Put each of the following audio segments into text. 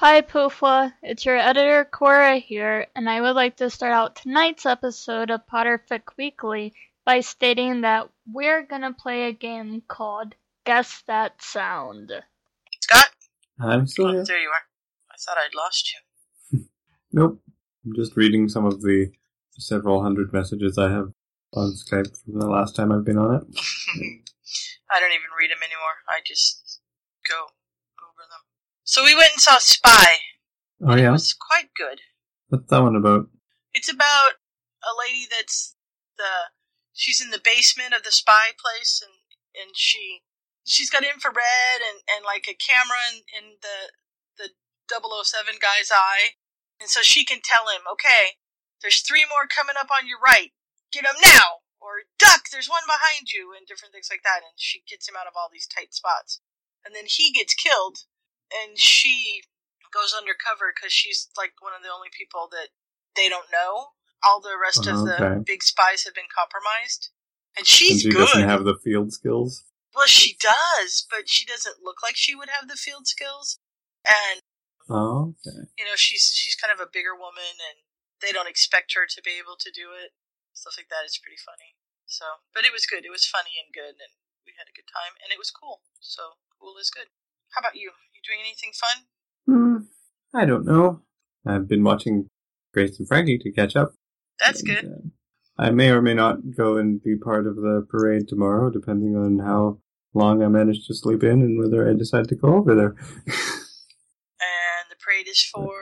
Hi Poofwa, it's your editor Cora here, and I would like to start out tonight's episode of Potterfic Weekly by stating that we're gonna play a game called Guess That Sound. Scott? I'm still Oh, here. there you are. I thought I'd lost you. Nope. I'm just reading some of the several hundred messages I have on Skype from the last time I've been on it. I don't even read them anymore. I just go over them. So we went and saw Spy. Oh It yeah? was quite good. What's that one about? It's about a lady that's the she's in the basement of the spy place and and she she's got infrared and and like a camera in, in the the 007 guy's eye and so she can tell him okay there's three more coming up on your right get them now or duck there's one behind you and different things like that and she gets him out of all these tight spots and then he gets killed and she goes undercover because she's like one of the only people that they don't know. All the rest of oh, the Okay. big spies have been compromised. And And she's she good. doesn't have the field skills. well she does but she doesn't look like she would have the field skills. And Oh, okay. you know she's she's kind of a bigger woman and they don't expect her to be able to do it. Stuff like that it's pretty funny. So but it was good. It was funny and good and we had a good time and it was cool. So cool is good. How about you you doing anything fun Hmm. I don't know. I've been watching Grace and Frankie to catch up. that's and, good uh, I may or may not go and be part of the parade tomorrow, depending on how long I manage to sleep in and whether I decide to go over there. and the parade is for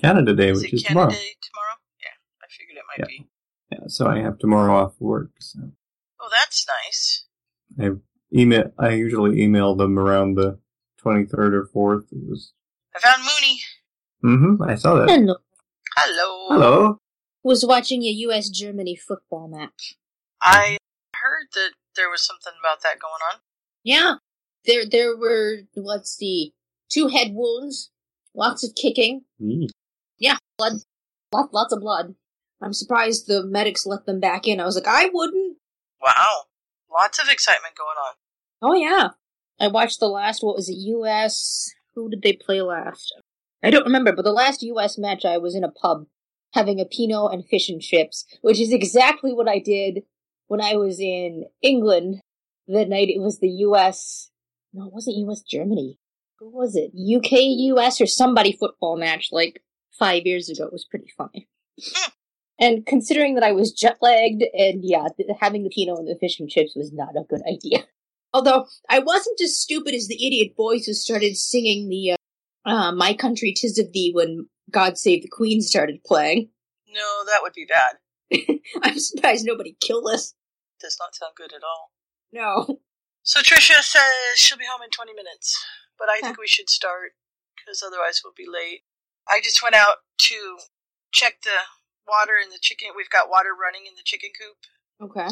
Canada Day, is which is Canada tomorrow. Day tomorrow yeah i figured it might Yeah. be Yeah, so I have tomorrow off work. So oh that's nice I email. I usually email them around the twenty third or fourth. It was. i found mooney Mm-hmm. I saw that. Hello. hello Hello. Was watching a U.S. Germany football match. i heard that there was something about that going on Yeah, there there were let's see, two head wounds, lots of kicking. Mm. Yeah, blood, lots lots of blood. I'm surprised the medics let them back in. I was like, I wouldn't. Wow. Lots of excitement going on. Oh yeah, I watched the last. What was it? U.S. Who did they play last? I don't remember, but the last U.S. match I was in a pub having a Pinot and fish and chips, which is exactly what I did when I was in England the night it was the U.S. No, it wasn't U.S. Germany. Who was it? UK U.S. or somebody football match like five years ago. It was pretty funny. and considering that I was jet lagged and yeah, having the Pinot and the fish and chips was not a good idea. Although I wasn't as stupid as the idiot boys who started singing the uh, uh, "My Country 'Tis of Thee" when "God Save the Queen" started playing. No, that would be bad. I'm surprised nobody killed us. Does not sound good at all. No. So Trisha says she'll be home in 20 minutes, but I think we should start because otherwise we'll be late. I just went out to check the water in the chicken. We've got water running in the chicken coop, Okay.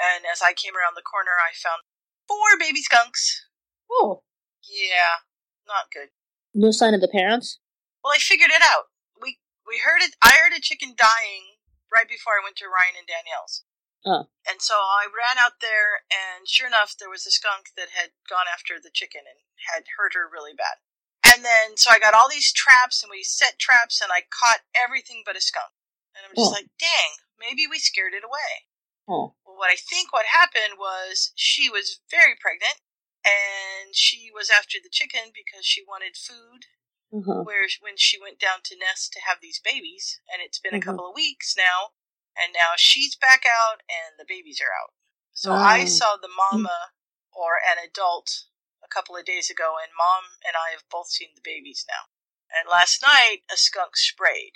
and as I came around the corner, I found four baby skunks. Oh, Yeah, not good. no sign of the parents. Well, I figured it out. We we heard it. I heard a chicken dying right before I went to Ryan and Danielle's. Oh. And so I ran out there, and sure enough, there was a skunk that had gone after the chicken and had hurt her really bad. And then, so I got all these traps, and we set traps, and I caught everything but a skunk. And I'm just Oh. like, dang, maybe we scared it away. Oh. What I think what happened was she was very pregnant, and she was after the chicken because she wanted food Uh-huh. where when she went down to nest to have these babies, and it's been a Mhm. couple of weeks now, and now she's back out and the babies are out. So. I saw the mama or an adult a couple of days ago, and mom and I have both seen the babies now. And last night a skunk sprayed.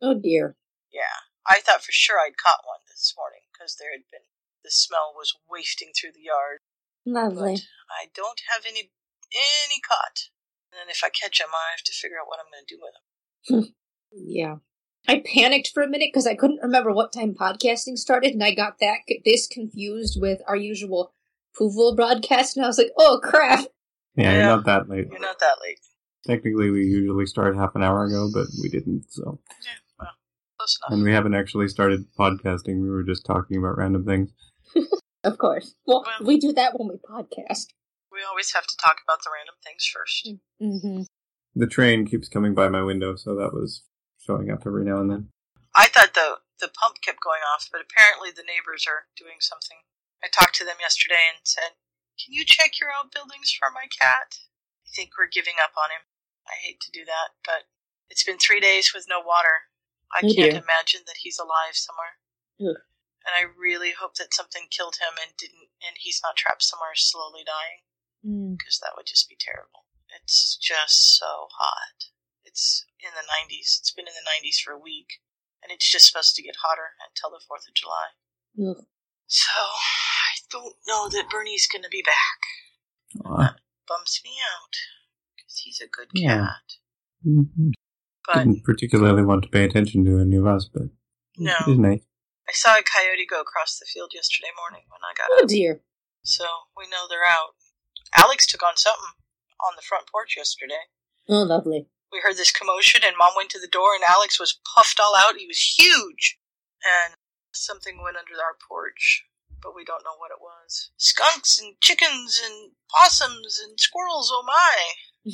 Oh dear. Yeah, I thought for sure I'd caught one this morning because there had been the smell was wafting through the yard Lovely. but I don't have any any caught. And then if I catch them, I have to figure out what I'm going to do with them. Yeah. I panicked for a minute because I couldn't remember what time podcasting started, and I got that this confused with our usual Pooville broadcast, and I was like, "Oh crap!" Yeah, you're Yeah. not that late. You're not that late. Technically, we usually start half an hour ago, but we didn't. So, Yeah, well, close enough. and we haven't actually started podcasting. We were just talking about random things. Of course. Well, Well- we do that when we podcast. We always have to talk about the random things first. Mm-hmm. the train keeps coming by my window, so that was showing up every now and then. I thought the the pump kept going off, but apparently the neighbors are doing something. I talked to them yesterday and said, "Can you check your outbuildings for my cat?" I think we're giving up on him. I hate to do that, but it's been three days with no water. I Oh, can't dear. imagine that he's alive somewhere. Ugh. And I really hope that something killed him and didn't, and he's not trapped somewhere slowly dying, Mm. because that would just be terrible. It's just so hot. It's in the 90s. It's been in the 90s for a week, and it's just supposed to get hotter until the 4th of July. Ugh. So I don't know that Bernie's going to be back. Aw. Bums me out because he's a good Yeah. cat. Mhm. But Didn't particularly want to pay attention to any of us, but No. it's nice. I saw a coyote go across the field yesterday morning when I got Oh up, dear. so we know they're out. Alex took on something on the front porch yesterday. Oh, lovely. We heard this commotion, and Mom went to the door, and Alex was puffed all out. He was huge, and something went under our porch, but we don't know what it was. Skunks and chickens and possums and squirrels. Oh my!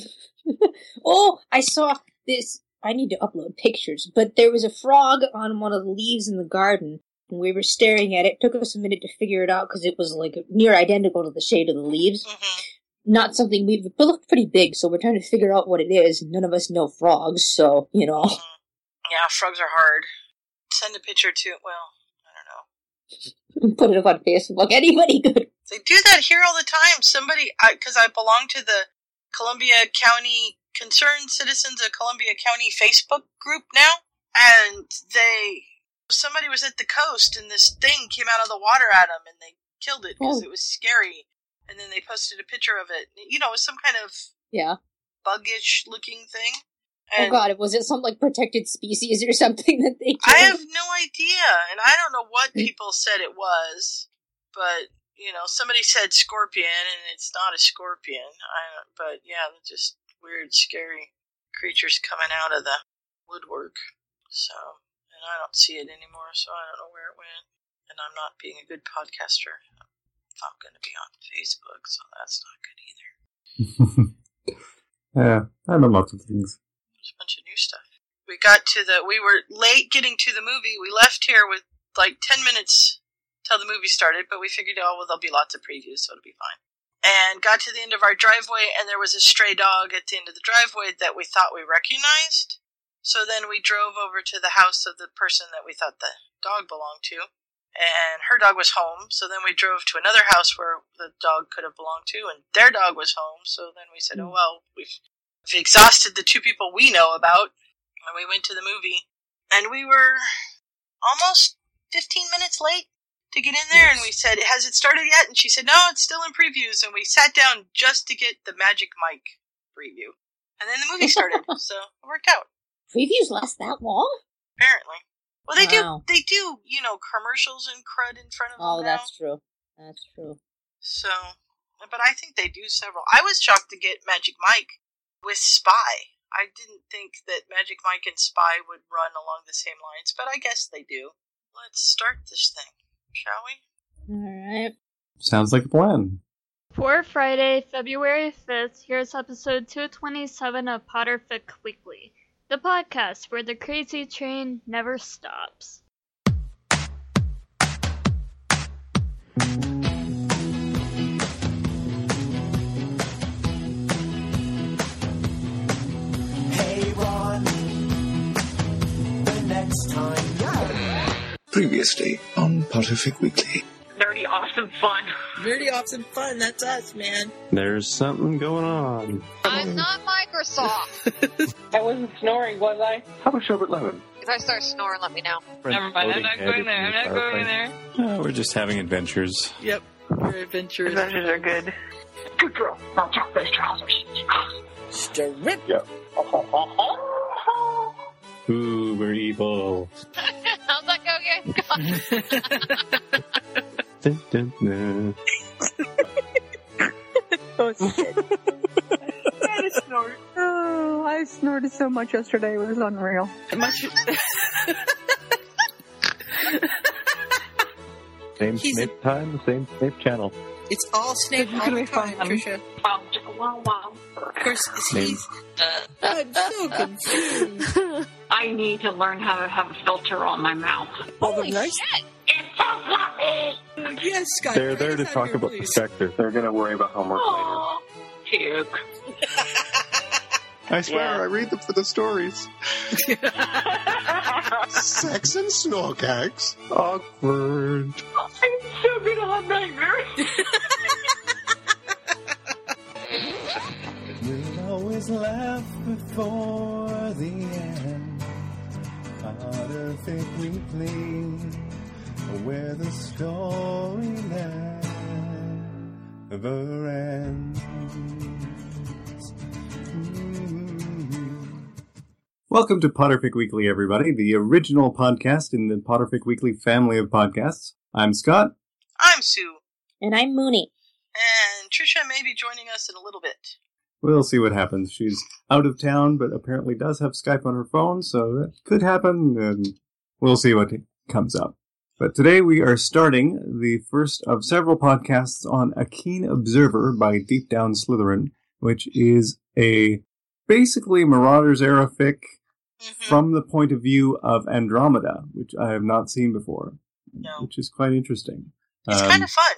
oh, I saw this. I need to upload pictures, but there was a frog on one of the leaves in the garden, and we were staring at it. Took us a minute to figure it out because it was like near identical to the shade of the leaves. hmm Not something we, but looked pretty big. So we're trying to figure out what it is. None of us know frogs, so you know. Yeah, frogs are hard. Send a picture to. Well, I don't know. Put it up on Facebook. Anybody could. They do that here all the time. Somebody, because I, belong to the Columbia County Concerned Citizens of Columbia County Facebook group now, and they somebody was at the coast and this thing came out of the water at them and they killed it because Oh. it was scary. And then they posted a picture of it. You know, it was some kind of Yeah. buggish looking thing. Oh And God, was it some like protected species or something that they? I have no idea, and I don't know what mm. people said it was, but you know, somebody said scorpion, and it's not a scorpion. I, but yeah, just weird, scary creatures coming out of the woodwork. So, and I don't see it anymore, so I don't know where it went. And I'm not being a good podcaster. If I'm going to be on Facebook, so that's not good either. yeah, I know lots of things. There's a bunch of new stuff. We got to the. We were late getting to the movie. We left here with like ten minutes till the movie started, but we figured, oh well, there'll be lots of previews, so it'll be fine. And got to the end of our driveway, and there was a stray dog at the end of the driveway that we thought we recognized. So then we drove over to the house of the person that we thought the dog belonged to, and her dog was home. So then we drove to another house where the dog could have belonged to, and their dog was home. So then we said, oh hmm. well, we've We've exhausted the two people we know about, and we went to the movie. And we were almost 15 minutes late to get in there, and we said, Has it started yet? And she said, No, it's still in previews. And we sat down just to get the Magic Mike preview. And then the movie started, so it worked out, Previews last that long? apparently. Well, they Wow. do, they do, you know, commercials and crud in front of them Oh, that's true. That's true. So, but I think they do several. I was shocked to get Magic Mike with Spy. I didn't think that Magic Mike and Spy would run along the same lines, but I guess they do. Let's start this thing, shall we? All right. Sounds like a plan. For Friday, February 5th, here's episode 227 of Potterfic Weekly, the podcast where the crazy train never stops. Previously on Potterfic Weekly. nerdy, awesome fun. Nerdy awesome fun. That's us, man. There's something going on. I'm not Microsoft. I wasn't snoring, was I? How about Sherbert Lemon? if I start snoring, let me know. Never mind, I'm not going there. I'm not going there. We're just having adventures. Yep. We're adventurous. Adventures are good. Good girl. Now drop those trousers. Strip. Uh-huh. Ooh, we're evil. How's that go again? Dun, dun, dun. Oh, shit. I snort. Oh, I snorted so much yesterday. It was unreal. Much. Same He's- Snape time, same Snape channel. It's all Snape It's all gonna the be fun. time, Trisha. Wow, chicka, wow, wow. Of course, is he? Uh, I'm so confused. I need to learn how to have a filter on my mouth. Holy nice. shit! It's so fluffy! Yes, Scott. They're there to talk here, about the please. sector. They're going to worry about homework later. Oh, puke. I swear, Yeah. I read them for the stories. Sex and snorkax. Awkward. I'm so gonna have nightmares. We'll always laugh before the end. Potter Fic Weekly, where the story never ends. Welcome to Potterfic Weekly, everybody, the original podcast in the Potterfic Weekly family of podcasts. I'm Scott. I'm Sue, And I'm Mooney. and Trisha may be joining us in a little bit. We'll see what happens. She's out of town, but apparently does have Skype on her phone, so that could happen, and we'll see what comes up. But today we are starting the first of several podcasts on A Keen Observer by Deep Down Slytherin, which is a basically Marauders era fic Mm-hmm. from the point of view of Andromeda, which I have not seen before, No. which is quite interesting. It's Um, kind of fun.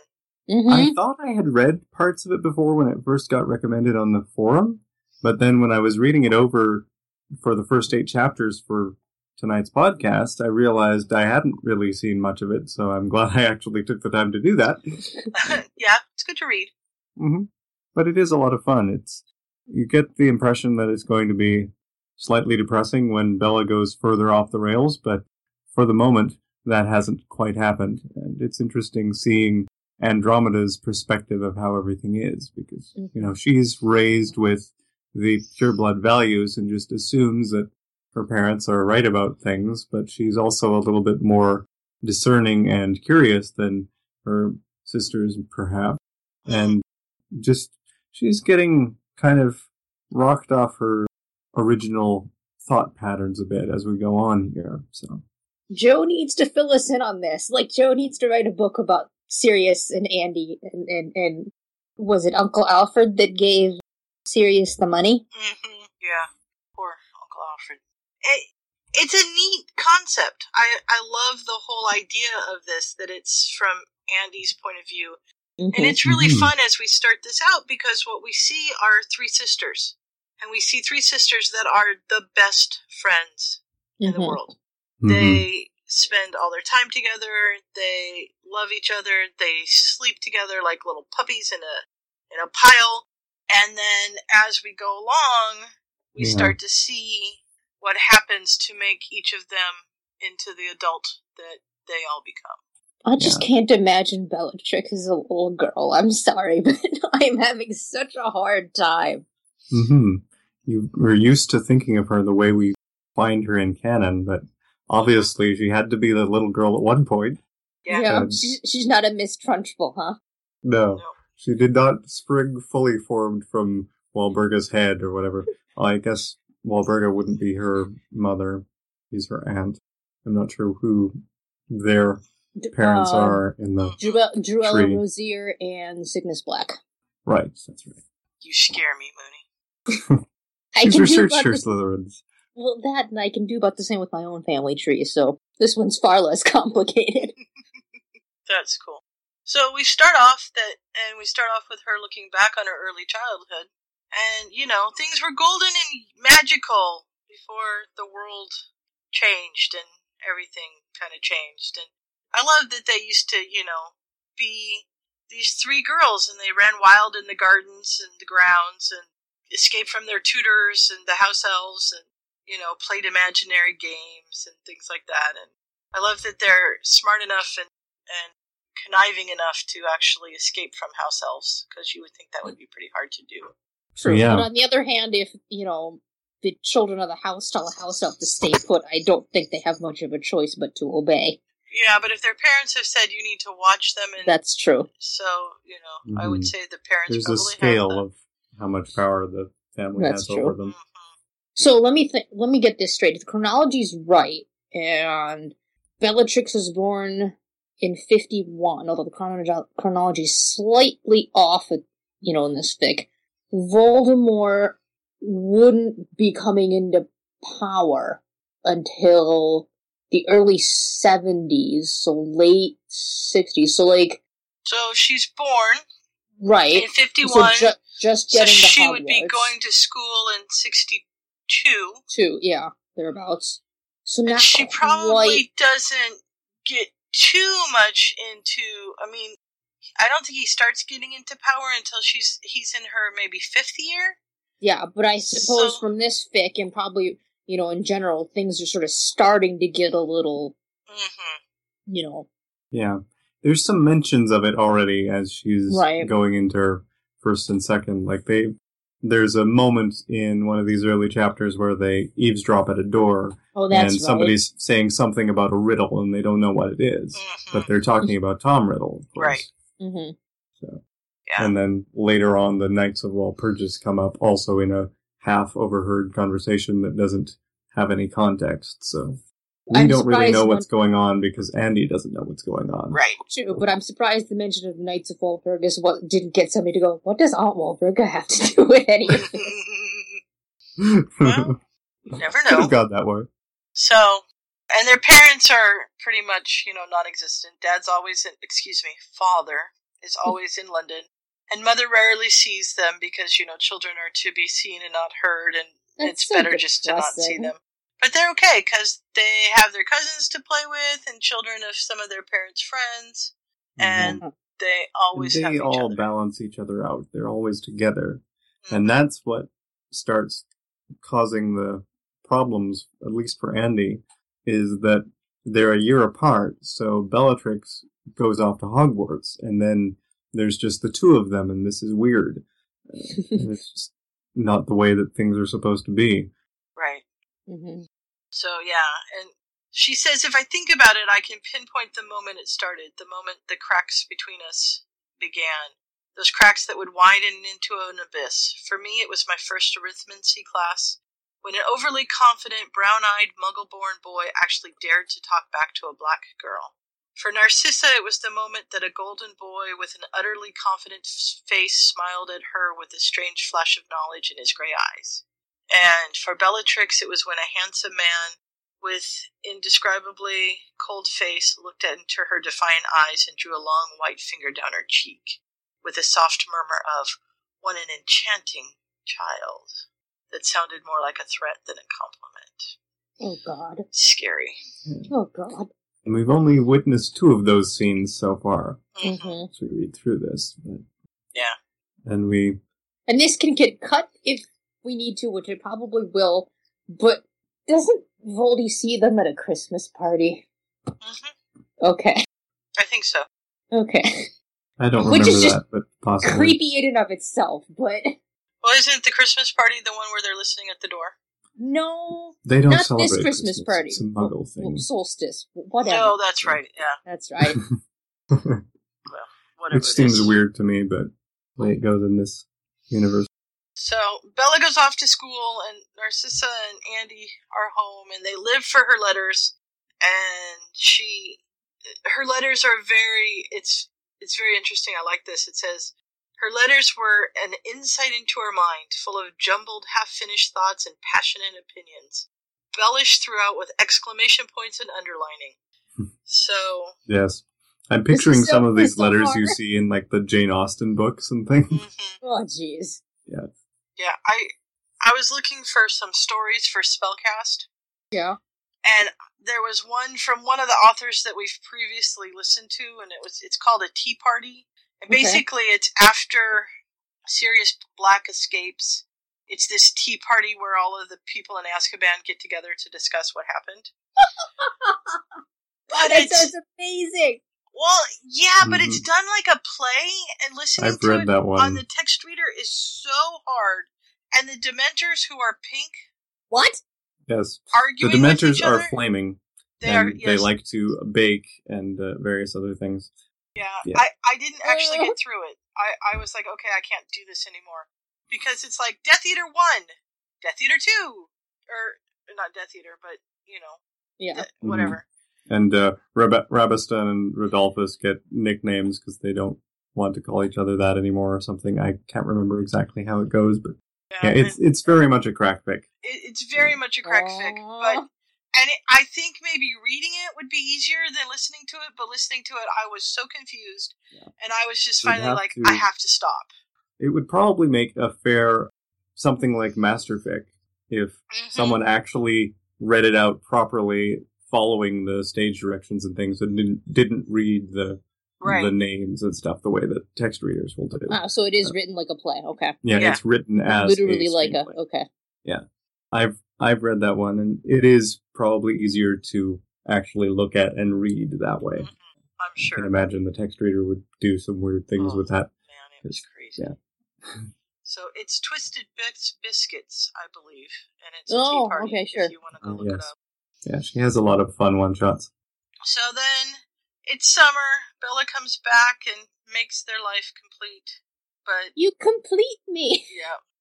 Mm-hmm. I thought I had read parts of it before when it first got recommended on the forum, but then when I was reading it over for the first eight chapters for tonight's podcast, I realized I hadn't really seen much of it, so I'm glad I actually took the time to do that. yeah, it's good to read. hmm But it is a lot of fun. It's you get the impression that it's going to be slightly depressing when Bella goes further off the rails, but for the moment, that hasn't quite happened, and it's interesting seeing Andromeda's perspective of how everything is, because mm-hmm. you know she's raised with the pureblood values and just assumes that her parents are right about things, but she's also a little bit more discerning and curious than her sisters, perhaps, and just she's getting kind of rocked off her original thought patterns a bit as we go on here. So Joe needs to fill us in on this. Like Joe needs to write a book about Sirius and Andy and, and, and was it Uncle Alfred that gave Sirius the money? hmm Yeah, poor Uncle Alfred. It, it's a neat concept. I I love the whole idea of this that it's from Andy's point of view, and it's really Mhm. fun as we start this out because what we see are three sisters, and we see three sisters that are the best friends in the Mhm. world. mhm. They spend all their time together. They love each other. They sleep together like little puppies in a in a pile. And then as we go along, we Yeah. start to see what happens to make each of them into the adult that they all become. I just can't imagine Bellatrix as a little girl. I'm sorry, but I'm having such a hard time. hmm You were used to thinking of her the way we find her in canon, but obviously she had to be the little girl at one point. Yeah. Um, she's, she's not a Miss Trunchbull, huh? No, No. she did not spring fully formed from Walburga's head or whatever. I guess Walburga wouldn't be her mother; he's her aunt. I'm not sure who their parents Uh, are in the Druella, Druella Rosier and Cygnus Black. right. That's right. You scare me, Mooney. I She's can do researched about her the- Slytherins. Well, that and I can do about the same with my own family tree, so this one's far less complicated. That's cool. So we start off that, and we start off with her looking back on her early childhood, and you know things were golden and magical before the world changed and everything kind of changed. And I love that they used to, you know, be these three girls, and they ran wild in the gardens and the grounds, and escaped from their tutors and the house elves, and you know played imaginary games and things like that. And I love that they're smart enough and and conniving enough to actually escape from house elves because you would think that would be pretty hard to do. True. yeah, But on the other hand, if, you know, the children of the house tell a house elf to stay put, I don't think they have much of a choice but to obey. Yeah, but if their parents have said you need to watch them, and That's true. so you know, I would Mhm. say the parents there's a scale have of how much power the family That's has true. over them. So let me th- let me get this straight. If the chronology's right, and Bellatrix was born in 51, although the chronology is slightly off, at, you know, in this fic. Voldemort wouldn't be coming into power until the early 70s, so late 60s. So, like, So she's born right. in 51. So ju- just so getting to she would be going to school in 62. Two, yeah, thereabouts. So now she probably quite- doesn't get too much into. I mean, I don't think he starts getting into power until she's he's in her maybe fifth year. Yeah, but I suppose So- from this fic and probably, you know, in general, things are sort of starting to get a little, Mm-hmm. you know, Yeah. There's some mentions of it already as she's Right. going into her first and second. Like they, there's a moment in one of these early chapters where they eavesdrop at a door Oh, that's and right. somebody's saying something about a riddle and they don't know what it is, but they're talking about Tom Riddle, of course. Right. hmm So. Yeah. And then later on, the Knights of Walpurgis come up also in a half overheard conversation that doesn't have any context. So we I'm don't really surprised know when- what's going on because Andy doesn't know what's going on. Right. True, but I'm surprised the mention of the Knights of Walpurgis what didn't get somebody to go, what does Aunt Walpurga have to do with any of this? Well, never Could know. have got that way. So, and their parents are pretty much, you know, non-existent. Dad's always in, excuse me, father is always in London, and mother rarely sees them because, you know, children are to be seen and not heard, and That's it's so better just to not see them. But they're okay because they have their cousins to play with and children of some of their parents' friends, and they always they have each all other. balance each other out. They're always together. Mm-hmm. And that's what starts causing the problems, at least for Andy, is that they're a year apart. So Bellatrix goes off to Hogwarts, and then there's just the two of them, and this is weird. Uh, and it's just not the way that things are supposed to be. Right. Mm-hmm. So yeah, and she says if I think about it, I can pinpoint the moment it started, the moment the cracks between us began. Those cracks that would widen into an abyss. For me, it was my first arithmancy class, when an overly confident, brown-eyed, muggle-born boy actually dared to talk back to a black girl. For Narcissa, it was the moment that a golden boy with an utterly confident face smiled at her with a strange flash of knowledge in his gray eyes. And for Bellatrix, it was when a handsome man with indescribably cold face looked into her defiant eyes and drew a long white finger down her cheek, with a soft murmur of, What an enchanting child, that sounded more like a threat than a compliment. Oh god. Scary. Oh god. And we've only witnessed two of those scenes so far hmm as we read through this. But, Yeah. and we And this can get cut if we need to, which it probably will, but doesn't Voldy see them at a Christmas party? Okay. I think so. Okay. I don't Which remember is just that, but possibly. Creepy in and of itself, but Well, isn't the Christmas party the one where they're listening at the door? No. They don't not celebrate this Christmas, party. It's a muggle thing. Solstice. Whatever. No, that's right. Yeah. That's right. Well, whatever Which it seems is. weird to me, but the way it goes in this universe. So Bella goes off to school, and Narcissa and Andy are home, and they live for her letters. And she, her letters are very. It's it's very interesting. I like this. It says her letters were an insight into her mind, full of jumbled, half-finished thoughts and passionate opinions, embellished throughout with exclamation points and underlining. Hmm. so Yes. I'm picturing so some of these bizarre. letters you see in like the Jane Austen books and things. Mm-hmm. oh, jeez. Yeah. yeah, I I was looking for some stories for Spellcast. Yeah. and there was one from one of the authors that we've previously listened to and it was it's called a tea party and Okay. basically it's after Sirius Black escapes it's this tea party where all of the people in Azkaban get together to discuss what happened but that it's sounds amazing. well yeah but it's done like a play and listening I've to read it that one. on the text reader is so hard and the dementors who are pink What? Yes. Arguing the with Dementors each are flaming. They and are- they like to bake and uh, various other things. Yeah, Yeah. I, I didn't actually get through it. I, I was like, okay, I can't do this anymore. Because it's like Death Eater 1, Death Eater 2, or not Death Eater, but, you know, Yeah. th- whatever. And uh, Rab- Rabastan and Rodolphus get nicknames because they don't want to call each other that anymore or something. I can't remember exactly how it goes, but Yeah, yeah, it's it's very much a crack fic. It, it's very much a crack fic, but and it, I think maybe reading it would be easier than listening to it. But listening to it, I was so confused, and I was just You'd finally like, to- I have to stop. It would probably make a fair something like Masterfic if Mm-hmm. someone actually read it out properly, following the stage directions and things, and didn't didn't read the Right. the names and stuff the way that text readers will do. Ah, so it is written like a play. Okay. Yeah, it's written as literally a like a okay. Yeah, I've I've read that one, and it is probably easier to actually look at and read that way. Mm-hmm. I'm sure. I sure. can imagine the text reader would do some weird things Oh, with that. Man, it was crazy. Yeah. So it's Twisted Bis- Biscuits, I believe, and it's a Oh, tea party. okay, sure. If you want to go Oh, look it yes. up. Yeah, she has a lot of fun one shots. So then it's summer. Bella comes back and makes their life complete, but You complete me. yeah, and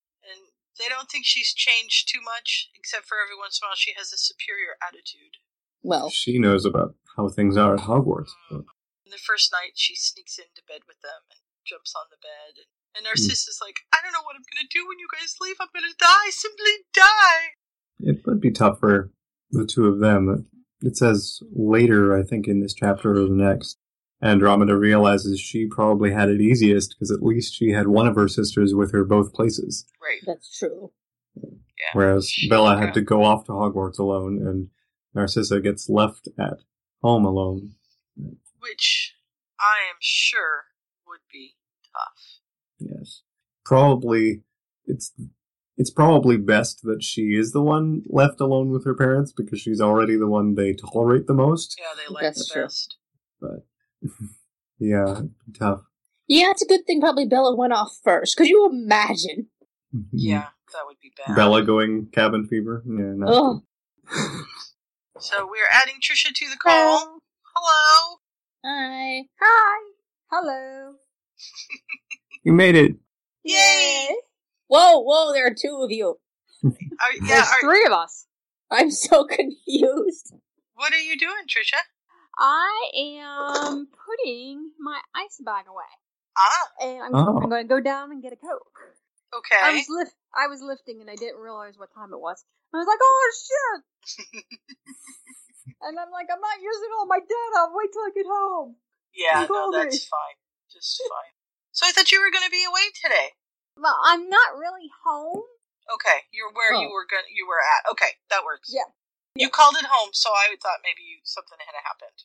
they don't think she's changed too much, except for every once in a while she has a superior attitude. Well, She knows about how things are at Hogwarts. Mm. but- And the first night she sneaks into bed with them and jumps on the bed, and, and Narcissa's hmm. like, "I don't know what I'm gonna do when you guys leave. I'm gonna die. Simply die." It would be tough for the two of them. It says later, I think, in this chapter or the next, Andromeda realizes she probably had it easiest because at least she had one of her sisters with her both places, Right. That's true. whereas Bella had to go off to Hogwarts alone, and Narcissa gets left at home alone. Which I am sure would be tough. Yes, probably it's it's probably best that she is the one left alone with her parents because she's already the one they tolerate the most. Yeah, they like That's the true. best. But yeah, tough. Yeah, it's a good thing probably Bella went off first. Could you imagine? Mm-hmm. Yeah, that would be bad. Bella going cabin fever. Yeah, no. So we're adding Trisha to the call. Hello. hi. Hi. Hello. You made it. Yay! Whoa, whoa, there are two of you. Are, yeah. There's Are, three of us. I'm so confused. what are you doing, Trisha? I am putting my ice bag away, Ah. and I'm, Oh. I'm going to go down and get a coke. Okay. I was lift. I was lifting, and I didn't realize what time it was. I was like, "Oh shit!" and I'm like, "I'm not using all my data. I'll Wait till I get home." yeah. No, called me. that's fine. Just fine. So I thought you were going to be away today. Well, I'm not really home. Okay, you're where you Oh. were going. You were at. Okay, that works. Yeah. You called it home, so I thought maybe something had happened.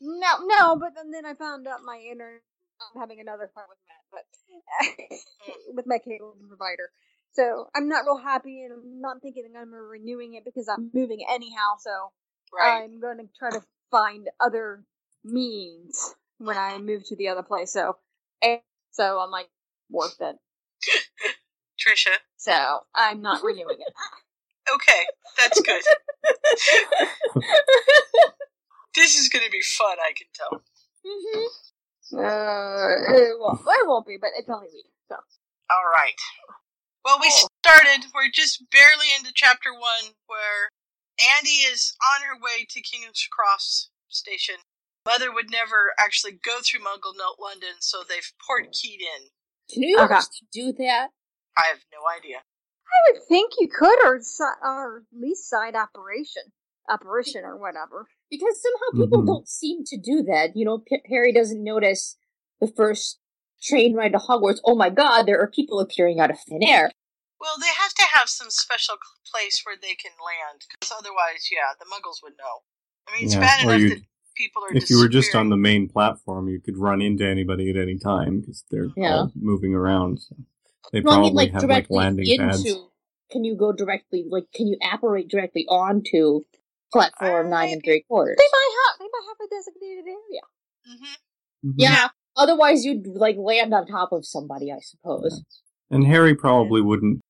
No, no, but then, then I found out my internet. I'm having another fight with Matt, but mm. with my cable provider. So I'm not real happy, and I'm not thinking I'm renewing it because I'm moving anyhow. So Right. I'm going to try to find other means when I mm-hmm. move to the other place. So, and so I'm like, worth it. Trisha. So I'm not renewing it. Okay, that's good. this is going to be fun. I can tell. hmm Uh, it won't, it won't be, but it's only me. So All right. Well, we started. We're just barely into chapter one, where Andy is on her way to King's Cross Station. Mother would never actually go through Muggle Note London, so they've port keyed in. Can you Okay. do that? I have no idea. I would think you could, or or at least side operation, operation or whatever. Because somehow people Mhm. don't seem to do that. You know, P- Harry doesn't notice the first train ride to Hogwarts. Oh my god, there are people appearing out of thin air. Well, they have to have some special place where they can land, because otherwise, yeah, the Muggles would know. I mean, it's Yeah, bad enough that people are. If you were just on the main platform, you could run into anybody at any time because they're Yeah. all moving around. So they Well, I probably mean, like have like landing into. pads. Can you go directly? Like, can you apparate directly onto platform Uh, nine and three quarters? They might have they might have a designated area. Mhm. Mhm. Yeah. Otherwise, you'd like land on top of somebody, I suppose. And Harry probably wouldn't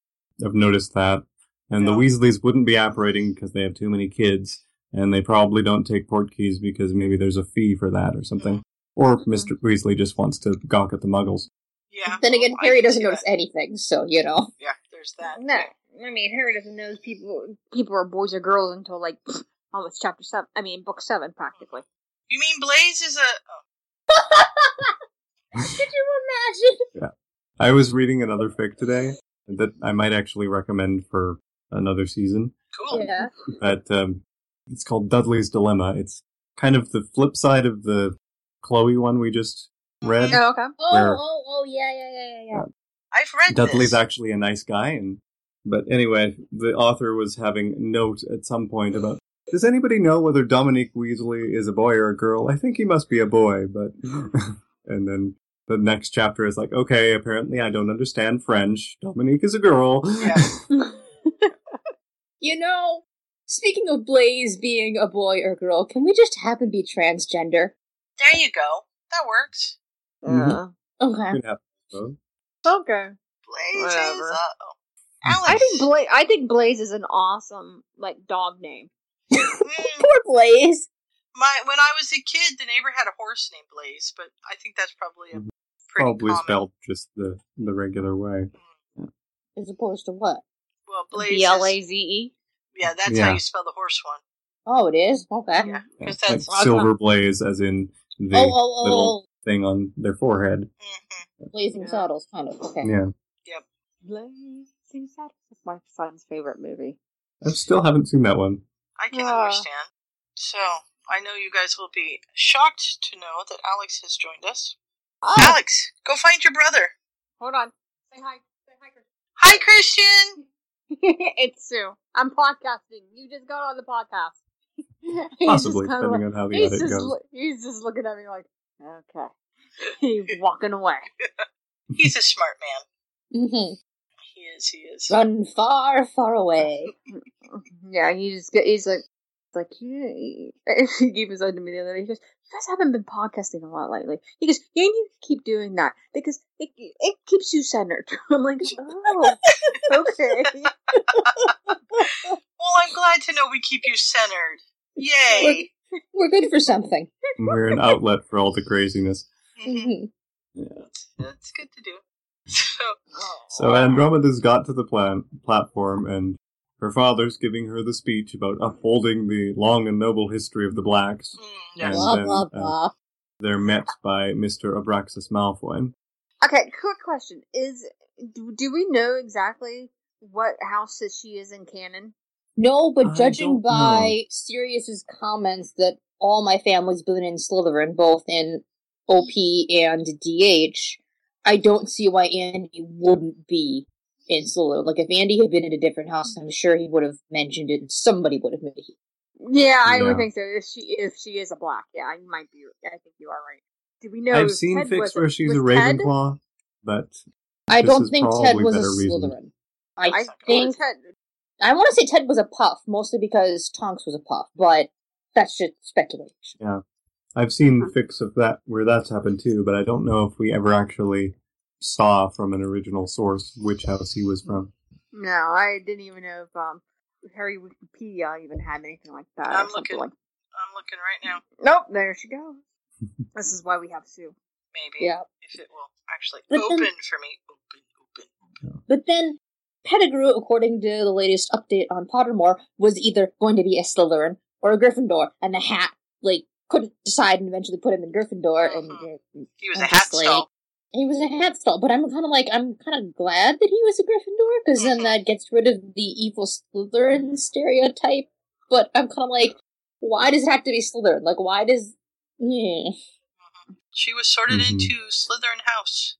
have noticed that. And No. the Weasleys wouldn't be apparating because they have too many kids. And they probably don't take port keys because maybe there's a fee for that or something. Or Mr. Weasley just wants to gawk at the muggles. Yeah. Then again, well, Harry doesn't notice that. anything, so you know. Yeah, there's that. No, I mean Harry doesn't know people people are boys or girls until like almost chapter seven. I mean book seven practically. You mean Blaise is a? Oh. Could you imagine? Yeah, I was reading another fic today that I might actually recommend for another season. Cool. Yeah. But um, it's called Dudley's Dilemma. It's kind of the flip side of the Chloe one we just read. Oh, okay. Oh, Where- oh, oh, yeah, yeah, yeah, yeah, yeah. I've read Dudley's this. actually a nice guy, and but anyway, the author was having note at some point about. Does anybody know whether Dominique Weasley is a boy or a girl? I think he must be a boy, but and then the next chapter is like, okay, apparently I don't understand French. Dominique is a girl. You know, speaking of Blaise being a boy or girl, can we just have him be transgender? There you go. That works. Mhm. Okay. I. Okay. Blaze Whatever. is uh oh. Alex. I think Blaze. I think Blaze is an awesome like dog name. Poor Blaze. My when I was a kid, the neighbor had a horse named Blaze, but I think that's probably a pretty Probably common. spelled just the the regular way. As opposed to what? Well, Blaze. B is- L A Z E. Yeah, that's Yeah. how you spell the horse one. Oh, it is? Okay. Yeah, Yeah, because like that's silver blaze, as in the Oh, oh, oh, little thing on their forehead. Blazing Saddles, kind of. Okay. Yeah, Yep. Blazing Saddles is my son's favorite movie. I still haven't seen that one. I can Ah. understand. So I know you guys will be shocked to know that Alex has joined us. Oh, Alex, go find your brother. hold on. Say hi. Say hi, Chris. Hi, Christian. it's Sue. I'm podcasting. You just got on the podcast. Possibly, depending like- on how the he's edit just goes. loo- he's just looking at me like, okay. He's walking away. He's a smart man. Mm-hmm. He is. He is. Run far, far away. Yeah, he just get, he's like, like yeah. He gave his own to me the other day. He goes, "You guys haven't been podcasting a lot lately." He goes, "You need to keep doing that because it it keeps you centered." I'm like, "Oh, okay." Well, I'm glad to know we keep you centered. Yay! We're good for something. We're an outlet for all the craziness. Mhm. hmm That's good to do. So, So Andromeda's got to the plan- platform, and her father's giving her the speech about upholding the long and noble history of the blacks. And Blah, then, blah, uh, they're met by Mr. Abraxas Malfoy. Okay, quick question: Is do, do we know exactly what house that she is in canon? No, but I judging don't by Sirius's comments that all my family's been in Slytherin, both in OP and DH, I don't see why Andy wouldn't be in Slytherin. Like, if Andy had been in a different house, I'm sure he would have mentioned it, and somebody would have made it. Yeah, I would think so. If she if she is a black, yeah, you might be. I think you are right. Do we know? I've seen Ted fics was, where she's was a Ted? Ravenclaw, but I don't think Ted was a better reasoned. Slytherin. I, I oh, think Ted. I want to say Ted was a puff, mostly because Tonks was a puff, but that's just speculation. yeah. I've seen the fics of that where that's happened too, but I don't know if we ever actually saw from an original source which house he was from. No, I didn't even know if um Harry Wikipedia even had anything like that. I'm looking. Like, I'm looking right now. nope, there she goes. this is why we have Sue. Maybe Yeah. if it will actually But then- open for me. Open, open. But then Pettigrew, according to the latest update on Pottermore, was either going to be a Slytherin or a Gryffindor, and the hat like couldn't decide and eventually put him in Gryffindor. And uh, He was I'm a hat like- stall. he was a hat stall. But I'm kind of like I'm kind of glad that he was a Gryffindor because then that gets rid of the evil Slytherin stereotype. But I'm kind of like, why does it have to be Slytherin? Like, why does? Yeah. She was sorted Mhm. into Slytherin House.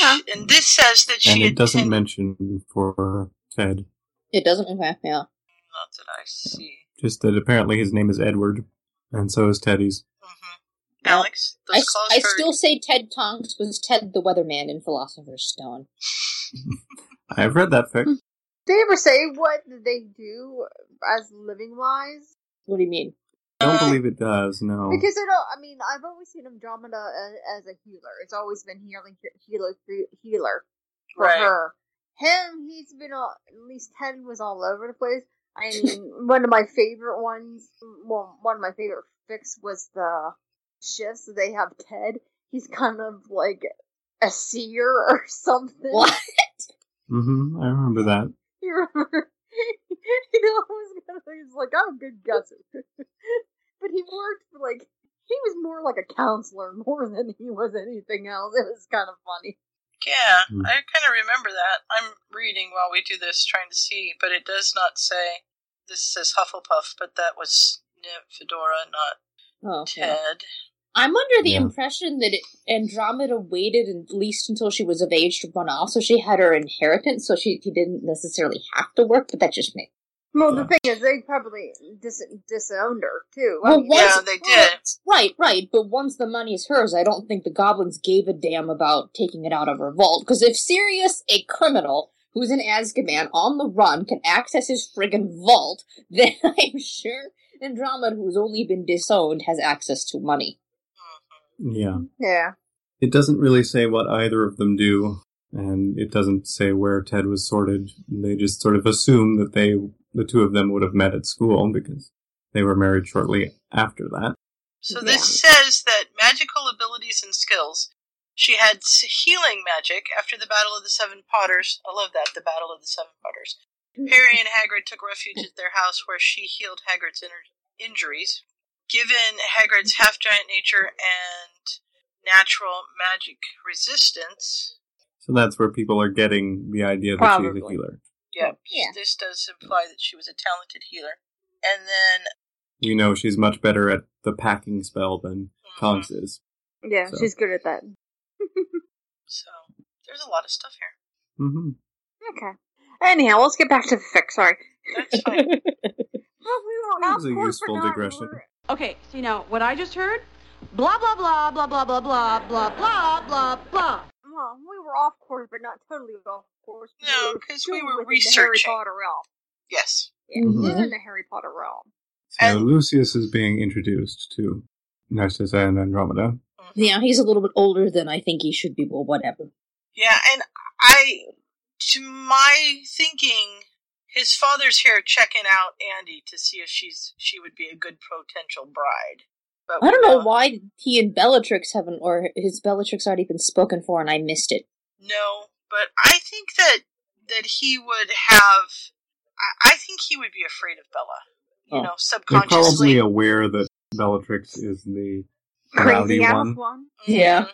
Yeah. And this says that she. And she it doesn't mention for Ted, It doesn't. Okay, yeah. Not that I see. just that apparently his name is Edward, and so is Teddy's. Mm-hmm. Alex, I, those calls I still say Ted Tonks was Ted the Weatherman in Philosopher's Stone. I've read that fic. Hmm. Did they ever say what they do as living wise? What do you mean? I don't believe it does, no. Because I don't. I mean, I've always seen Andromeda as, as a healer. It's always been healing, healer, healer for Right. her. Him, he's been all, at least Ted was all over the place. I mean, one of my favorite ones, well, one of my favorite fics was the shifts. They have Ted. He's kind of like a seer or something. What? hmm I remember that. You remember? you know, I was gonna, he's like, I'm a good guesser. but he worked for like, He was more like a counselor more than he was anything else. It was kind of funny. Yeah, Hmm. I kind of remember that. I'm reading while we do this, trying to see, but it does not say. This says Hufflepuff, but that was Fedora, not Oh, yeah. Ted. I'm under the Yeah. impression that it, Andromeda waited at least until she was of age to run off, so she had her inheritance, so she, she didn't necessarily have to work, but that just makes Well, Yeah. the thing is, they probably dis- disowned her too. I Well, mean, once, Yeah, they did. Right, right. But once the money's hers, I don't think the goblins gave a damn about taking it out of her vault. Because if Sirius, a criminal who's in Azkaban on the run, can access his friggin' vault, then I'm sure Andromeda, who's only been disowned, has access to money. Mm-hmm. Yeah. yeah. It doesn't really say what either of them do, and it doesn't say where Ted was sorted. They just sort of assume that they, the two of them, would have met at school because they were married shortly after that. So this says that magical abilities and skills. She had healing magic after the Battle of the Seven Potters. I love that, the Battle of the Seven Potters. Mm-hmm. Harry and Hagrid took refuge at their house where she healed Hagrid's inner- injuries. Given Hagrid's half giant nature and natural magic resistance, So that's where people are getting the idea that she's a healer. Yeah, Yeah. this does imply that she was a talented healer. And then We know she's much better at the packing spell than Tonks is. Yeah, So- she's good at that. so there's a lot of stuff here. hmm Okay. Anyhow, let's get back to the fic. Sorry. That's fine. Well, we were That off was a useful digression. Okay, so you know what I just heard, blah blah blah blah blah blah blah blah blah blah blah. Well, we were off course, but not totally off course. No, were 'cause still we were researching. the Harry. Potter realm. yes. Yeah, Mhm. we're in the Harry Potter realm. So And- Lucius is being introduced to Narcissa and Andromeda. Yeah, he's a little bit older than I think he should be, but whatever. Yeah, and I, to my thinking, his father's here checking out Andy to see if she's she would be a good potential bride. But I don't we know why he and Bellatrix haven't, or his Bellatrix already been spoken for and I missed it. No, but I think that that he would have. I, I think he would be afraid of Bella. You Oh. know, They're subconsciously. probably aware that Bellatrix is the rowdy Crazy ass one, one. Yeah.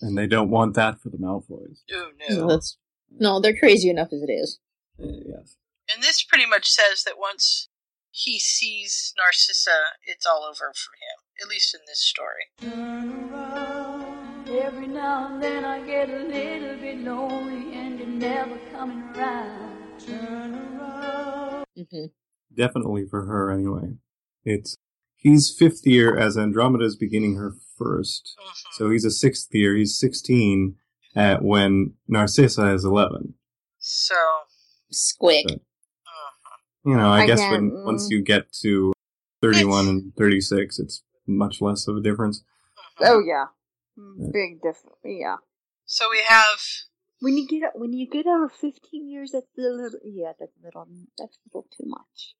and they don't want that for the Malfoys. Oh So no. that's no, they're crazy enough as it is. Uh, yes. And this pretty much says that once he sees Narcissa, it's all over for him. At least in this story. Every now and then I get a little bit lonely and you're never coming around. Turn around. hmm Definitely for her, anyway. It's he's fifth year as Andromeda's beginning her 1st so he's a sixth year. He's sixteen at when Narcissa is eleven. So Squick. But- You know, I, I guess can't- when once mm. you get to thirty-one and thirty-six, it's much less of a difference. Uh-huh. Oh yeah, mm, big difference. Yeah. so we have When you get when you get over fifteen years, that's a little yeah, that's a little that's a little too much.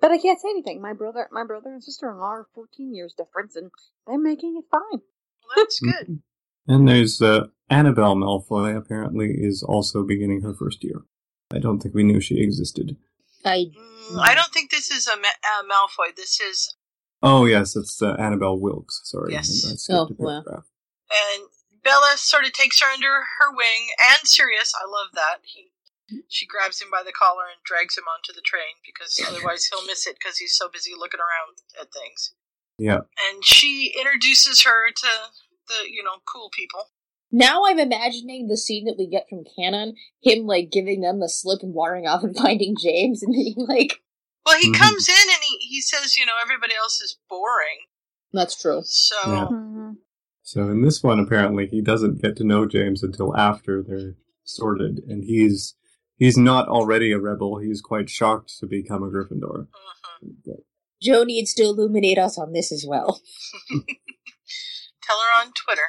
But I can't say anything. My brother, my brother and sister in law are fourteen years difference, and they're making it fine. well, that's mm-hmm. good. And there's uh, Annabelle Malfoy. Apparently, is also beginning her first year. I don't think we knew she existed. I Mm, I don't think this is a, Ma- a Malfoy. This is Oh yes, it's uh, Annabelle Wilkes. Sorry, Yes. Oh, a wow. and Bella sort of takes her under her wing, and Sirius. I love that he. She grabs him by the collar and drags him onto the train because otherwise he'll miss it because he's so busy looking around at things. Yeah, And she introduces her to the you know cool people. Now I'm imagining the scene that we get from Canon, him like giving them the slip and wandering off and finding James and being like, Well, he Mhm. comes in and he, he says, you know, everybody else is boring. "That's true." So Yeah. So in this one, apparently, he doesn't get to know James until after they're sorted, and he's he's not already a rebel. He's quite shocked to become a Gryffindor. But Jo needs to illuminate us on this as well. tell her on Twitter.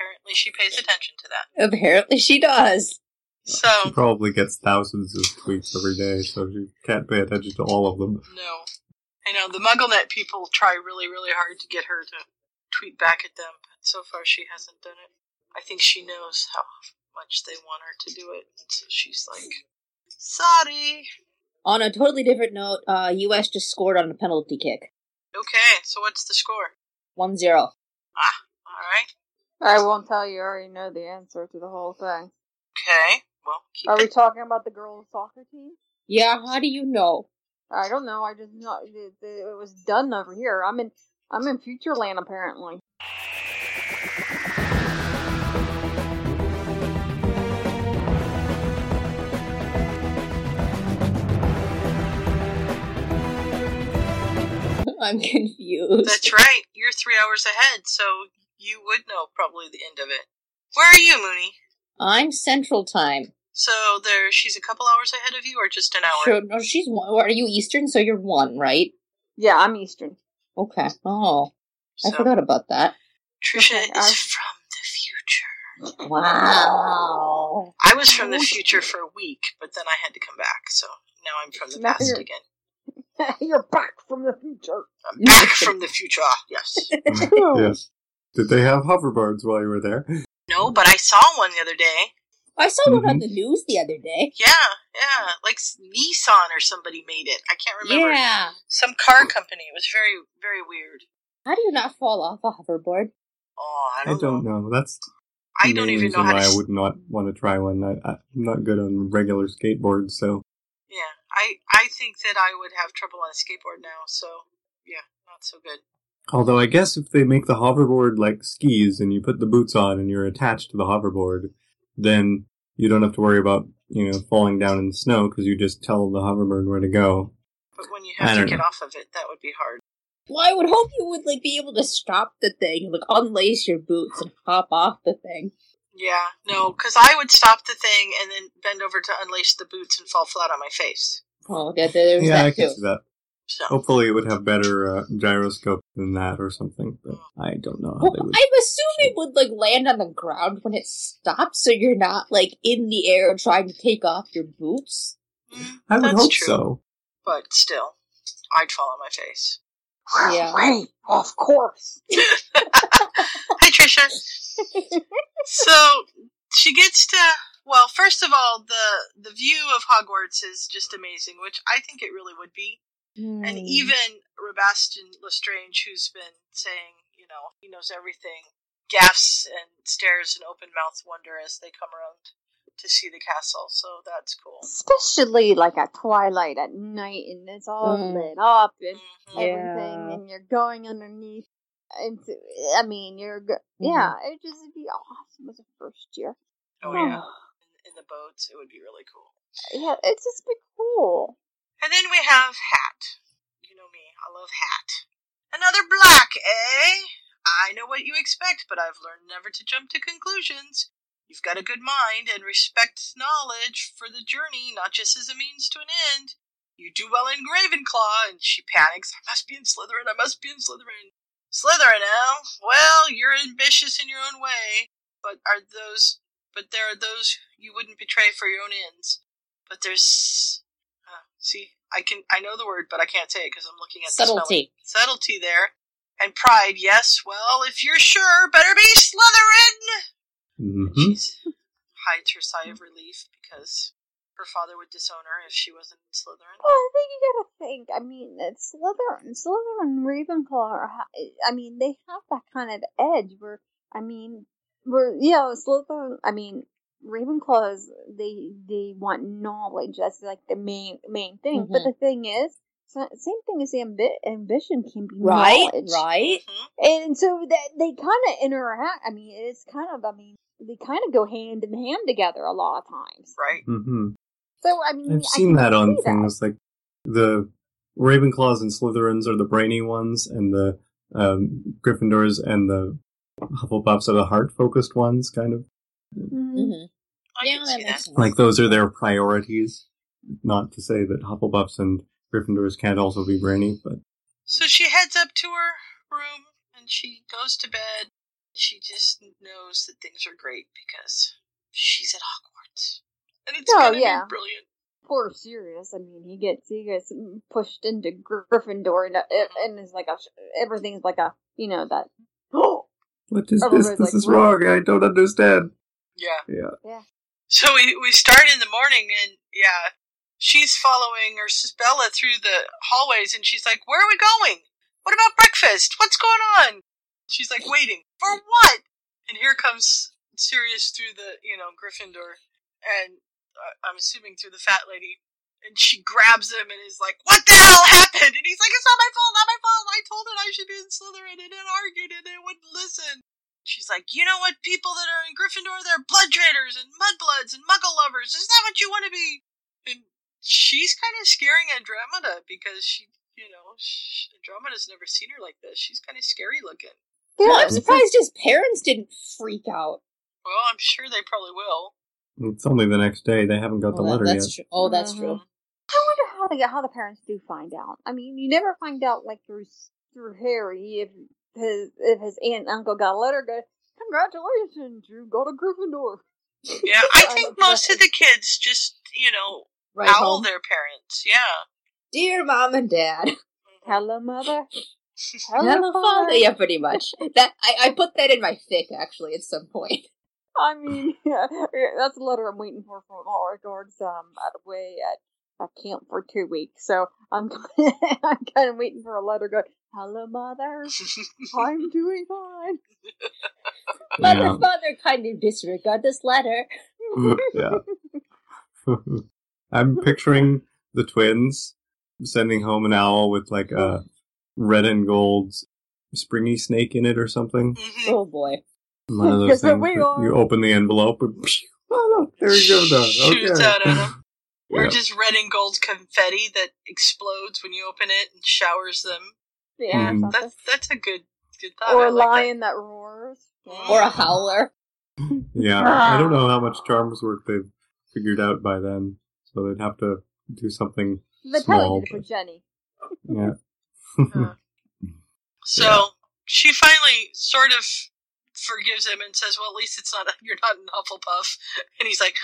Apparently, she pays attention to that. Apparently, she does. She So probably gets thousands of tweets every day, so she can't pay attention to all of them. no, I know the MuggleNet people try really, really hard to get her to tweet back at them, but so far she hasn't done it. I think she knows how much they want her to do it, so she's like, "Sorry." On a totally different note, uh, U.S. just scored on a penalty kick. Okay, so what's the score? One zero. Ah, Alright. I won't tell you. I already know the answer to the whole thing. Okay. Well, keep Are we talking about the girls' soccer team? Yeah, how do you know? I don't know. I just know it, it, it was done over here. I'm in. I'm in Futureland apparently. I'm confused. That's right. You're three hours ahead, so you would know probably the end of it. Where are you, Mooney? I'm Central Time. So there, she's a couple hours ahead of you, or just an hour? Sure, no, she's one. Are you Eastern? So you're one, right? Yeah, I'm Eastern. Okay. Oh, I forgot about that. Trisha Okay, is I- from the future. Wow. I was from the future for a week, but then I had to come back, so now I'm from the Now past you're- again. You're back from the future. I'm back from the future. Ah, yes. yes. Did they have hoverboards while you were there? No, but I saw one the other day. I saw one on Mhm. the news the other day. Yeah, yeah, like Nissan or somebody made it. I can't remember. Yeah. Some car company. It was very, very weird. How do you not fall off a hoverboard? Oh, I I don't, don't know. know. That's I don't even know reason how to. why I s- would not want to try one. I, I'm not good on regular skateboards, so Yeah, I I think that I would have trouble on a skateboard now. So yeah, not so good. Although I guess if they make the hoverboard like skis and you put the boots on and you're attached to the hoverboard, then you don't have to worry about you know falling down in the snow because you just tell the hoverboard where to go. But when you I have to get know. off of it, that would be hard. Well, I would hope you would like be able to stop the thing, like unlace your boots and hop off the thing. Yeah, no, because I would stop the thing and then bend over to unlace the boots and fall flat on my face. Oh, yeah, there's yeah, I that can too. see that. So Hopefully, it would have better uh, gyroscope than that or something. But I don't know how Well, they would. I'm assuming it would like land on the ground when it stops, so you're not like in the air trying to take off your boots. I would that's hope true. so. but still, I'd fall on my face. Yeah. Right, of course. Hi, Trisha. so she gets to well, first of all, the the view of Hogwarts is just amazing, which I think it really would be. Hmm. And even Rabastan Lestrange, who's been saying, you know, he knows everything, gasps and stares in open mouth wonder as they come around to see the castle. So that's cool. Especially like at twilight at night, and it's all Mm. lit up and Mhm. everything, Yeah. and you're going underneath. And I mean, you're go- Mm-hmm. yeah, it just would be awesome as a first year. Oh yeah, in, in the boats, it would be really cool. yeah, it's just be cool. And then we have Hat. You know me, I love Hat. Another black, eh? I know what you expect, but I've learned never to jump to conclusions. You've got a good mind and respect knowledge for the journey, not just as a means to an end. You do well in Ravenclaw, and she panics. I must be in Slytherin, I must be in Slytherin. Slytherin, eh? Well, you're ambitious in your own way, but are those but there are those you wouldn't betray for your own ends. But there's see, I can I know the word, but I can't say it because I'm looking at the spelling. Subtlety. Subtlety there, and pride. Yes, well, if you're sure, better be Slytherin. hmm She's hides her sigh of relief because her father would disown her if she wasn't in Slytherin. Well, I think you gotta think. I mean, it's Slytherin, Slytherin, and Ravenclaw. Are, I mean, they have that kind of edge where, I mean, where you know, Slytherin. I mean, Ravenclaws. They they want knowledge. That's like the main main thing. But Mhm. the thing is, so- same thing as ambi- ambition can be Right, knowledge. right. And so that they kind of interact. I mean, it's kind of. I mean, they kind of go hand in hand together a lot of times. Right. Mm-hmm. So I mean, I've I seen can that on see things like the Ravenclaws and Slytherins are the brainy ones, and the um, Gryffindors and the Hufflepuffs are the heart-focused ones, kind of. Mhm. hmm I Yeah, can see that. Like those are their priorities. Not to say that Hufflepuffs and Gryffindors can't also be brainy, but So she heads up to her room and she goes to bed. She just knows that things are great because she's at Hogwarts. And it's Oh, gonna yeah. be brilliant. poor Sirius. I mean, he gets he gets pushed into Gryffindor, and it, and is like a everything's like a you know that. Oh, what is this? This like, is wrong. I don't understand. Yeah. Yeah. yeah. So we, we start in the morning and yeah, she's following her sis Bella through the hallways and she's like, Where are we going? What about breakfast? What's going on? She's like waiting for what? And here comes Sirius through the you know Gryffindor, and uh, I'm assuming through the fat lady. And she grabs him and is like, "What the hell happened?" And he's like, "It's not my fault, not my fault. I told it I should be in Slytherin, and it argued, and it wouldn't listen." She's like, "You know what? People that are in Gryffindor, they're blood traitors and mudbloods and Muggle lovers. Is that what you want to be?" And she's kind of scaring Andromeda because she, you know, sh Andromeda's never seen her like this. She's kind of scary looking. Well, I'm surprised his parents didn't freak out. Well, I'm sure they probably will. It's only the next day. They haven't got oh, the Well, letter that's yet. true. Oh, that's true. Mm-hmm. I wonder how the how the parents do find out. I mean, you never find out like through through Harry if his if his aunt and uncle got a letter. Go, congratulations, you got a Gryffindor. Yeah, I think most of the kids just, you know, Right owl home. their parents. Yeah. Dear mom and dad. Hello, mother. Hello, father. Yeah, pretty much. That I, I put that in my fic actually at some point. I mean, yeah, that's a letter I'm waiting for from all regards. Um, out of way at a camp for two weeks, so I'm I'm kind of waiting for a letter. Going, hello, mother. I'm doing fine. Mother, Yeah. father, of disregard this letter. yeah. I'm picturing the twins sending home an owl with like a red and gold springy snake in it or something. Oh boy. One of those things we that are. you open the envelope and oh look, there you go. Though. Shoots Okay. Out at them. Or Yeah. just red and gold confetti that explodes when you open it and showers them. Yeah, Mhm. That's that's a good good thought. or a like lion that roars. Or a howler. Yeah, I don't know how much charms work they've figured out by then, so they'd have to do something They small. probably did it for Ginny. Yeah. So she finally sort of forgives him and says, "Well, at least it's not you're not an Hufflepuff." And he's like,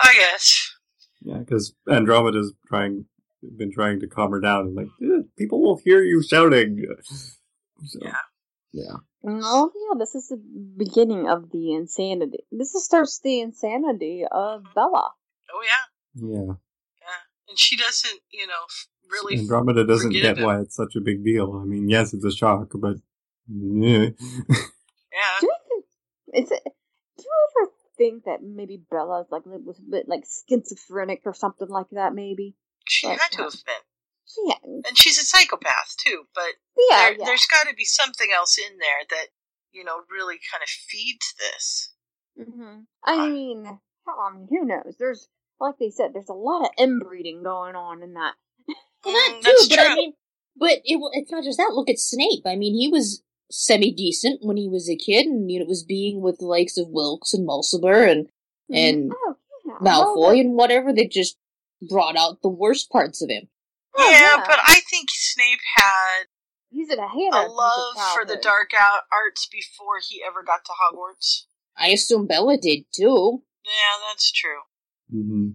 "I guess." Yeah, because Andromeda's trying, been trying to calm her down, and like "Eh, people will hear you shouting. So, Yeah. yeah, Oh yeah, this is the beginning of the insanity. This is starts the insanity of Bella. Oh yeah, yeah. yeah. And she doesn't, you know, really. Andromeda doesn't get why it's such a big deal. I mean, yes, it's a shock, but eh. Yeah. Do you think is it? Do you ever think that maybe Bella's like was a bit like schizophrenic or something like that? Maybe. She Like, had to have been. Yeah. And she's a psychopath too, but Yeah. there, yeah. there's got to be something else in there that you know really kind of feeds this. hmm I mean, I mean, who knows? There's like they said, there's a lot of inbreeding going on in that. Well, Mm, that too, but I mean, but it, it's not just that. Look at Snape. I mean, he was semi decent when he was a kid, and you know, it was being with the likes of Wilkes and Mulciber and and Oh, yeah. Malfoy and whatever. They just brought out the worst parts of him. Oh, yeah, yeah. but I think Snape had He's in a hand. a love for the dark out arts before he ever got to Hogwarts. I assume Bella did too. Yeah, that's true. hmm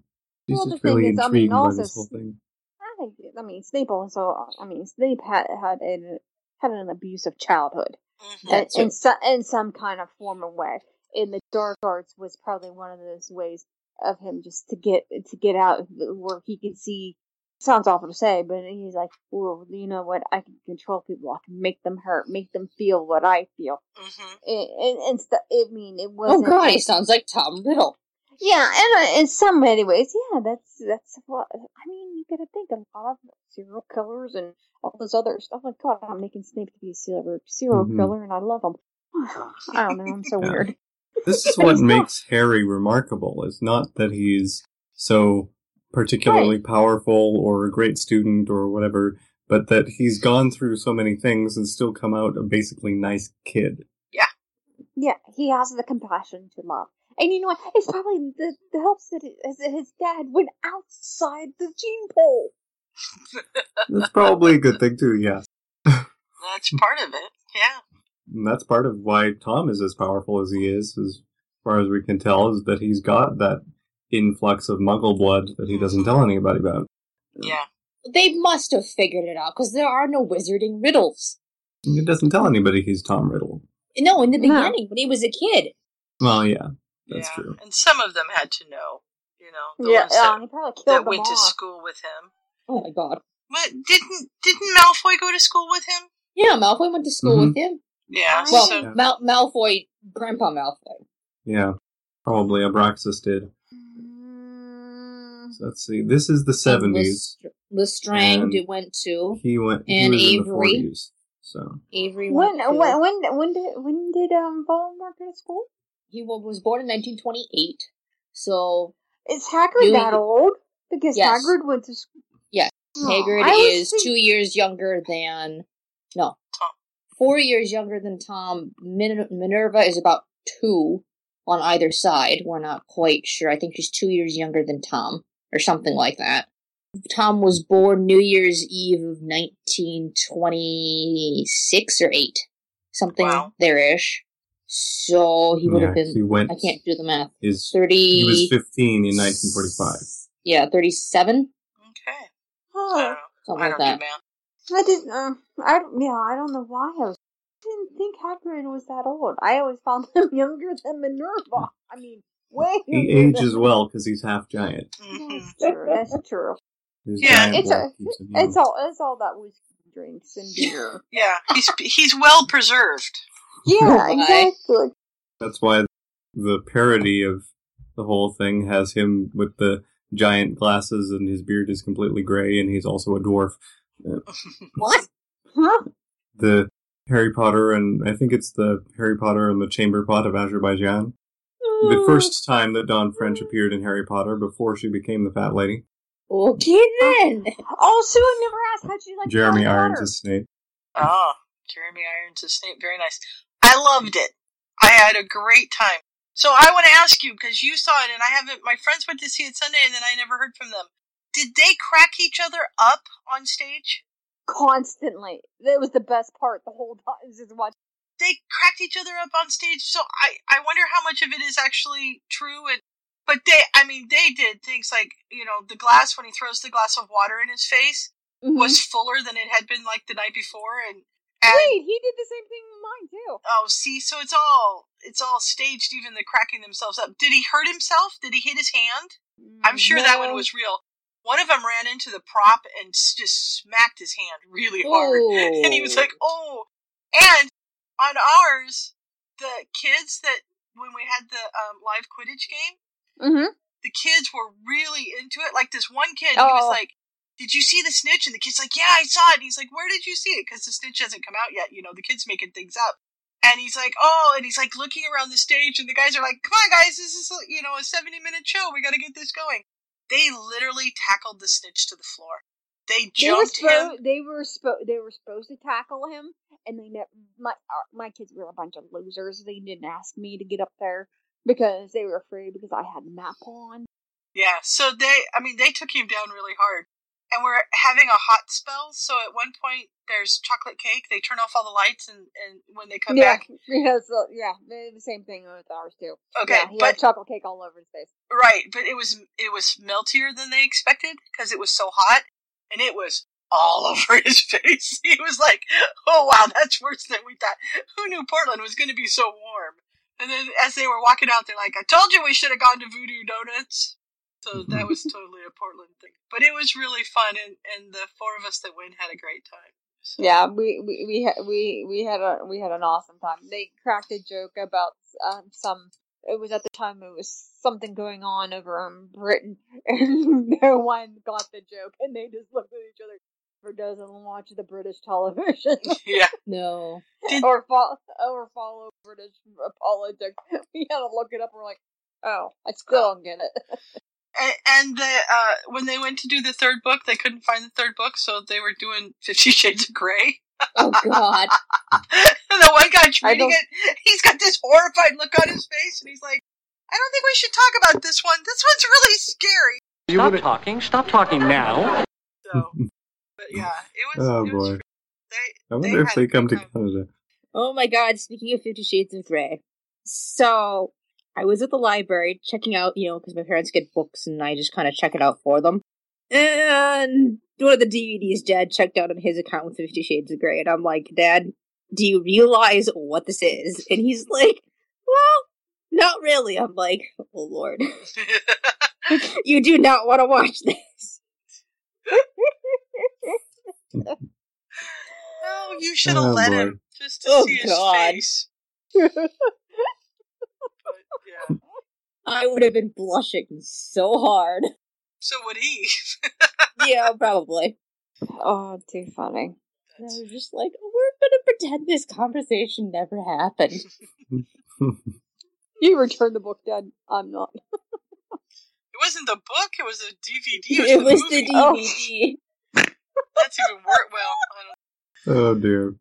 She's Well, just really thing is, I mean, intrigued by this whole thing. I think. I mean, Snape also. I mean, Snape had had an had an abusive childhood. Mhm. That's in, so, in some kind of form or way. In the dark arts was probably one of those ways of him just to get to get out where he could see. Sounds awful to say, but he's like, well, you know what? I can control people. I can make them hurt, make them feel what I feel. hmm And, and, and st- I mean, it Oh wasn't. God, he sounds like Tom Riddle. Yeah, and uh, in some many ways, yeah, that's that's what I mean. You gotta think a lot of serial killers and all this other stuff. Like God, I'm making Snape to be a serial serial Mhm. killer, and I love him. I don't know. I'm so Yeah. weird. This is what makes Harry remarkable. Is not that he's so particularly powerful or a great student or whatever, but that he's gone through so many things and still come out a basically nice kid. Yeah, yeah, he has the compassion to love. And you know what? It's probably the, the helps that his, his dad went outside the gene pool. That's probably a good thing too. Yes, That's part of it. Yeah. and that's part of why Tom is as powerful as he is, as far as we can tell, is that he's got that influx of Muggle blood that he doesn't tell mm-hmm. anybody about. Yeah. They must have figured it out because there are no wizarding riddles. He doesn't tell anybody he's Tom Riddle. No, in the No. beginning when he was a kid. Well, yeah, that's yeah. true. And some of them had to know. You know, the yeah, ones uh, that, he probably killed that them went all. to school with him. Oh my God. But didn't didn't Malfoy go to school with him? Yeah, Malfoy went to school Mhm. with him. Yeah. Well, so Mal- Malfoy, Grandpa Malfoy. Yeah, probably Abraxas did. Mm, So let's see. This is the seventies. Lest- Lestrange did- went to. He went. And he was in the Avery. 40s, so Avery when went to. when when when did when did um Voldemort go to school? He was born in 1928. So, Is Hagrid Doing- that old? Because Yes. Hagrid went to school. yes, Oh, Hagrid is think- two years younger than. No. Four years younger than Tom. Min- Minerva is about two on either side. We're not quite sure. I think she's two years younger than Tom, or something like that. Tom was born New Year's Eve of 1926 or 8. Something Wow. there-ish. So he would yeah, have been. he went. I can't do the math. His 30. he was fifteen in nineteen forty-five. Yeah, 37? okay. I don't, Something I like don't that. do math. I didn't. Uh, I don't- yeah, I don't know why I was. I didn't think Hagrid was that old. I always found him younger than Minerva. I mean, way He younger ages than- well because he's half giant. Mhm. That's true. That's true. His Yeah. It's a. keeps him young. It's all. It's all that whiskey he drinks and beer. Yeah, he's he's well preserved. Yeah, exactly. That's why the parody of the whole thing has him with the giant glasses and his beard is completely gray and he's also a dwarf. What? Huh? The Harry Potter and I think it's the Harry Potter and the Chamber Pot of Azerbaijan. The first time that Dawn French appeared in Harry Potter before she became the fat lady. Okay then. Oh, Sue, I never asked how'd you like Jeremy Harry Irons Potter? is Snape. Ah, Jeremy Irons is Snape. Very nice. I loved it. I had a great time. So I want to ask you because you saw it and I haven't. My friends went to see it Sunday and then I never heard from them. Did they crack each other up on stage? constantly. That was the best part the whole time. Just watch. They cracked each other up on stage. So I I wonder how much of it is actually true and. But they, I mean, they did things like, you know, the glass when he throws the glass of water in his face Mhm. was fuller than it had been like the night before, and, and Wait, he did the same thing with mine too. Oh, see, so it's all it's all staged, even the cracking themselves up. Did he hurt himself? Did he hit his hand? I'm sure that one was real. One of them ran into the prop and just smacked his hand really hard, and he was like, "Oh!" And on ours, the kids that when we had the um, live Quidditch game, Mm-hmm. the kids were really into it. Like this one kid, he was Oh. like, "Did you see the snitch?" And the kid's like, "Yeah, I saw it." And he's like, "Where did you see it?" Because the snitch hasn't come out yet. You know, the kid's making things up. And he's like, "Oh," and he's like looking around the stage, and the guys are like, "Come on, guys, this is you know a seventy minute show. We got to get this going." They literally tackled the snitch to the floor. They They were jumped him. They were supposed. They were supposed to tackle him, and they. My uh, my kids were a bunch of losers. They didn't ask me to get up there because they were afraid because I had map on. Yeah, so they, I mean, they took him down really hard. And we're having a hot spell, so at one point there's chocolate cake. They turn off all the lights, and, and when they come yeah, back, yeah, so, yeah, they- the same thing with ours too. Okay, yeah, he but- had chocolate cake all over his face. right? But it was it was meltier than they expected because it was so hot, and it was all over his face. He was like, "Oh wow, that's worse than we thought. Who knew Portland was going to be so warm?" And then as they were walking out, they're like, "I told you we should have gone to Voodoo Doughnuts." So that was totally a Portland thing, but it was really fun, and and the four of us that went had a great time. So. Yeah, we we we had we we had a we had an awesome time. They cracked a joke about um, some. It was at the time it was something going on over in Britain, and no one got the joke, and they just looked at each other. Or doesn't watch the British television Yeah. No. or follow or follow British politics. We had to look it up. We're like, oh, I still don't get it. And, and the uh, when they went to do the third book, they couldn't find the third book, so they were doing Fifty Shades of Grey. Oh God. The one guy's I reading don't- it. He's got this horrified look on his face, and he's like, "I don't think we should talk about this one. This one's really scary." Stop talking. Stop talking now. So, but yeah, it was. Oh it was boy. they, I wonder they if they come to. Canada. Oh my god, speaking of Fifty Shades of Grey. So, I was at the library checking out, you know, because my parents get books and I just kind of check it out for them. And one of the DVDs Dad checked out on his account with Fifty Shades of Grey. And I'm like, Dad, do you realize what this is? And he's like, well, not really. I'm like, oh Lord. you do not want to watch this. Oh, you should have Oh, let boy. him. just to Oh, see his God. face. Yeah. I would have been blushing so hard. So would he. yeah, probably. Oh, too funny. And I was just like, we're gonna pretend this conversation never happened. You returned the book, Dad. I'm not. It wasn't the book, it was a DVD. It the was movie. the Oh. DVD. That's even worse. Well, I don't Oh dear.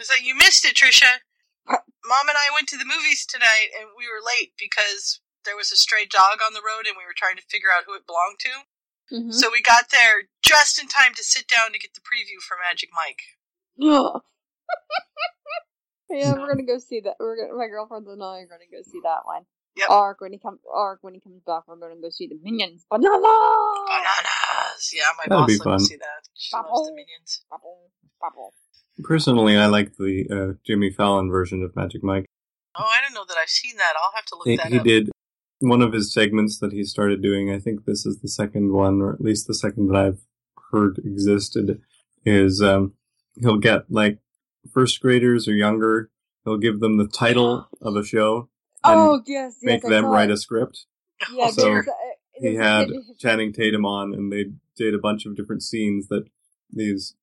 Is that you missed it, Trisha? Mom and I went to the movies tonight, and we were late because there was a stray dog on the road, and we were trying to figure out who it belonged to. Mm-hmm. So we got there just in time to sit down to get the preview for Magic Mike. yeah, we're gonna go see that. We're gonna, my girlfriend and I are gonna go see that one. Yep. Ark when he comes. Ark when he comes back, we're gonna go see the Minions. Banana. Bananas! Yeah, my That'd boss be let see that. She loves the minions. Bubble, bubble. Personally, I like the uh, Jimmy Fallon version of Magic Mike. Oh, I don't know that I've seen that. I'll have to look He, that he up. did one of his segments that he started doing. I think this is the second one, or at least the second that I've heard existed. Is um, he'll get like first graders or younger. He'll give them the title of a show and Oh yes, yes. make I them write it. a script. Yeah, So, there's, uh, He there's a had kid- Channing Tatum on, and they did a bunch of different scenes that these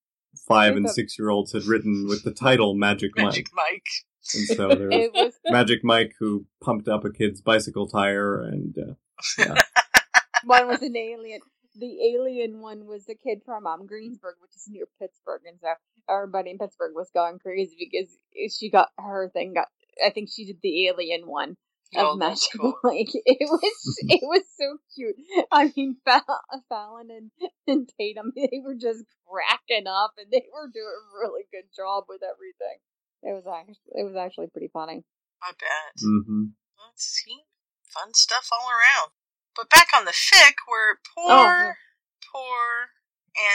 five and six year olds had written with the title Magic Mike. Magic Mike. And so there was was Magic Mike who pumped up a kid's bicycle tire, and uh, yeah. one was an alien. The alien one was the kid from um Greensburg, which is near Pittsburgh, and so everybody in Pittsburgh was going crazy because she got her thing. Got I think she did the alien one of that's Magic cool. Mike. It was it was so cute. I mean, Fa- Fallon and, and Tatum, they were just cracking up, and they were doing a really good job with everything. It was actually it was actually pretty funny. I bet. hmm Let's see. Fun stuff all around. But back on the fic, where poor, Oh, yeah. poor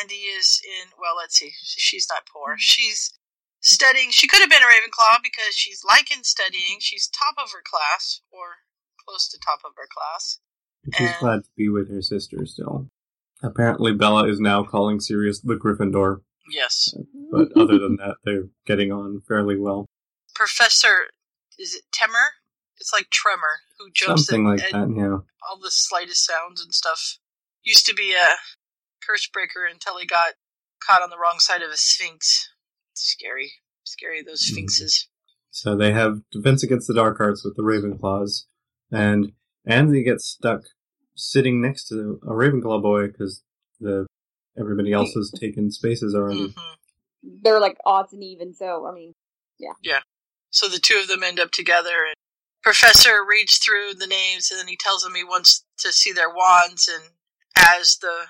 Andy is in. Well, let's see. She's not poor. She's studying. She could have been a Ravenclaw because she's liking studying. She's top of her class, or close to top of her class. she's And- glad to be with her sister still. Apparently, Bella is now calling Sirius the Gryffindor, Yes. but other than that, they're getting on fairly well. Professor, is it Temer? It's like Tremor, who jumps Something at, like at that, yeah. all the slightest sounds and stuff. Used to be a curse breaker until he got caught on the wrong side of a sphinx. Scary. Scary, those Mm-hmm. sphinxes. So they have Defense Against the Dark Arts with the Ravenclaws, and Andy gets stuck sitting next to a Ravenclaw boy because the everybody else has taken spaces already. Mm-hmm. They're like odds and evens, so I mean, yeah. Yeah. So the two of them end up together, and Professor reads through the names, and then he tells them he wants to see their wands. And as the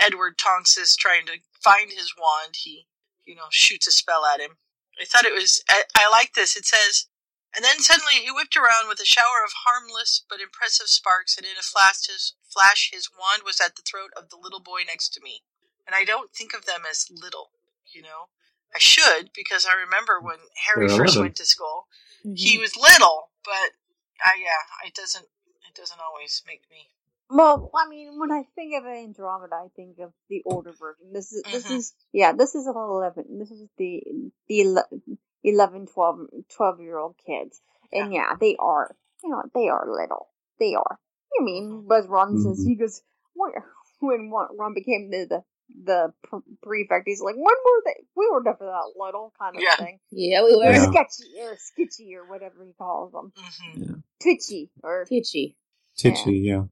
Edward Tonks is trying to find his wand, he, you know, shoots a spell at him. I thought it was. I, I like this. It says, and then suddenly he whipped around with a shower of harmless but impressive sparks, and in a flash, his flash, his wand was at the throat of the little boy next to me. And I don't think of them as little, you know. I should because I remember when Harry They're first 11. went to school, Mm-hmm. he was little, but I yeah, it doesn't it doesn't always make me. Well, I mean, when I think of Andromeda, I think of the older version. This is this Mhm. is yeah, this is eleven. This is the the ele- 11, 12, 12 year old kids, and yeah, they are you know they are little. They are. I mean, Buzz Ron says, Mhm. he goes when when Ron became the the, the pre- prefect, he's like, when were they? We were never that little, kind of Yeah. thing. Yeah, we were. Or Yeah. sketchy or sketchy or whatever he calls them, Mm-hmm. twitchy or Titchy. Titchy, yeah.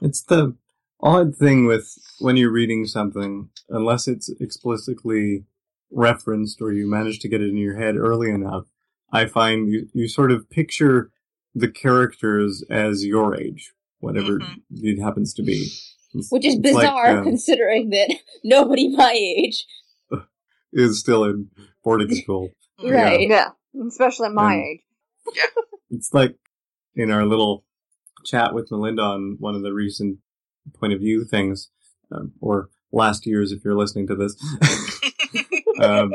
It's the odd thing with when you're reading something, unless it's explicitly referenced or you manage to get it in your head early enough, I find you, you sort of picture the characters as your age, whatever Mhm. it happens to be. It's- Which is it's like, bizarre um, considering that nobody my age. is still in boarding school. Right. yeah, especially my And- age. It's like in our little chat with Melinda on one of the recent point of view things, um, or last year's if you're listening to this. um,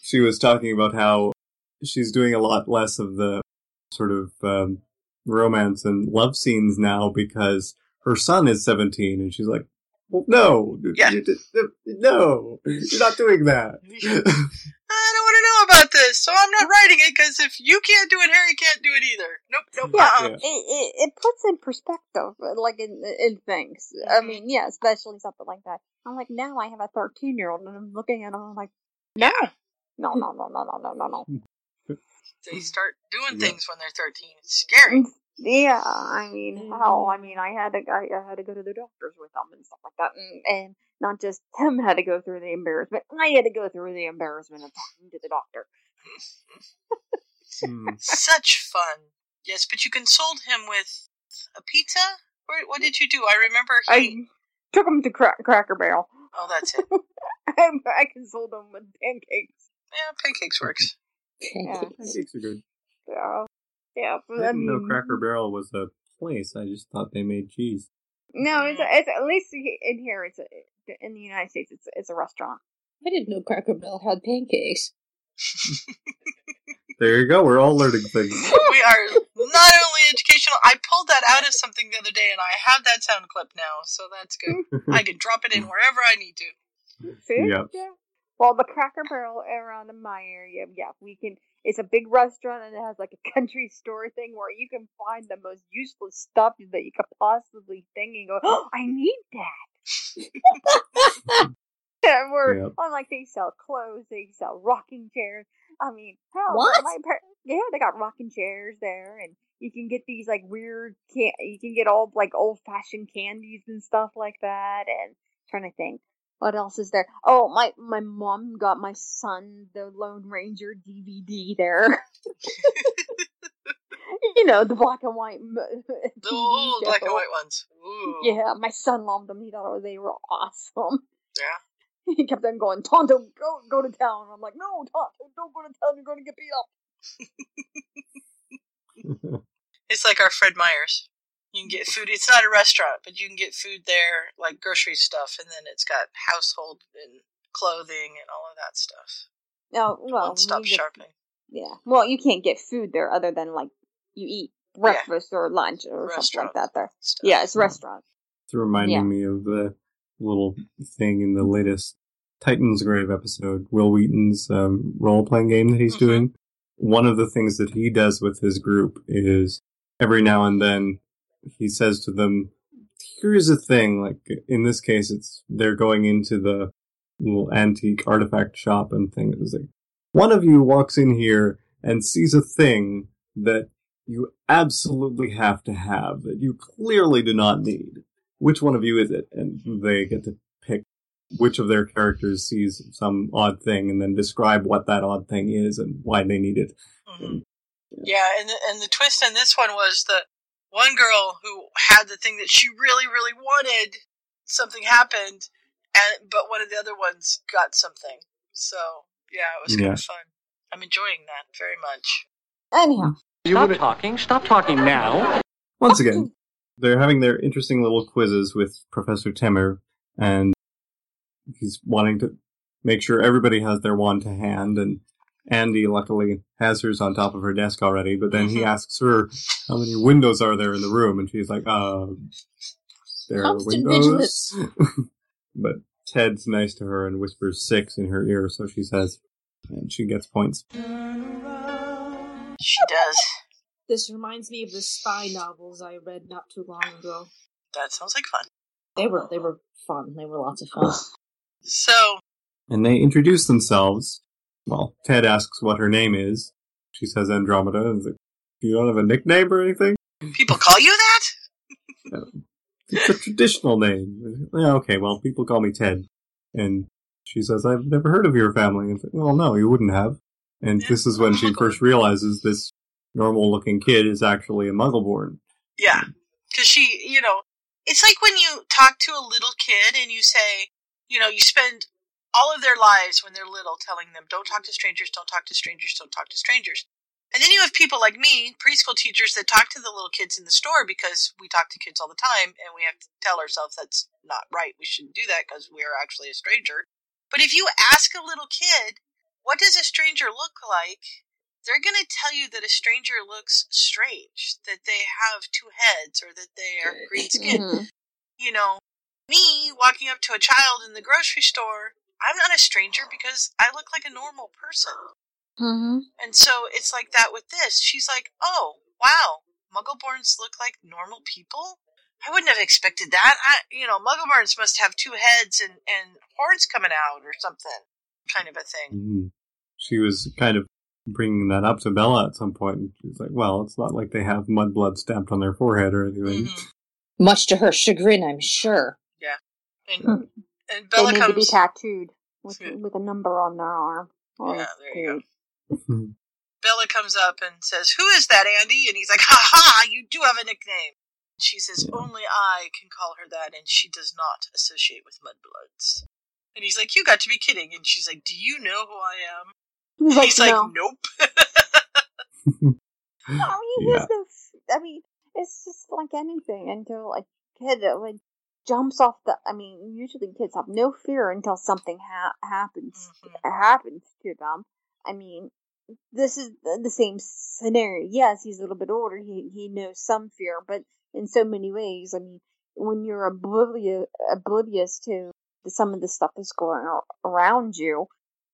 she was talking about how she's doing a lot less of the sort of um, romance and love scenes now because her son is 17 and she's like, well, no, Yeah. you did- no, you're not doing that. I don't know about this, so I'm not writing it because if you can't do it, Harry can't do it either. Nope, nope. Yeah, uh-uh. It, it it puts in perspective, uh, like in in things. I mm-hmm. mean, yeah, especially something like that. I'm like, now I have a 13 year old, and I'm looking at him, I'm like, no, no, no, no, no, no, no, no, no. They mm. start doing Yeah. things when they're 13. It's scary. Mm. Yeah, I mean, hell, I mean, I had to, I, I had to go to the doctors with them and stuff like that, and, and not just him had to go through the embarrassment. I had to go through the embarrassment of talking to the doctor. Hmm. Such fun. Yes, but you consoled him with a pizza? Or what did you do? I remember he. I took him to cra- Cracker Barrel. Oh, that's it. I, I consoled him with pancakes. Yeah, pancakes works. Yeah, Pancakes are good. yeah, yeah. I But, I didn't know mean, Cracker Barrel was a place. I just thought they made cheese. no, it's it's at least in here. It's a, in the United States. It's it's a restaurant. I didn't know Cracker Barrel had pancakes. There you go. We're all learning things. we are not only educational. I pulled that out of something the other day, and I have that sound clip now, so that's good. I can drop it in wherever I need to. See? Yep. Yeah. Well, the Cracker Barrel around in my area, yeah, we can. It's a big restaurant and it has like a country store thing where you can find the most useless stuff that you could possibly think and go, oh, I need that. yeah, we're Yep. I'm like they sell clothes, they sell rocking chairs. I mean, hell, What? My par- yeah, they got rocking chairs there, and you can get these like weird can. You can get all like old fashioned candies and stuff like that. And trying to think, what else is there? Oh, my my mom got my son the Lone Ranger DVD there. you know the black and white. The TV old black and white ones. Ooh. Yeah, my son loved them. He thought they were awesome. Yeah. He kept on going, Tonto, go go to town. I'm like, no, Tonto, don't go to town. You're going to get beat up. It's like our Fred Meyer's. You can get food. It's not a restaurant, but you can get food there, like grocery stuff, and then it's got household and clothing and all of that stuff. No, well, One stop you get- shopping. Yeah. Well, you can't get food there other than like you eat breakfast or lunch or something like that there. Stuff. Yeah, it's restaurant. It's reminding Yeah. me of the little thing in the latest Titansgrave episode, Wil Wheaton's um, role playing game that he's Mhm. doing. One of the things that he does with his group is every now and then he says to them, Here's a thing, like in this case, it's they're going into the little antique artifact shop and thing. It was like, one of you walks in here and sees a thing that you absolutely have to have that you clearly do not need. Which one of you is it? And they get to pick which of their characters sees some odd thing and then describe what that odd thing is and why they need it. hmm Yeah, and the, and the twist in this one was that one girl who had the thing that she really, really wanted, something happened, and but one of the other ones got something. So yeah, it was kind of fun. I'm enjoying that very much. Anyhow, Stop talking. Stop talking now. Once again, they're having their interesting little quizzes with Professor Timmer, and he's wanting to make sure everybody has their wand to hand, and Andy luckily has hers on top of her desk already, but then he Mhm. asks her how many windows are there in the room, and she's like, uh, there are Constant windows. but Ted's nice to her and whispers six in her ear, so she says, and she gets points. She does. This reminds me of the spy novels I read not too long ago. That sounds like fun. They were they were fun. They were lots of fun. So And they introduce themselves. Well, Ted asks what her name is. She says Andromeda. Like, you don't have a nickname or anything? people call you that? It's a traditional name. Yeah, okay, well, people call me Ted. And she says, I've never heard of your family. And like, well, no, you wouldn't have. And this is when she first realizes this normal looking kid is actually a Muggleborn. Yeah, because she, you know, it's like when you talk to a little kid and you say, you know, you spend all of their lives when they're little telling them, don't talk to strangers, don't talk to strangers, don't talk to strangers. And then you have people like me, preschool teachers, that talk to the little kids in the store because we talk to kids all the time and we have to tell ourselves that's not right. We shouldn't do that because we are actually a stranger. But if you ask a little kid, what does a stranger look like? They're going to tell you that a stranger looks strange, that they have two heads or that they are green skinned Mhm. you know, me walking up to a child in the grocery store, I'm not a stranger because I look like a normal person. Mm-hmm. And so it's like that with this. She's like, oh, wow, Muggleborns look like normal people? I wouldn't have expected that. I, you know, Muggleborns must have two heads and, and horns coming out or something, kind of a thing. Mhm. She was kind of bringing that up to Bella at some point, and she's like, "Well, it's not like they have mudblood stamped on their forehead or anything." Much to her chagrin, I'm sure. Yeah. And, Hmm. and They Bella need to be comes. tattooed with with a number on their arm. Or Yeah, there you period. Bella comes up and says, Who is that, Andy? And he's like, Ha ha, you do have a nickname. She says, Only I can call her that, and she does not associate with mudbloods. And he's like, You got to be kidding. And she's like, Do you know who I am? He's like, he's like, no. Nope. I mean, Yeah. has no. f- I mean, it's just like anything until like kid that like jumps off the. I mean, usually kids have no fear until something ha- happens mm-hmm. happens to them. I mean, this is the same scenario. Yes, he's a little bit older. He he knows some fear, but in so many ways, I mean, when you're oblivious oblivious to some of the stuff that's going ar- around you,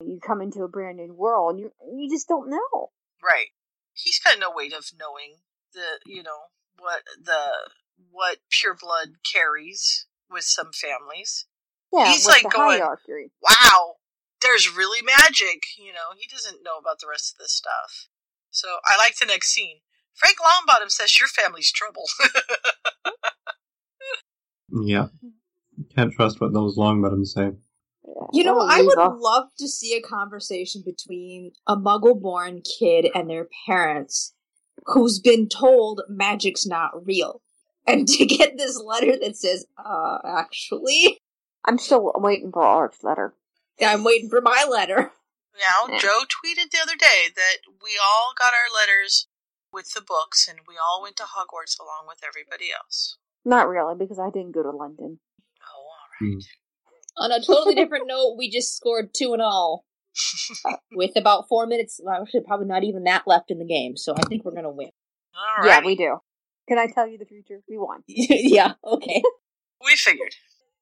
you come into a brand new world. You you just don't know. right. He's got no way of knowing the, you know, what the, what pure blood carries with some families. Yeah, He's like the going, hierarchy. wow, there's really magic. You know, he doesn't know about the rest of this stuff. So I like the next scene. Frank Longbottom says your family's trouble. Yeah, can't trust what those Longbottoms say. You know, I would love to see a conversation between a muggle born kid and their parents who's been told magic's not real. And to get this letter that says, uh, actually, I'm still waiting for Art's letter. I'm waiting for my letter. now, Yeah. Jo tweeted the other day that we all got our letters with the books and we all went to Hogwarts along with everybody else. Not really, because I didn't go to London. Oh, all right. On a totally different note, we just scored two and all. With about four minutes, well, actually, probably not even that left in the game, so I think we're gonna win. All Yeah, we do. Can I tell you the future? We won. yeah, okay. we figured.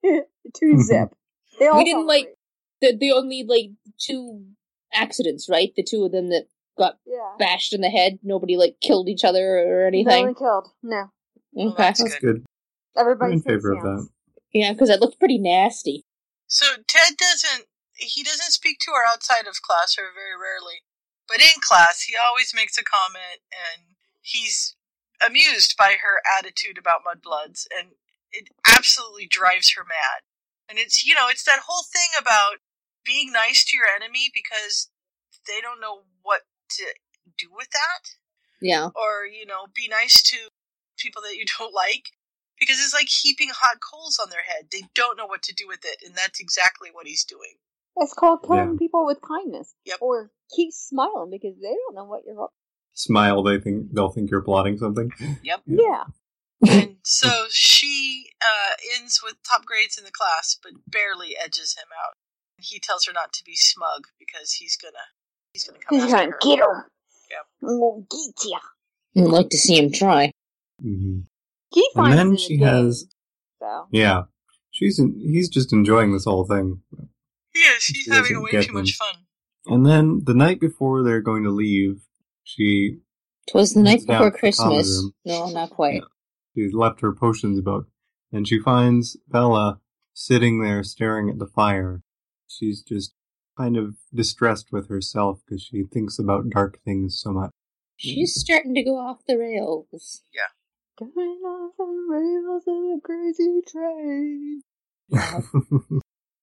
Two zip. They all we didn't like the the only like two accidents, right? The two of them that got Yeah. bashed in the head. Nobody like killed each other or anything. one killed. No. Well, Okay. that's That's good. good. I'm Everybody in favor of that. Yeah, because it looked pretty nasty. So Ted doesn't he doesn't speak to her outside of class or very rarely. But in class he always makes a comment and he's amused by her attitude about mudbloods and it absolutely drives her mad. And it's you know, it's that whole thing about being nice to your enemy because they don't know what to do with that. Yeah. Or, you know, be nice to people that you don't like. Because it's like heaping hot coals on their head. They don't know what to do with it, and that's exactly what he's doing. It's called killing Yeah. people with kindness. Yep. Or keep smiling because they don't know what you're up. Smile, they think they'll think you're plotting something. Yep. Yeah. and so she uh, ends with top grades in the class, but barely edges him out. He tells her not to be smug because he's gonna he's gonna come He's after gonna her. get her. Yep. I'm gonna get ya. I'd like to see him try. hmm He And finds then she again, has, So. yeah, she's in, he's just enjoying this whole thing. Yes, he's She having way get too much fun. And then the night before they're going to leave, she Twas the night before to the common Christmas. No, not quite. she's left her potions about, and she finds Bella sitting there staring at the fire. She's just kind of distressed with herself because she thinks about dark things so much. She's mm. starting to go off the rails. Yeah. Going off the rails of a crazy train.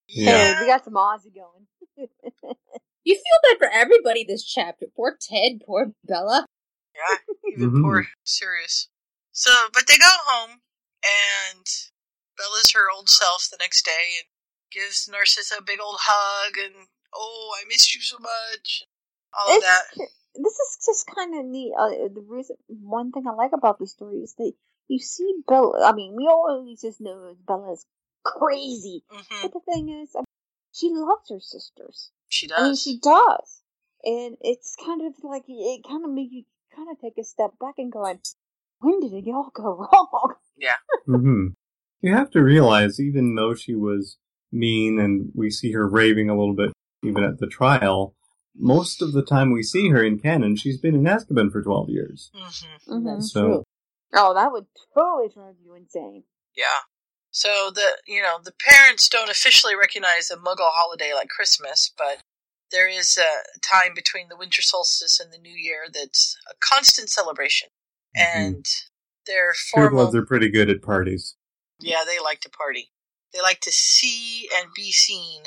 yeah. Hey, we got some Ozzy going. You feel bad for everybody this chapter. Poor Ted, poor Bella. Yeah, even Mhm. poor Sirius. So, but they go home, and Bella's her old self the next day and gives Narcissa a big old hug and, oh, I missed you so much. All of that. This is just kind of neat. Uh, the reason, one thing I like about the story is that you see Bella. I mean, we always just know Bella's crazy, hmm but the thing is, I mean, she loves her sisters. She I mean, does. she does, and it's kind of like it kind of makes you kind of take a step back and going, when did it all go wrong? yeah. hmm You have to realize, even though she was mean and we see her raving a little bit even at the trial, most of the time we see her in canon, she's been in Azkaban for 12 years. Mm-hmm. Mhm. That's So- true. Oh, that would totally drive you insane. Yeah. So the you know the parents don't officially recognize a Muggle holiday like Christmas, but there is a time between the winter solstice and the New Year that's a constant celebration, and their formal Purebloods are pretty good at parties. yeah they like to party. They like to see and be seen.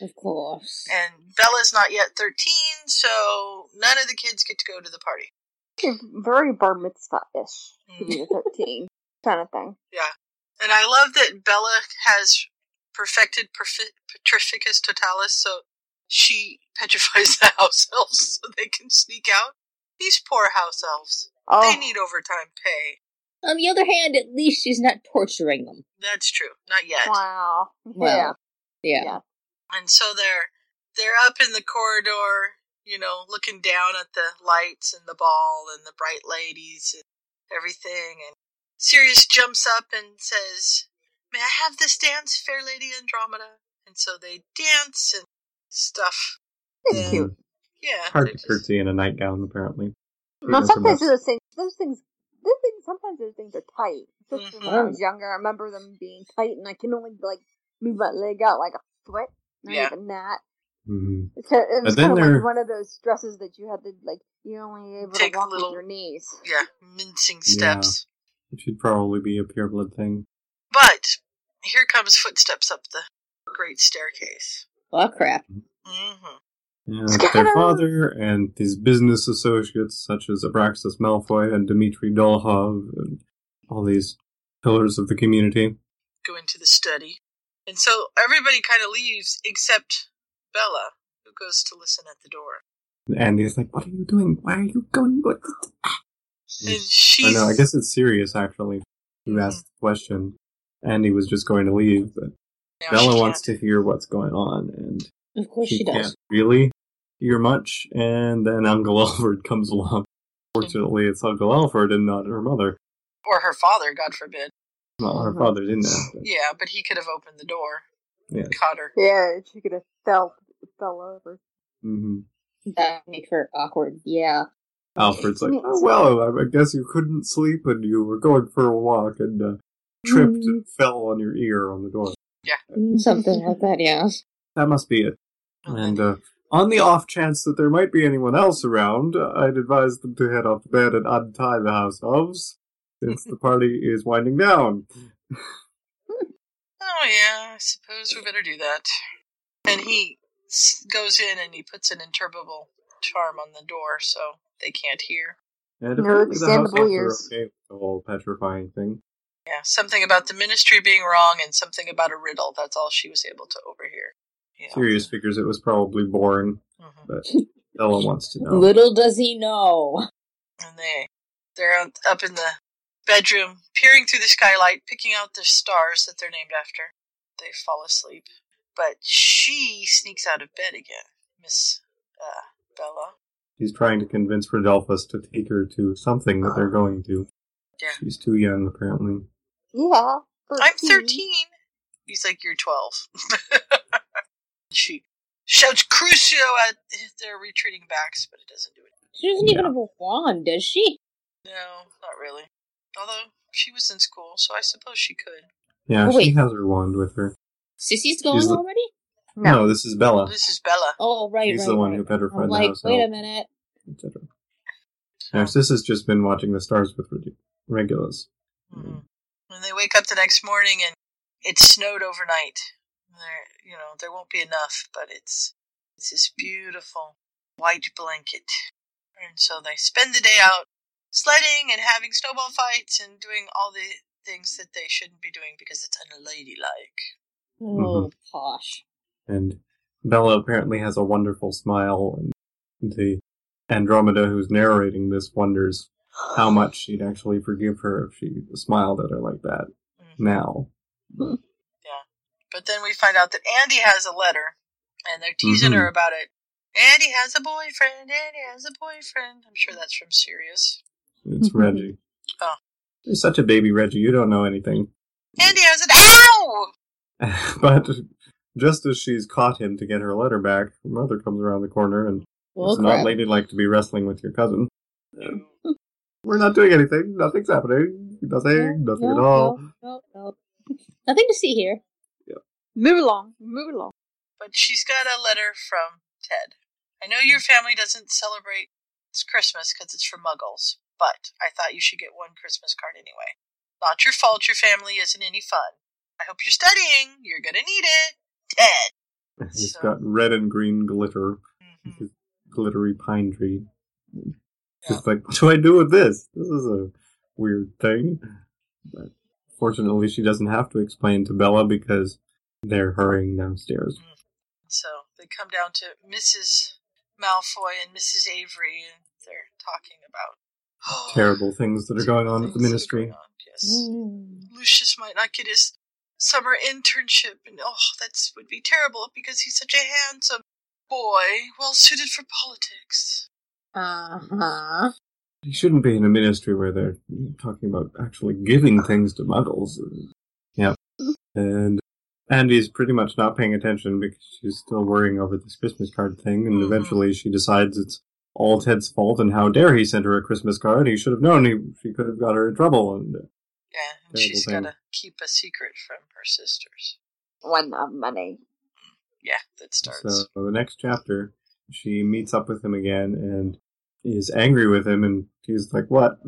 Of course. And Bella's not yet thirteen, so none of the kids get to go to the party. You're very bar mitzvah-ish to Mm. be 13 kind of thing. Yeah. And I love that Bella has perfected perfi- Petrificus Totalis, so she petrifies the house elves so they can sneak out. These poor house elves. Oh, They need overtime pay. On the other hand, at least she's not torturing them. That's true. Not yet. wow. Well, yeah. Yeah. Yeah. And so they're they're up in the corridor, you know, looking down at the lights and the ball and the bright ladies and everything. And Sirius jumps up and says, "May I have this dance, fair lady Andromeda?" And so they dance and stuff. It's And- cute. Yeah. Hard to just- curtsy in a nightgown, apparently. Now, sometimes those things, those things, those things, sometimes those things are tight. Especially when I Mhm. was younger, I remember them being tight, and I can only like move my leg out like a foot. Not Yeah. even that. Mhm. It's kind it was then kind of like one of those dresses that you had to like. You're only able Take to a walk little- with your knees. Yeah, mincing Yeah. steps. It should probably be a pureblood thing. But here comes footsteps up the great staircase. Oh crap. Mm-hmm. Yeah, it's their father and his business associates, such as Abraxas Malfoy and Dmitri Dolohov, and all these pillars of the community. Go into the study. And so everybody kind of leaves except Bella, who goes to listen at the door. And he's like, "What are you doing? Why are you going?" What? And I know. I guess it's serious, actually. You asked the question. Andy was just going to leave, but Now Bella wants to hear what's going on, and Of course she, she does. can't really hear much. And then Uncle Alfred comes along. Fortunately, it's Uncle Alfred and not her mother. Or her father, God forbid. Well, her Mhm. father's in there. but- Yeah, but he could have opened the door. Yeah. Caught her. Yeah, she could have fell fell over. hmm That makes her awkward. Yeah. Alfred's like, oh, well, I I guess you couldn't sleep and you were going for a walk and uh, tripped Mm. and fell on your ear on the door. Yeah. Something like that, yeah. That must be it. And uh, on the off chance that there might be anyone else around, uh, I'd advise them to head off to bed and untie the house elves, since the party is winding down. Oh, yeah, I suppose we better do that. And he goes in and he puts an interminable charm on the door so they can't hear. And No apparently the house extendable elves are ears. okay with the whole petrifying thing. Yeah, something about the ministry being wrong and something about a riddle. That's all she was able to overhear. Yeah. Sirius figures it was probably boring, Mhm. but Bella wants to know. Little does he know. And they they're up- up in the bedroom, peering through the skylight, picking out the stars that they're named after. They fall asleep, but she sneaks out of bed again, Miss uh, Bella. She's trying to convince Rodolphus to take her to something that they're going to. Yeah. She's too young, apparently. Yeah. I'm thirteen. He's like, you're twelve. she shouts Crucio at their retreating backs, but it doesn't do it. She doesn't even have a wand, does she? No, not really. Although she was in school, so I suppose she could. Yeah, Oh, she has her wand with her. Cissy's going She's the- already? No, this is Bella, This is Bella. Oh, right, He's right. the one right. who petrified I'm the like, house wait a minute. etc. Now, Sis has just been watching the stars with Reg- Regulus. Mm-hmm. When they wake up the next morning and it snowed overnight, there, you know, there won't be enough, but it's it's this beautiful white blanket, and so they spend the day out sledding and having snowball fights and doing all the things that they shouldn't be doing because it's unladylike. Oh, posh. And Bella apparently has a wonderful smile, and the Andromeda who's narrating this wonders how much she'd actually forgive her if she smiled at her like that now. Yeah. But then we find out that Andy has a letter, and they're teasing Mhm. her about it. Andy has a boyfriend. Andy has a boyfriend. I'm sure that's from Sirius. It's Reggie. Oh. You're such a baby, Reggie. You don't know anything. Andy has an ow. but just as she's caught him to get her letter back, her mother comes around the corner and Oh, it's not ladylike to be wrestling with your cousin. We're not doing anything. Nothing's happening. Nothing. Nothing no, at all. No, no, no. Nothing to see here. Yeah. Move along. Move along. But she's got a letter from Ted. I know your family doesn't celebrate Christmas because it's for muggles, but I thought you should get one Christmas card anyway. Not your fault your family isn't any fun. I hope you're studying. You're gonna need it. Ted. He's got red and green glitter. Mm-hmm. His glittery pine tree. Just like, what do I do with this? This is a weird thing. But fortunately, she doesn't have to explain to Bella because they're hurrying downstairs. So they come down to Mrs. Malfoy and Mrs. Avery, and they're talking about Terrible things that are going on at the ministry. yes, Lucius might not get his summer internship, and oh, that would be terrible because he's such a handsome boy, well suited for politics. Uh huh. He shouldn't be in a ministry where they're talking about actually giving things to muggles. Yeah. And Andy's pretty much not paying attention because she's still worrying over this Christmas card thing, and eventually she decides it's all Ted's fault, and how dare he send her a Christmas card? He should have known he she could have got her in trouble. And uh, Yeah, and Terrible she's thing. got to keep a secret from her sisters. One of money. Yeah, that starts. so the next chapter, she meets up with him again and is angry with him, and he's like, "What?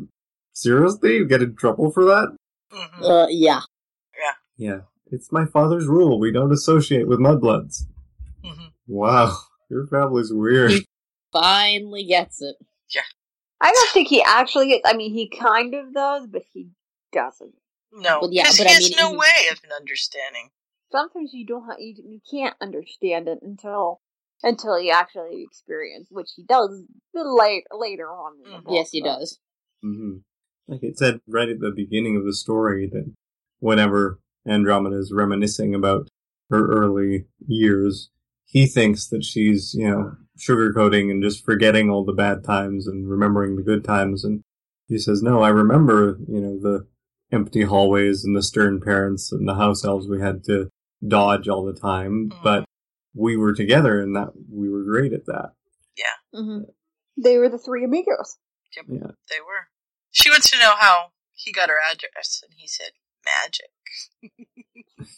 Seriously? You get in trouble for that?" Mm-hmm. Uh, yeah. Yeah, it's my father's rule. We don't associate with mudbloods. Mm-hmm. Wow, your family's weird. Finally gets it. Yeah. I don't think he actually gets. I mean, he kind of does, but he doesn't. No, Well, yeah, because but he I has mean, no he- way of understanding. Sometimes you don't. Ha- you, you can't understand it until until you actually experience, which he does late, later on. In the book, Yes, he but- does. hmm Like it said right at the beginning of the story that whenever Andromeda is reminiscing about her early years, he thinks that she's, you know, sugarcoating and just forgetting all the bad times and remembering the good times. And he says, no, I remember, you know, the empty hallways and the stern parents and the house elves we had to dodge all the time, but we were together and that we were great at that. Yeah, Mm-hmm. They were the three amigos. yep, Yeah. they were. She wants to know how he got her address, and he said magic.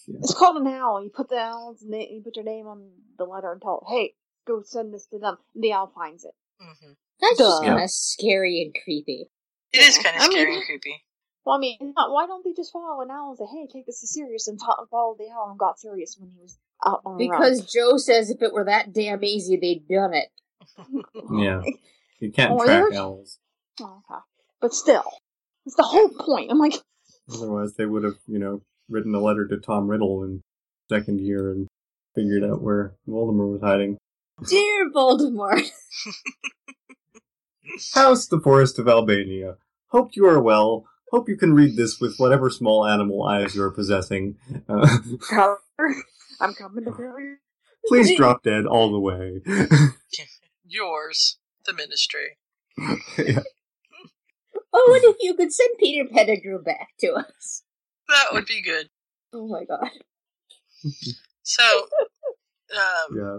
It's called an owl. You put the owl's name, you put your name on the letter and tell, hey, go send this to them. And the owl finds it. Mm-hmm. That's just kind of scary and creepy. It is kind of I mean- scary and creepy. Well, I mean, why don't they just follow an owl and say, hey, take this as serious and ta- follow the owl and got serious when he was out on the? Because Jo says if it were that damn easy, they'd done it. Yeah. You can't Oh, track there's- owls. Oh, okay. But still, it's the whole point. I'm like, Otherwise, they would have, you know, written a letter to Tom Riddle in second year and figured out where Voldemort was hiding. Dear Voldemort. House the Forest of Albania. Hope you are well. Hope you can read this with whatever small animal eyes you are possessing. Uh, I'm coming to kill you. please drop dead all the way. Yours, the ministry. Yeah. Oh, what if you could send Peter Pettigrew back to us? That would be good. Oh my god. So, um, Yeah,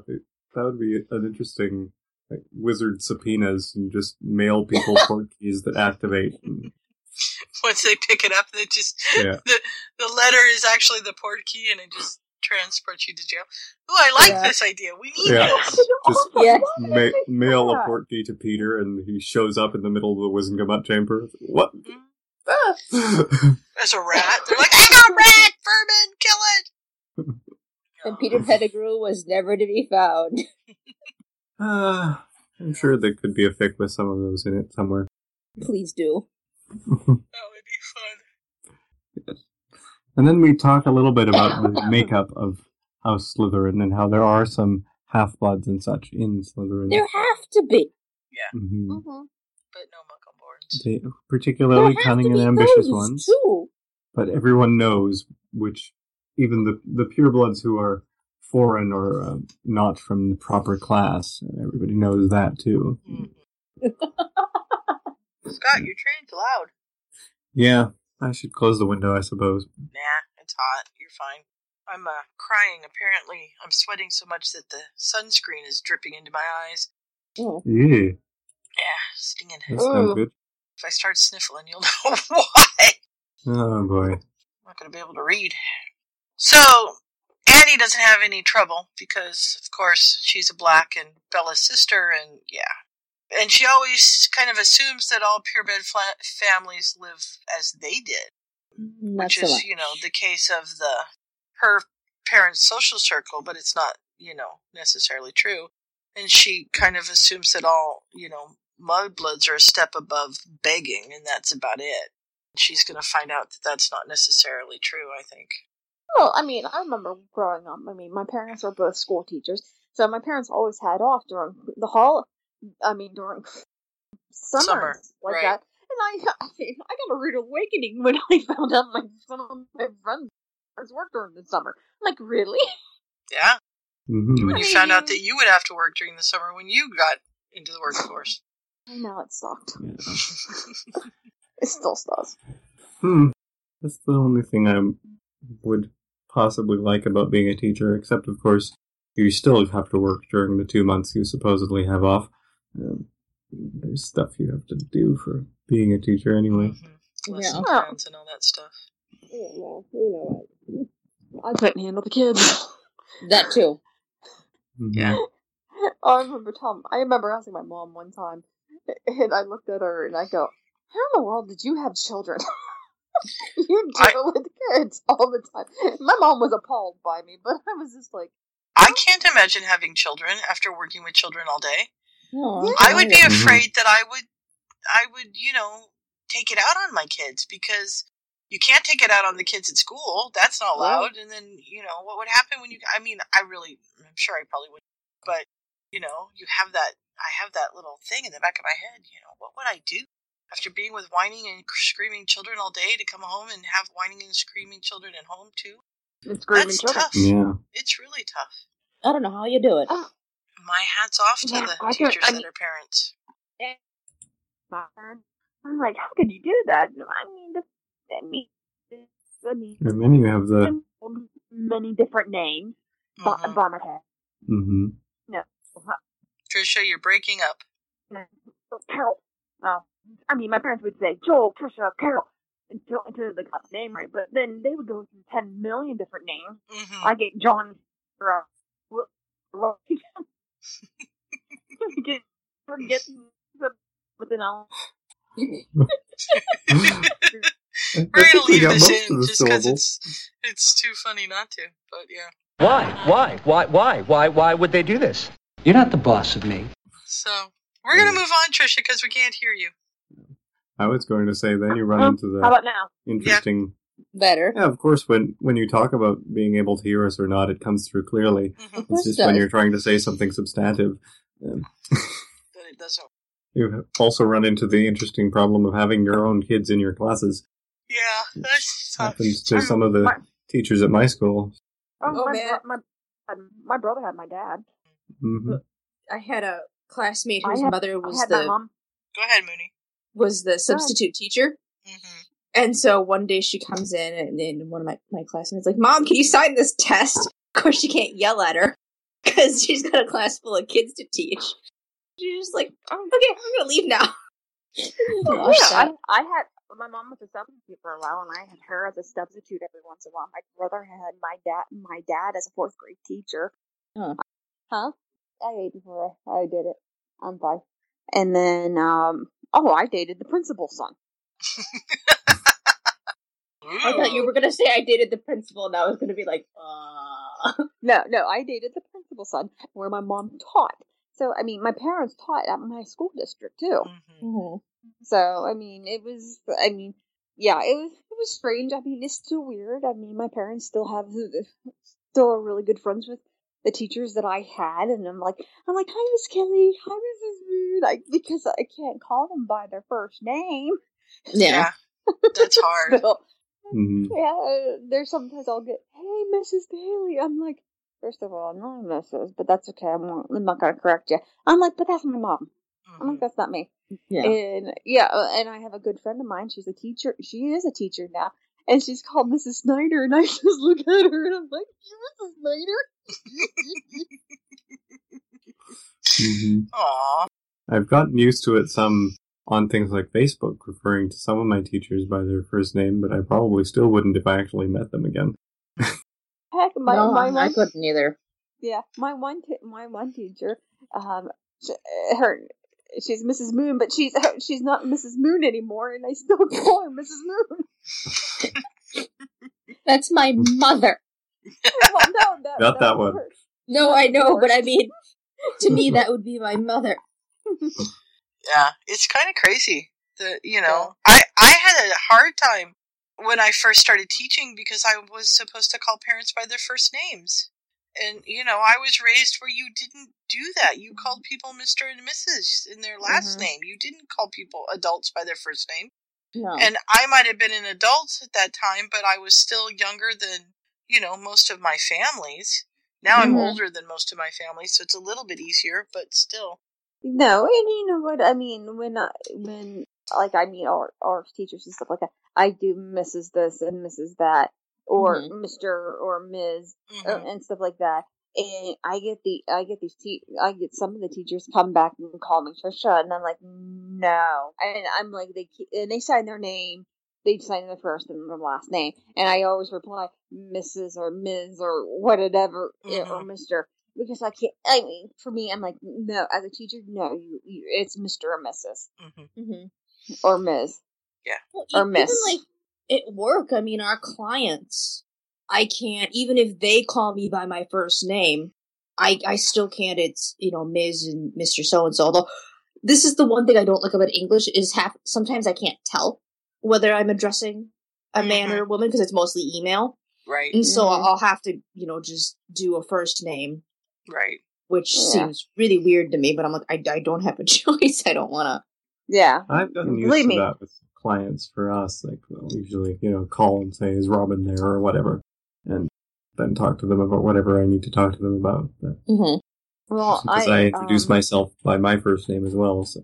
that would be an interesting like, wizard subpoenas and just mail people port keys that activate. And, once they pick it up, they just Yeah. the the letter is actually the port key, and it just transports you to jail. Oh, I like Yeah. this idea. We need Yeah. this. just Yes. ma- mail a port key to Peter, and he shows up in the middle of the Wizengamot chamber. What? Ah! As a rat, they're like, I got a rat, vermin, kill it. And Peter Pettigrew was never to be found. Ah, I'm sure there could be a fic with some of those in it somewhere. Please do. That would be fun. Yes. And then we talk a little bit about the makeup of House Slytherin and how there are some half bloods and such in Slytherin. There have to be. Mhm. Mm-hmm. But no Muggleborns. They, particularly cunning and ambitious ones. Too. But everyone knows which, even the the purebloods who are foreign or uh, not from the proper class, everybody knows that too. Scott, your train's loud. Yeah, I should close the window, I suppose. Nah, it's hot. You're fine. I'm uh, crying. Apparently, I'm sweating so much that the sunscreen is dripping into my eyes. Oh. Yeah, Yeah, stinging head. that sounds good. If I start sniffling, you'll know why. Oh boy. I'm not going to be able to read. So, Annie doesn't have any trouble because, of course, she's a black and Bella's sister, and yeah. And she always kind of assumes that all purebred fla- families live as they did, mm, Not which so is, much. you know, the case of the her parents' social circle, but it's not, you know, necessarily true. And she kind of assumes that all, you know, mudbloods are a step above begging, and that's about it. She's going to find out that that's not necessarily true, I think. Well, I mean, I remember growing up. I mean, my parents were both school teachers, so my parents always had off during the hall. I mean, during summer, Summer, like right. that. And I, I, mean, I got a rude awakening when I found out my some of my friends worked during the summer. I'm like, really? Yeah. hmm When you found out that you would have to work during the summer when you got into the workforce. I know it sucked. it still does. Hmm. That's the only thing I would possibly like about being a teacher, except of course you still have to work during the two months you supposedly have off. Um, there's stuff you have to do for being a teacher anyway. Lesson Yeah. plans and all that stuff. Yeah, well, you know, I couldn't handle the kids. That too. Yeah. Oh, I remember Tom. I remember asking my mom one time, and I looked at her and I go, "How in the world did you have children? you deal with kids all the time." My mom was appalled by me, but I was just like, I can't imagine having children after working with children all day. No, I would be Mhm. afraid that I would, I would, you know, take it out on my kids because you can't take it out on the kids at school. That's not allowed. And then, you know, what would happen when you? I mean, I really, I'm sure I probably would, but you know, you have that. I have that little thing in the back of my head. You know, what would I do after being with whining and screaming children all day to come home and have whining and screaming children at home too? "It's screaming That's children." tough. Yeah. It's really tough. I don't know how you do it. My hat's off to Yeah, the I can- teachers I that mean- are parents. I'm like, how could you do that? I mean, the, I mean, I mean, And then you have the. many different names. Bo- Mhm. Vomit head. hmm No. Trisha, you're breaking up. Carol. No. I mean, my parents would say Joel, Trisha, Carol, until until they got the name right. But then they would go through ten million different names. Mm-hmm. I get John. Uh, what? What? Get forget the with an L. I We're gonna leave this in just because it's it's too funny not to. But yeah. Why? Why? Why? Why? Why? Why would they do this? You're not the boss of me. So we're gonna move on, Trisha, because we can't hear you. I was going to say then you run um, into the How about now? interesting. Better. Yeah, of course. When when you talk about being able to hear us or not, it comes through clearly. Mm-hmm. It's just it when you're trying to say something substantive. Um, But it doesn't. you also run into the interesting problem of having your own kids in your classes. Yeah, that's tough. Happens to some of the My- teachers at my school. Oh, Oh, my, man. bro- my my brother had my dad. hmm I had a classmate whose had- mother I was had my the mom. Go ahead, Mooney. was the substitute teacher. Mm-hmm. And so one day she comes in, and then one of my, my classmates like, "Mom, can you sign this test?" Of course, she can't yell at her because she's got a class full of kids to teach. She's just like, oh, "Okay, I'm gonna leave now." Oh, yeah, I, I had my mom was a substitute for a while, and I had her as a substitute every once in a while. My brother had my dad, my dad as a fourth grade teacher. Huh. Huh? I ate before I, I did it. I'm fine. And then, um, oh, I dated the principal's son. I thought you were gonna say I dated the principal, and I was gonna be like, uh. No, no, I dated the principal's son, where my mom taught. So, I mean, my parents taught at my school district too. Mm-hmm. So, I mean, it was, I mean, yeah, it was, it was strange. I mean, it's still weird. I mean, my parents still have, still are really good friends with the teachers that I had, and I'm like, I'm like, hi, Miss Kelly, hi, Mrs. Rude, like, because I can't call them by their first name. Yeah. That's hard. So, hmm yeah, there's sometimes I'll get, hey, Mrs. Bailey. I'm like, first of all, I'm not Mrs., but that's okay. I'm not, I'm not gonna correct you. I'm like, but that's my mom. I'm like, that's not me. Yeah. And yeah, uh, and I have a good friend of mine. She's a teacher. She is a teacher now, and she's called Mrs. Snyder. And I just look at her and I'm like, Mrs. Snyder." Aw. I've gotten used to it some on things like Facebook, referring to some of my teachers by their first name, but I probably still wouldn't if I actually met them again. Heck, my no, my I one, couldn't either. yeah, my one t- my one teacher, um, sh her she's Mrs. Moon, but she's she's not Mrs. Moon anymore, and I still call her Mrs. Moon. That's my mother. well, no, that, Got that was one. her. No, I know, but I mean, to me, that would be my mother. Yeah, it's kind of crazy. The you know, I I had a hard time when I first started teaching because I was supposed to call parents by their first names. And you know, I was raised where you didn't do that. You called people Mr. and Mrs. in their last Mhm. name. You didn't call people adults by their first name. No. And I might have been an adult at that time, but I was still younger than, you know, most of my families. Now I'm Mhm. older than most of my family, so it's a little bit easier, but still. No, and you know what I mean when I when like I mean our our teachers and stuff like that. I do Mrs. this and Mrs. that, or Mhm. Mr. or Ms. or, Mhm. and stuff like that. And I get the I get these te- I get some of the teachers come back and call me Trisha, and I'm like, no, and I'm like they keep, and they sign their name. They sign their first and their last name, and I always reply Mrs. or Ms. or whatever or Mister because I can't. I mean, for me, I'm like, no, as a teacher, no, you, you it's Mister or Mrs. Mm-hmm. or Ms. Yeah. Well, Or even miss. like at work, I mean, our clients, I can't even if they call me by my first name, I I still can't. It's you know Ms. and Mister So and So. Although this is the one thing I don't like about English is half sometimes I can't tell whether I'm addressing a man or a woman because it's mostly email, Right. and so Mhm. I'll have to you know just do a first name, Right. which Yeah. seems really weird to me. But I'm like, I, I don't have a choice. I don't want to. Yeah. I've gotten used Believe to me. that with clients for us. Like, we'll usually, you know, call and say, is Robin there or whatever. And then talk to them about whatever I need to talk to them about. But, Mm-hmm. Well, because I, I, introduce um, myself by my first name as well. So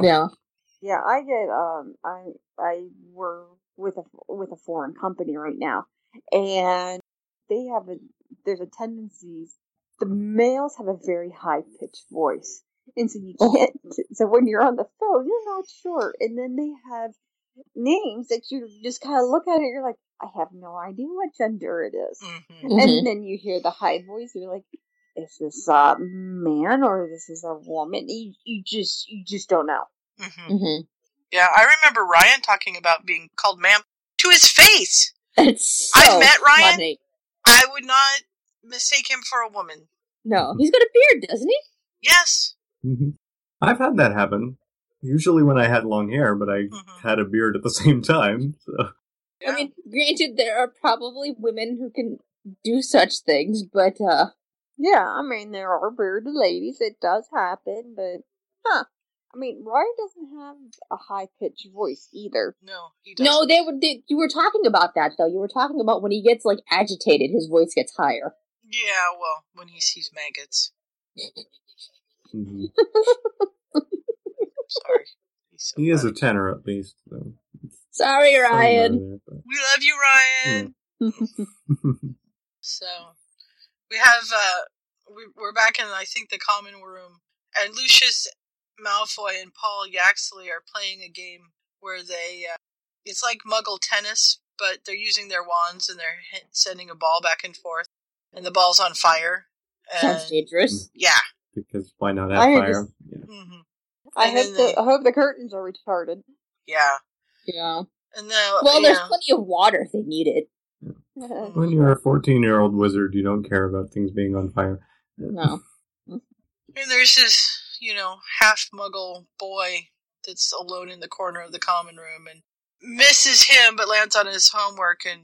Yeah. Yeah, I get um I I work with a with a foreign company right now, and they have a there's a tendency the males have a very high pitched voice, and so you can't. So when you're on the phone, you're not sure, and then they have names that you just kind of look at it, you're like, I have no idea what gender it is. Mm-hmm. Mhm. and then you hear the high voice, and you're like. Is this a man or this is a woman? You, you just you just don't know. hmm Mm-hmm. Yeah, I remember Ryan talking about being called ma'am to his face. It's I've met Ryan. funny. I would not mistake him for a woman. No, he's got a beard, doesn't he? Yes. Mhm. I've had that happen. Usually when I had long hair, but I Mm-hmm. had a beard at the same time. So. I mean, granted, there are probably women who can do such things, but uh, Yeah, I mean there are bearded ladies. It does happen, but huh? I mean, Ryan doesn't have a high pitched voice either. No, he doesn't. no, they were. They, you were talking about that though. You were talking about when he gets like agitated, his voice gets higher. Yeah, well, when he sees maggots. Mhm. Sorry. He is a tenor at least. So. Sorry, Ryan. there, but- We love you, Ryan. So we have uh we, we're back in I think the common room, and Lucius Malfoy and Paul Yaxley are playing a game where they uh, it's like Muggle tennis, but they're using their wands and they're hit, sending a ball back and forth, and the ball's on fire. Sounds dangerous. yeah. because why not have I fire? just- Yeah. hmm I hope then the I hope the curtains are retarded. Yeah. Yeah. And then Well, there's yeah. plenty of water if they need it. When you're a 14 year old wizard, you don't care about things being on fire. No. And there's this, you know, half muggle boy that's alone in the corner of the common room and misses him but lands on his homework and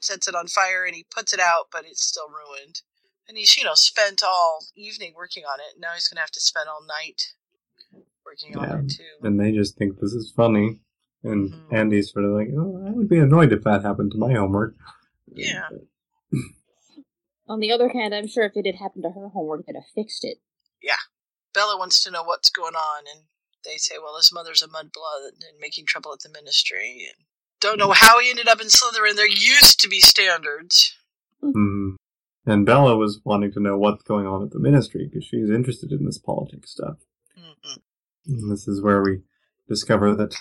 sets it on fire and he puts it out but it's still ruined. And he's, you know, spent all evening working on it. Now he's going to have to spend all night working on it too. And they just think this is funny. And Mm-hmm. Andy's sort of like, oh, I would be annoyed if that happened to my homework. Yeah. On the other hand, I'm sure if it had happened to her homework, they'd have fixed it. Yeah. Bella wants to know what's going on and they say, well, his mother's a mudblood and making trouble at the ministry and don't know how he ended up in Slytherin. There used to be standards. Mhm. And Bella was wanting to know what's going on at the ministry because she's interested in this politics stuff. Mm-hmm. And this is where we discover that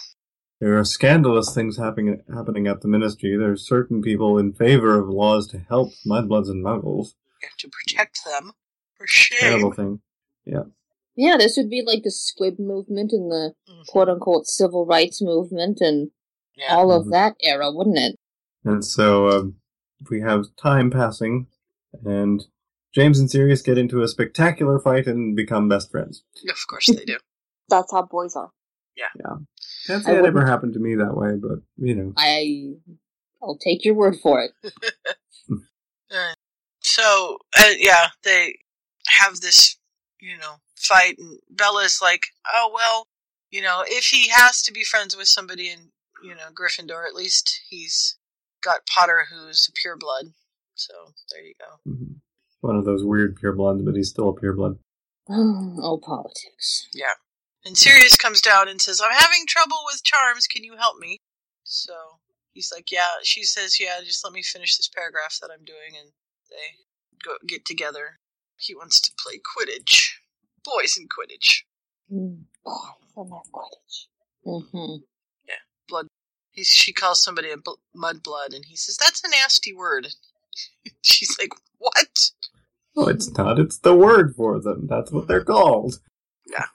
there are scandalous things happening happening at the ministry. There are certain people in favor of laws to help mudbloods and muggles. You have to protect them. For shame. Terrible thing. Yeah. Yeah, this would be like the Squib movement and the quote unquote civil rights movement and all of Mhm. that era, wouldn't it? And so um, we have time passing, and James and Sirius get into a spectacular fight and become best friends. Of course they do. That's how boys are. Yeah. Yeah. Can't I say it ever wouldn't- happened to me that way, but you know. I I'll take your word for it. Uh, so, uh, yeah, they have this, you know, fight, and Bella's like, oh, well, you know, if he has to be friends with somebody in, you know, Gryffindor, at least he's got Potter who's a pureblood. So, there you go. Mhm. One of those weird purebloods, but he's still a pureblood. oh, politics. Yeah. And Sirius comes down and says, I'm having trouble with charms. Can you help me? So he's like, Yeah. She says, Yeah, just let me finish this paragraph that I'm doing. And they go get together. He wants to play Quidditch. Boys in Quidditch. Mm. Oh, I love Quidditch. Mm-hmm. Yeah. He's, she calls somebody a bl- mudblood. And he says, That's a nasty word. She's like, What? Well, it's not. It's the word for them. That's what they're called. Yeah.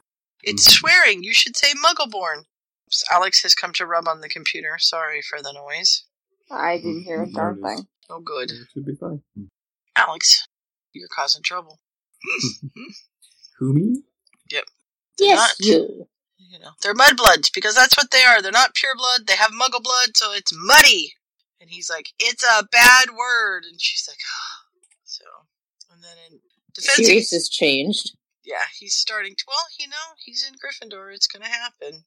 It's mm. swearing. You should say muggleborn. Oops, Alex has come to rub on the computer. Sorry for the noise. I didn't hear a darn thing. Oh, good. It should be fine. Hmm. Alex, you're causing trouble. Hmm. Who me? Yep. Yes, not. you. You know, they're mudbloods because that's what they are. They're not pure blood. They have muggle blood, so it's muddy. And he's like, "It's a bad word," and she's like, ah. "So." And then in defense, Sirius has changed. yeah, he's starting to. Well, you know, he's in Gryffindor. It's gonna happen.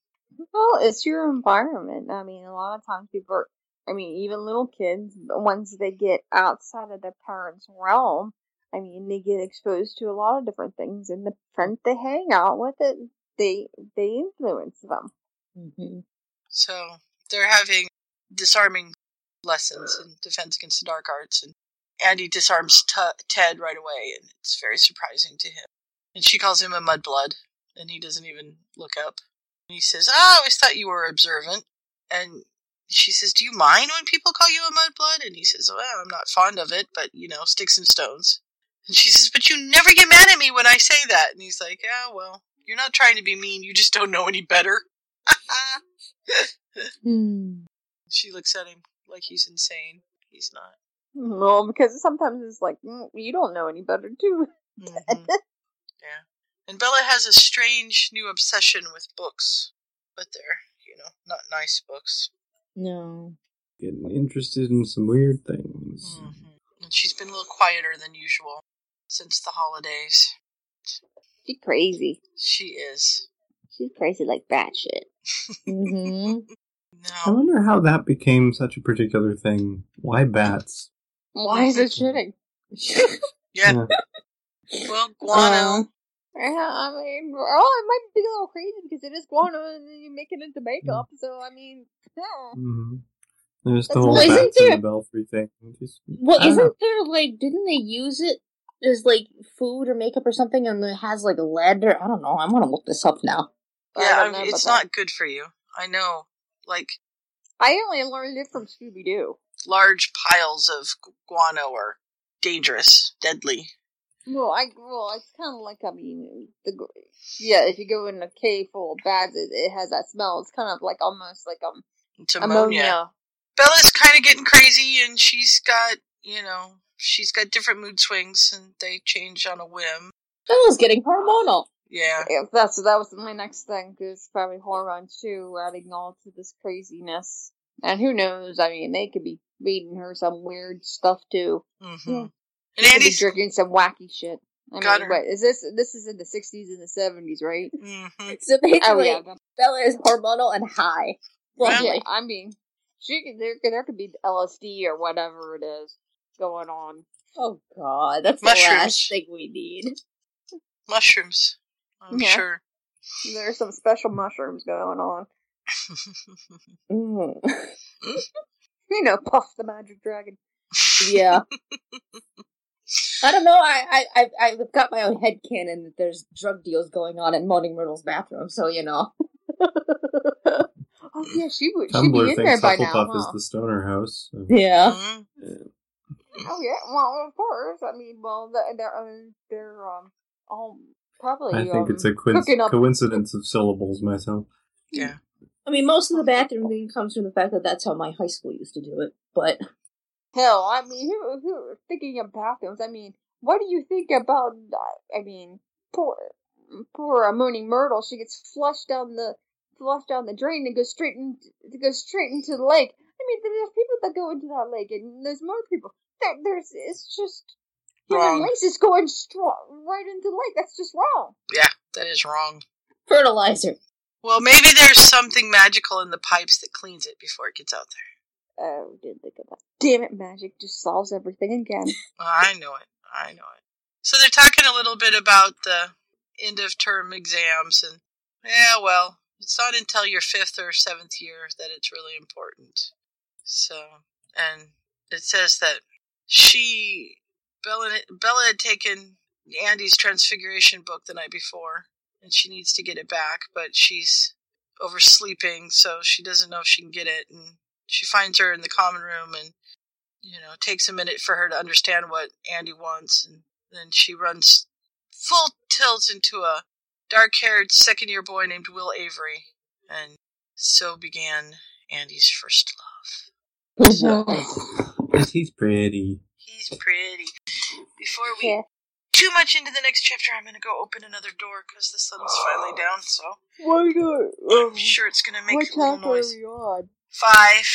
Well, it's your environment. I mean, a lot of times people are, I mean, even little kids, once they get outside of their parents' realm, I mean, they get exposed to a lot of different things, and the friends they hang out with, it they they influence them. Mm-hmm. So they're having disarming lessons in defense against the dark arts, and Andy disarms T- Ted right away, and it's very surprising to him. And she calls him a mudblood, and he doesn't even look up. And he says, "Oh, I always thought you were observant." And she says, "Do you mind when people call you a mudblood?" And he says, "Well, I'm not fond of it, but you know, sticks and stones." And she says, "But you never get mad at me when I say that." And he's like, "Yeah, well, you're not trying to be mean. You just don't know any better." Hmm. She looks at him like he's insane. He's not. Well, because sometimes it's like mm, you don't know any better too. Mhm. yeah. And Bella has a strange new obsession with books, but they're, you know, not nice books. No. Getting interested in some weird things. And she's been a little quieter than usual since the holidays. She's crazy. She is. She's crazy like batshit. Mm-hmm. No. I wonder how that became such a particular thing. Why bats? Why is it shitting? Yeah. Well, guano. Yeah, I mean, oh, it might be a little crazy because it is guano and then you make it into makeup. So I mean, yeah. hmm There's the That's whole why- bats there- and the belfry thing. Just, Well, I don't know. isn't there like? Didn't they use it as like food or makeup or something, and it has like lead or I don't know. I'm gonna look this up now. I Yeah, don't I mean, it's about that. not good for you. I know. Like, I only learned it from Scooby Doo. large piles of guano are dangerous, deadly. Well, I well, it's kind of like I mean, the yeah. If you go in a cave full of bats, it, it has that smell. It's kind of like almost like um It's ammonia. ammonia. Bella's kind of getting crazy, and she's got, you know, she's got different mood swings, and they change on a whim. Bella's getting hormonal. Yeah. Yeah, that's that was my next thing. Cause probably hormones too, adding all to this craziness. And who knows? I mean, they could be feeding her some weird stuff too. Mm-hmm. Yeah. And Andy's drinking some wacky shit. I Got mean, her. what is this? This is in the '60s and the '70s, right? Mm-hmm. So basically, Oh yeah, Bella is hormonal and high. Lovely. yeah. I mean, she could, there there could be LSD or whatever it is going on. Oh God, that's the last thing we need. mushrooms. I'm Yeah. sure. There's some special mushrooms going on. Mm. mm. You know, Puff the Magic Dragon. Yeah. I don't know. I, I, I, I've got my own head canon that there's drug deals going on in Moaning Myrtle's bathroom, so you know. Oh mm. yeah, she would. She'd be Tumblr in there thinks by now. Hufflepuff is huh? the stoner house. so- Yeah. Mm. Oh yeah, well of course. I mean, well, the- they're um, they're um, all probably. I think um, it's a coinc- up. coincidence of syllables myself. Yeah. I mean, most of the bathroom thing comes from the fact that that's how my high school used to do it, but. Hell, I mean, who who thinking of bathrooms? I mean, what do you think about? uh, I mean, poor poor uh, Moaning Myrtle. She gets flushed down the flushed down the drain and goes straight in, to go straight into the lake. I mean, there's people that go into that lake, and there's more people. There, there's it's just human Wrong. waste is going strong right into the lake. That's just wrong. Yeah, that is wrong. Fertilizer. Well, maybe there's something magical in the pipes that cleans it before it gets out there. Oh, didn't think of that. Damn it, magic just solves everything again. I know it. I know it. So they're talking a little bit about the end of term exams, and yeah, well, it's not until your fifth or seventh year that it's really important. So, and it says that she, Bella, Bella had taken Andy's Transfiguration book the night before, and she needs to get it back, but she's oversleeping, so she doesn't know if she can get it, and she finds her in the common room and you know, takes a minute for her to understand what Andy wants, and then she runs full tilt into a dark haired second year boy named Will Avery, and so began Andy's first love. Yes, he's pretty. He's pretty. Before we too much into the next chapter, I'm gonna go open another door because the sun's finally down, so Why not? I'm um, sure it's gonna make What a little chapter are noise. we on? Five.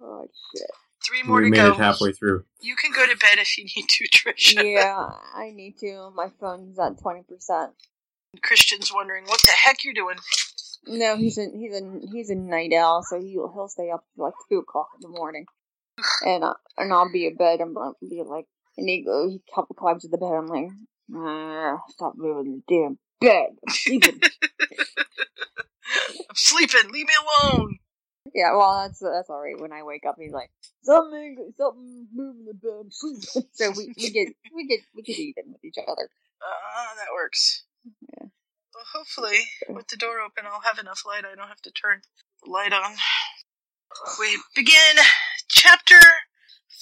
Oh shit. Three more we to made go. it halfway through. You can go to bed if you need to, Trisha. yeah, I need to. My phone's at twenty percent. Christian's wondering what the heck you're doing. No, he's a he's a he's a night owl, so he'll he'll stay up till like two o'clock in the morning, and I, and I'll be in bed and I'll be like, and he goes, he cl- climbs to the bed. And I'm like, ah, stop moving the damn bed. I'm sleeping. I'm sleeping. Leave me alone. yeah, well that's that's all right. When I wake up, he's like, something something moving the bed. So we we get we get we get even with each other. Ah, that works. Yeah. Well, hopefully, with the door open, I'll have enough light. I don't have to turn the light on. We begin chapter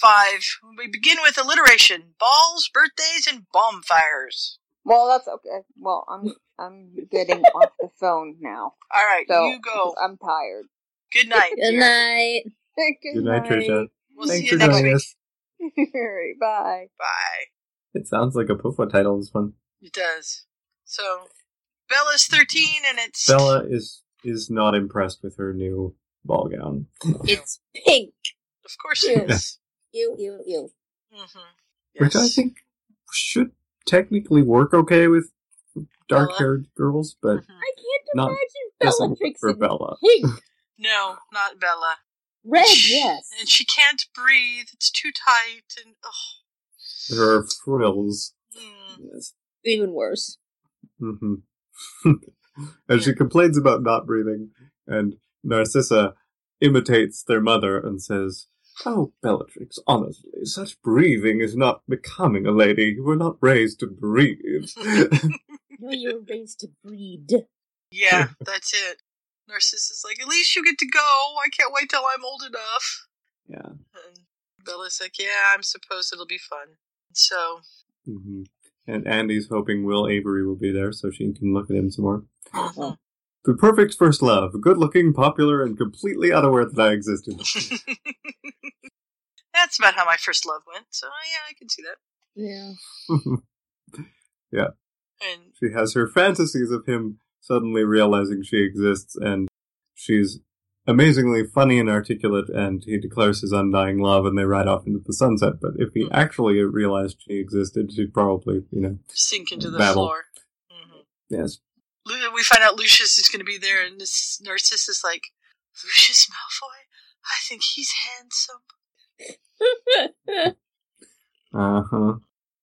five. We begin with alliteration: balls, birthdays, and bonfires. Well, that's okay. Well, I'm I'm getting off the phone now. All right, So you go. I'm tired. Good night. Good night. Good, Good night, Trisha. We'll Thanks see you for next joining week. us. Alright, bye. Bye. It sounds like a Pufa title. This one. It does. So, Bella's thirteen, and it's Bella is is not impressed with her new ball gown. It's pink. Of course it is. Ew, you, you. Mm-hmm. Which I think should technically work okay with dark haired girls, but Mm-hmm. I can't not imagine doesn't Bellatrix for Bella. pink. No, not Bella. Red, yes. And she can't breathe. It's too tight, and oh, There are frills. mm. Yes. Even worse. hmm and she complains about not breathing, and Narcissa imitates their mother and says, Oh, Bellatrix, honestly, such breathing is not becoming a lady. You were not raised to breathe. No, you were raised to breed. yeah, that's it. Narcissa's like, at least you get to go. I can't wait till I'm old enough. yeah. And Bella's like, yeah, I'm supposed it'll be fun. So, hmm And Andy's hoping Will Avery will be there so she can look at him some more. mhm. The perfect first love. Good looking, popular, and completely unaware that I existed. that's about how my first love went. So, yeah, I can see that. Yeah. yeah. And She has her fantasies of him suddenly realizing she exists, and she's amazingly funny and articulate, and he declares his undying love, and they ride off into the sunset. But if he actually realized she existed, she'd probably, you know, sink into the Babble. floor. hmm yes. We find out Lucius is going to be there, and this Narcissa's is like, Lucius Malfoy? I think he's handsome. Uh huh.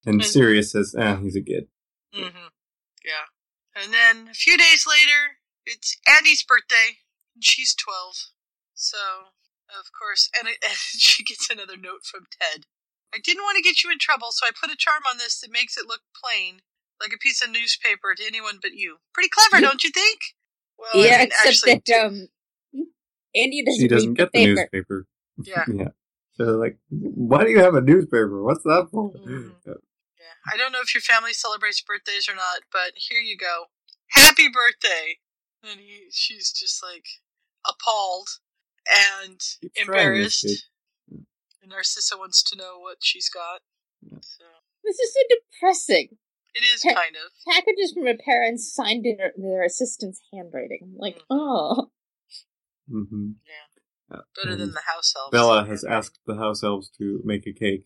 And And- Sirius says, ah, he's a kid. Mm-hmm. Yeah. And then a few days later, it's Andy's birthday, and she's 12. So, of course, and, it, and she gets another note from Ted. I didn't want to get you in trouble, so I put a charm on this that makes it look plain, like a piece of newspaper to anyone but you. Pretty clever, don't you think? Well, I yeah, mean, except actually, that um, Andy doesn't, She doesn't get the the paper. newspaper. Yeah. yeah. So like, why do you have a newspaper? What's that for? Mm-hmm. I don't know if your family celebrates birthdays or not, but here you go. Happy birthday! And he, she's just like appalled and Keep embarrassed. kid. And Narcissa wants to know what she's got. So This is so depressing. It is Pa- kind of. Packages from her parents signed in their, their assistant's handwriting. I'm like, oh. Mm-hmm. Better than the house elves. Bella has asked the house elves to make a cake,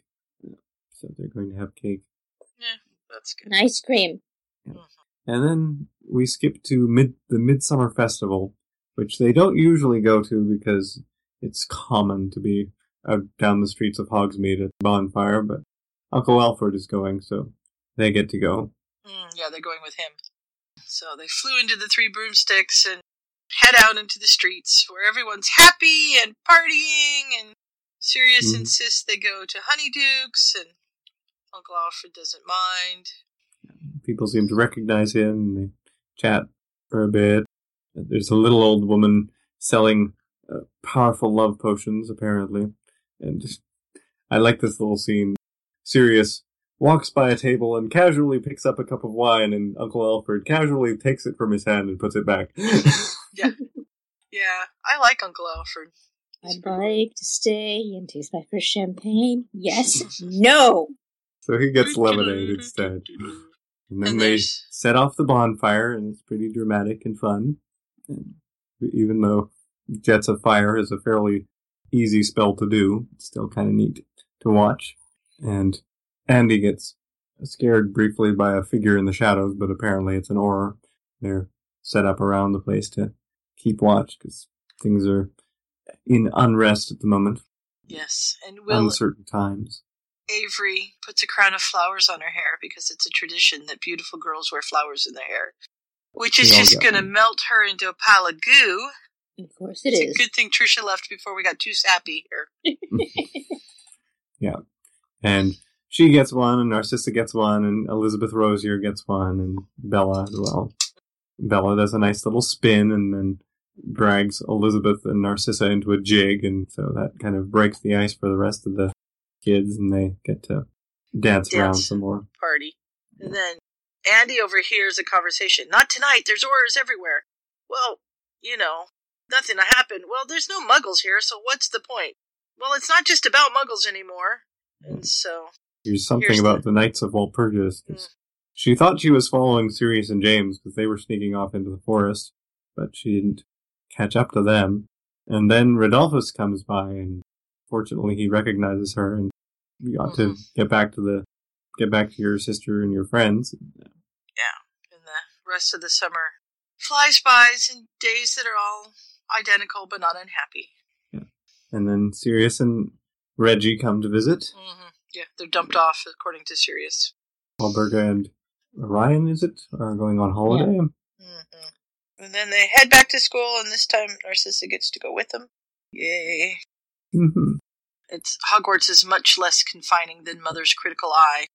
so they're going to have cake. Yeah, that's good. An ice cream. And then we skip to mid the Midsummer Festival, which they don't usually go to because it's common to be out down the streets of Hogsmeade at the bonfire, but Uncle Alfred is going, so they get to go. Mm, yeah, they're going with him. So they flew into the Three Broomsticks and head out into the streets where everyone's happy and partying, and Sirius Mhm. insists they go to Honeydukes, and Uncle Alfred doesn't mind. People seem to recognize him, and they chat for a bit. There's a little old woman selling uh, powerful love potions, apparently. And just, I like this little scene. Sirius walks by a table and casually picks up a cup of wine, and Uncle Alfred casually takes it from his hand and puts it back. Yeah. yeah, I like Uncle Alfred. I'd like to stay and taste my first champagne. Yes. no. so he gets lemonade instead. And then And they set off the bonfire, and it's pretty dramatic and fun. And even though Jets of Fire is a fairly easy spell to do, it's still kind of neat to watch. And Andy gets scared briefly by a figure in the shadows, but apparently it's an Auror. They're set up around the place to keep watch because things are in unrest at the moment, Yes, and Will uncertain times. Avery puts a crown of flowers on her hair because it's a tradition that beautiful girls wear flowers in their hair, which is just going to melt her into a pile of goo. Of course it it's is. a good thing Trisha left before we got too sappy here. Yeah. And she gets one, and Narcissa gets one, and Elizabeth Rosier gets one, and Bella as well. Bella does a nice little spin and then drags Elizabeth and Narcissa into a jig, and so that kind of breaks the ice for the rest of the kids, and they get to dance, around some more. Party. And then Andy overhears a conversation. Not tonight, there's Aurors everywhere. Well, you know, nothing to happen. Well, there's no muggles here, so what's the point? Well, it's not just about muggles anymore. And mm. so, Here's something about the Knights of Walpurgis. 'cause She thought she was following Sirius and James because they were sneaking off into the forest, but she didn't catch up to them. And then Rodolphus comes by, and fortunately he recognizes her, and you ought to get back to the get back to your sister and your friends. yeah, and the rest of the summer flies by in days that are all identical but not unhappy. Yeah, And then Sirius and Reggie come to visit. hmm Yeah, they're dumped off according to Sirius. Walburga and Orion, is it, are going on holiday. hmm And then they head back to school, and this time Narcissa gets to go with them. Yay! hmm It's Hogwarts is much less confining than Mother's critical eye.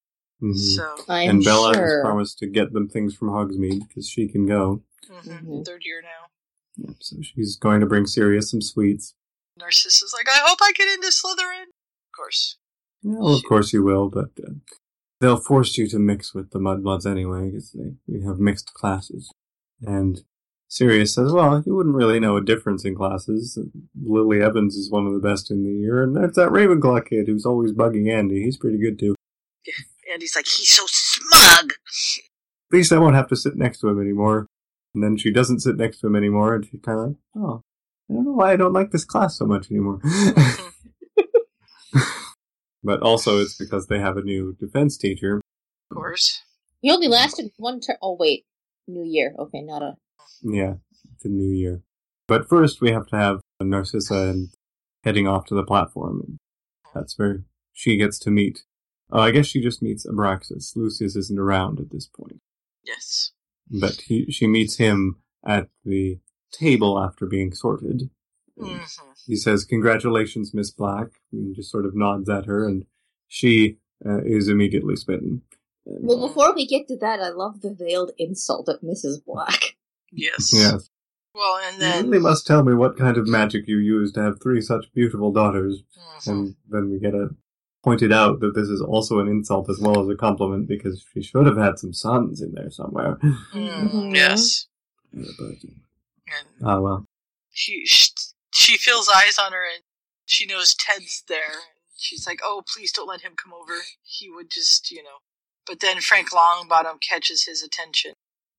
hmm So, I'm and Bella sure. has promised to get them things from Hogsmeade because she can go. hmm third year now. Yeah, so she's going to bring Sirius some sweets. Narcissa's like, I hope I get into Slytherin. Of course. Well, of course you will, but uh, they'll force you to mix with the Mudbloods anyway, because they we have mixed classes. And Sirius says, well, you wouldn't really know a difference in classes. Lily Evans is one of the best in the year, and there's that Ravenclaw kid who's always bugging Andy. He's pretty good too. Andy's like, he's so smug. At least I won't have to sit next to him anymore. And then she doesn't sit next to him anymore, and she's kind of like, oh, I don't know why I don't like this class so much anymore. but also, it's because they have a new defense teacher. Of course. He only lasted one turn. Oh wait, New Year. Okay, not a. Yeah, it's a new year. But first, we have to have Narcissa and heading off to the platform. And that's where she gets to meet. Oh, I guess she just meets Abraxas. Lucius isn't around at this point. Yes. But he, she meets him at the table after being sorted. Hmm He says, Congratulations, Miss Black, and just sort of nods at her, and she uh, is immediately smitten. Well, before we get to that, I love the veiled insult at Mrs. Black. Yes. Yes. Well, and You then really must tell me what kind of magic you use to have three such beautiful daughters. Mm-hmm. And then we get a pointed out that this is also an insult as well as a compliment because she should have had some sons in there somewhere. Mm, yes, Yeah, but, ah well. she sh- she feels eyes on her, and she knows Ted's there. She's like, "Oh, please don't let him come over. He would just, you know." But then Frank Longbottom catches his attention.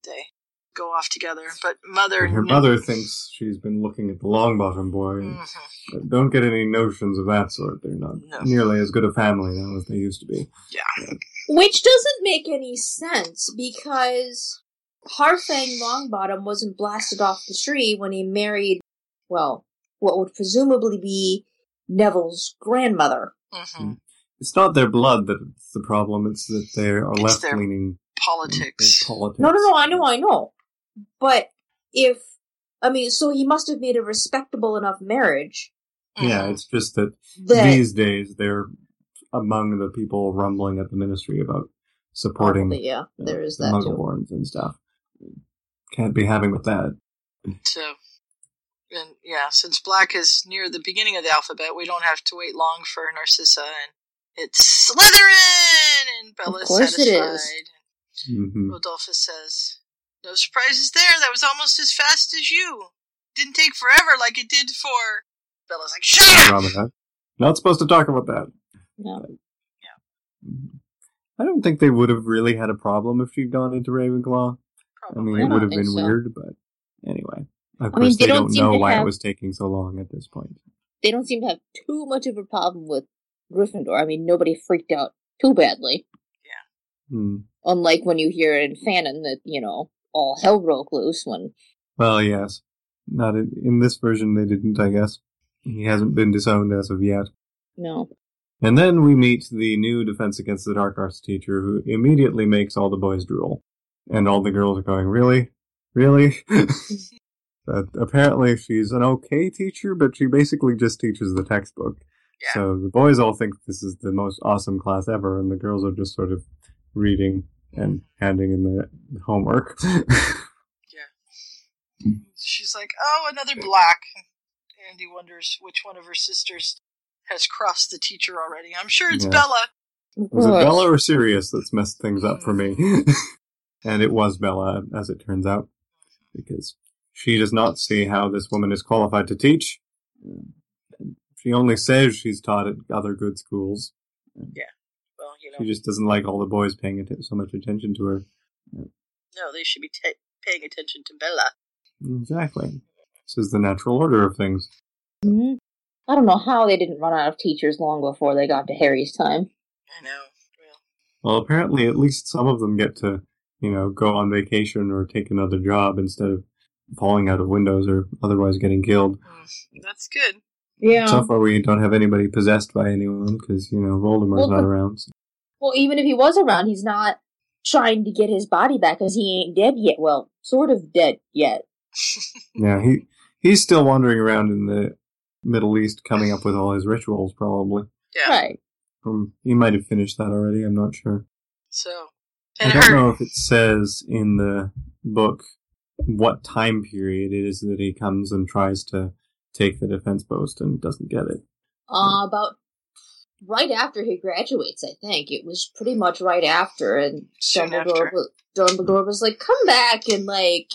They go off together, but mother And her mother thinks she's been looking at the Longbottom boy. And Mm-hmm. Don't get any notions of that sort. They're not nearly as good a family now as they used to be. Yeah. Which doesn't make any sense because Harfang Longbottom wasn't blasted off the tree when he married, well, what would presumably be Neville's grandmother. Mm-hmm. It's not their blood that's the problem. It's that they are left leaning politics. politics. No, no, no, I know, I know. But if, I mean, so he must have made a respectable enough marriage. Yeah, it's just that That- these days they're among the people rumbling at the ministry about supporting Probably, yeah, there is the that too. Muggleborns and stuff. Can't be having with that. So, and yeah, since Black is near the beginning of the alphabet, we don't have to wait long for Narcissa, and it's Slytherin, and Bella's satisfied. is. Mm-hmm. Rodolphus says, "No surprises there. That was almost as fast as you. Didn't take forever like it did for." Bella's like, "Shut up!" Not supposed to talk about that. No. I don't think they would have really had a problem if she'd gone into Ravenclaw. I mean, it would have been so. weird, but anyway. Of I mean, course, they they, don't don't, know why have- it was taking so long at this point. They don't seem to have too much of a problem with Gryffindor. I mean, nobody freaked out too badly. Hmm. Unlike when you hear in Fanon that, you know, all hell broke loose when. Well, yes. Not in, in this version, they didn't, I guess. He hasn't been disowned as of yet. No. And then we meet the new Defense Against the Dark Arts teacher who immediately makes all the boys drool. And all the girls are going, Really? Really? but apparently she's an okay teacher, but she basically just teaches the textbook. So the boys all think this is the most awesome class ever, and the girls are just sort of reading and handing in the homework. Yeah. She's like, "Oh, another Black." Andy wonders which one of her sisters has crossed the teacher already. I'm sure it's Yeah. Bella. Was it Bella or Sirius that's messed things up for me? Mm. and it was Bella, as it turns out, because she does not see how this woman is qualified to teach. She only says she's taught at other good schools. Yeah. Well, you know, She just doesn't like all the boys paying atten- so much attention to her. no, they should be ta paying attention to Bella. Exactly. This is the natural order of things. Mhm. I don't know how they didn't run out of teachers long before they got to Harry's time. I know. Well, apparently, at least some of them get to, you know, go on vacation or take another job instead of falling out of windows or otherwise getting killed. That's good. Yeah. So far, we don't have anybody possessed by anyone because you know Voldemort's Well, not around. so- Well, even if he was around, he's not trying to get his body back because he ain't dead yet. Well, sort of dead yet. Yeah, he he's still wandering around in the Middle East, coming up with all his rituals. Probably. Yeah. Right. Um, he might have finished that already. I'm not sure. So, I don't her, know if it says in the book what time period it is that he comes and tries to take the defense post and doesn't get it. Uh, about right after he graduates, I think it was pretty much right after, and Soon Dumbledore after. was Dumbledore was like, "Come back in like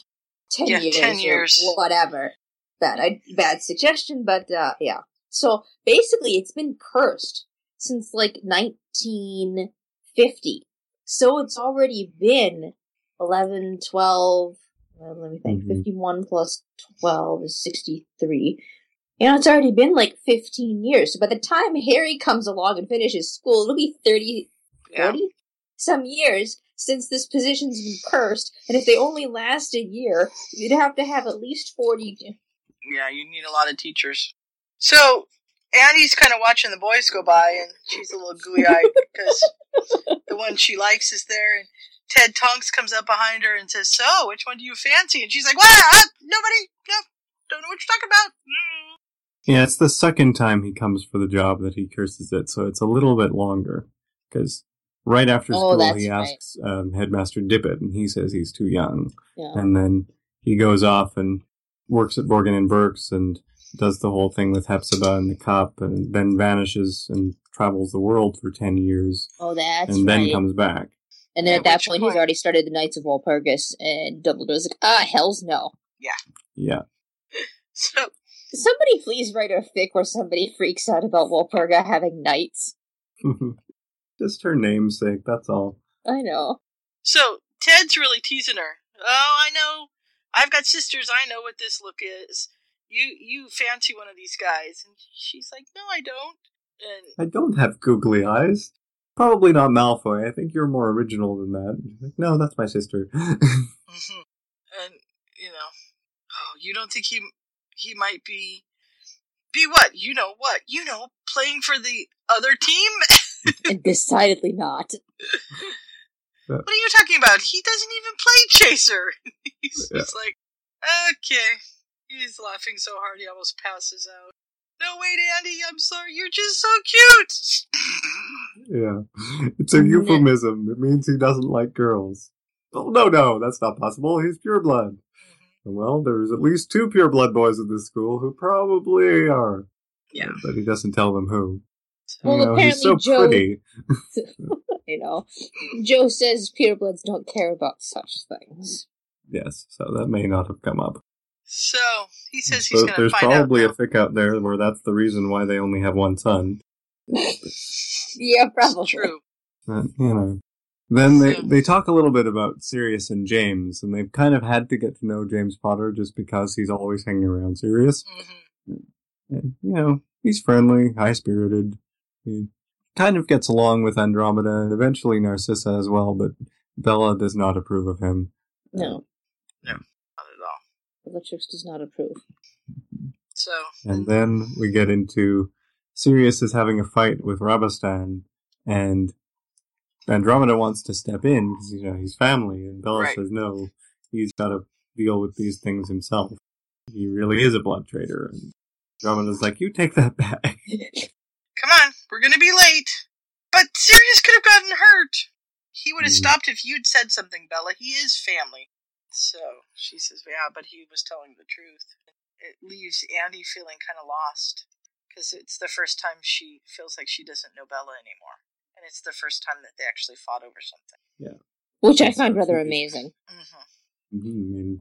ten Yeah, years, 10 or whatever." Bad, I, bad suggestion, but uh, yeah. So basically, it's been cursed since like 1950. So it's already been 11, 12. Well, let me think. Mhm. 51 plus 12 is 63. You know, it's already been like 15 years. So by the time Harry comes along and finishes school, it'll be 30, 40 some years since this position's been cursed. And if they only last a year, you'd have to have at least 40. yeah, you need a lot of teachers. So, Annie's kind of watching the boys go by, and she's a little gooey eyed because the one she likes is there, and Ted Tonks comes up behind her and says, "So, which one do you fancy?" And she's like, "What? Uh, nobody? No, don't know what you're talking about." Mm. Yeah, it's the second time he comes for the job that he curses it, so it's a little bit longer. Because right after Oh, school, that's he right. asks um, Headmaster Dippet, and he says he's too young. Yeah. And then he goes off and works at Borgin and Burke's and does the whole thing with Hepzibah and the cup, and then vanishes and travels the world for 10 years, Oh, that's and then right. comes back. And then At at that point, point- he's already started the Knights of Walpurgis, and Dumbledore's like, ah, hell's no. Yeah. Yeah. So Somebody please write a fic where somebody freaks out about Walpurga having knights. Just her namesake, that's all. I know. So Ted's really teasing her. Oh, I know. I've got sisters. I know what this look is. You you fancy one of these guys, and she's like, No, I don't. And I don't have googly eyes. Probably not Malfoy. I think you're more original than that. Like, no, that's my sister. mhm. and you know, oh, you don't think he he might be be what? You know what? You know, playing for the other team. and decidedly not. what are you talking about? He doesn't even play Chaser. he's, Yeah. he's like, okay. He's laughing so hard he almost passes out. No, wait, Andy, I'm sorry. You're just so cute. yeah. It's a euphemism. It means he doesn't like girls. Oh, no, no, that's not possible. He's pureblood. Mm-hmm. Well, there's at least two pureblood boys at this school who probably are. Yeah. But he doesn't tell them who. Well, you know, he's so apparently Jo- pretty. you know, Jo says purebloods don't care about such things. Yes, so that may not have come up. So he says he's But going to there's find probably out. a fic out there where that's the reason why they only have one son. Yeah, probably. True. But, you know. Then they, they talk a little bit about Sirius and James, and they've kind of had to get to know James Potter just because he's always hanging around Sirius. Mm-hmm. And, you know, he's friendly, high spirited. He kind of gets along with Andromeda and eventually Narcissa as well, but Bella does not approve of him. No, No, not at all. Bellatrix does not approve. So And then we get into Sirius is having a fight with Rabastan, and Andromeda wants to step in because you know he's family, and Bella Right. says no, he's got to deal with these things himself. He really is a blood traitor, and Andromeda's like, "You take that back." come on, we're going to be late. But Sirius could have gotten hurt. He would have Mhm. stopped if you'd said something, Bella. He is family. So she says, yeah, but he was telling the truth. It leaves Andy feeling kind of lost because it's the first time she feels like she doesn't know Bella anymore. And it's the first time that they actually fought over something. Yeah, Which I Yes, find rather amazing. Mm-hmm. Mhm, in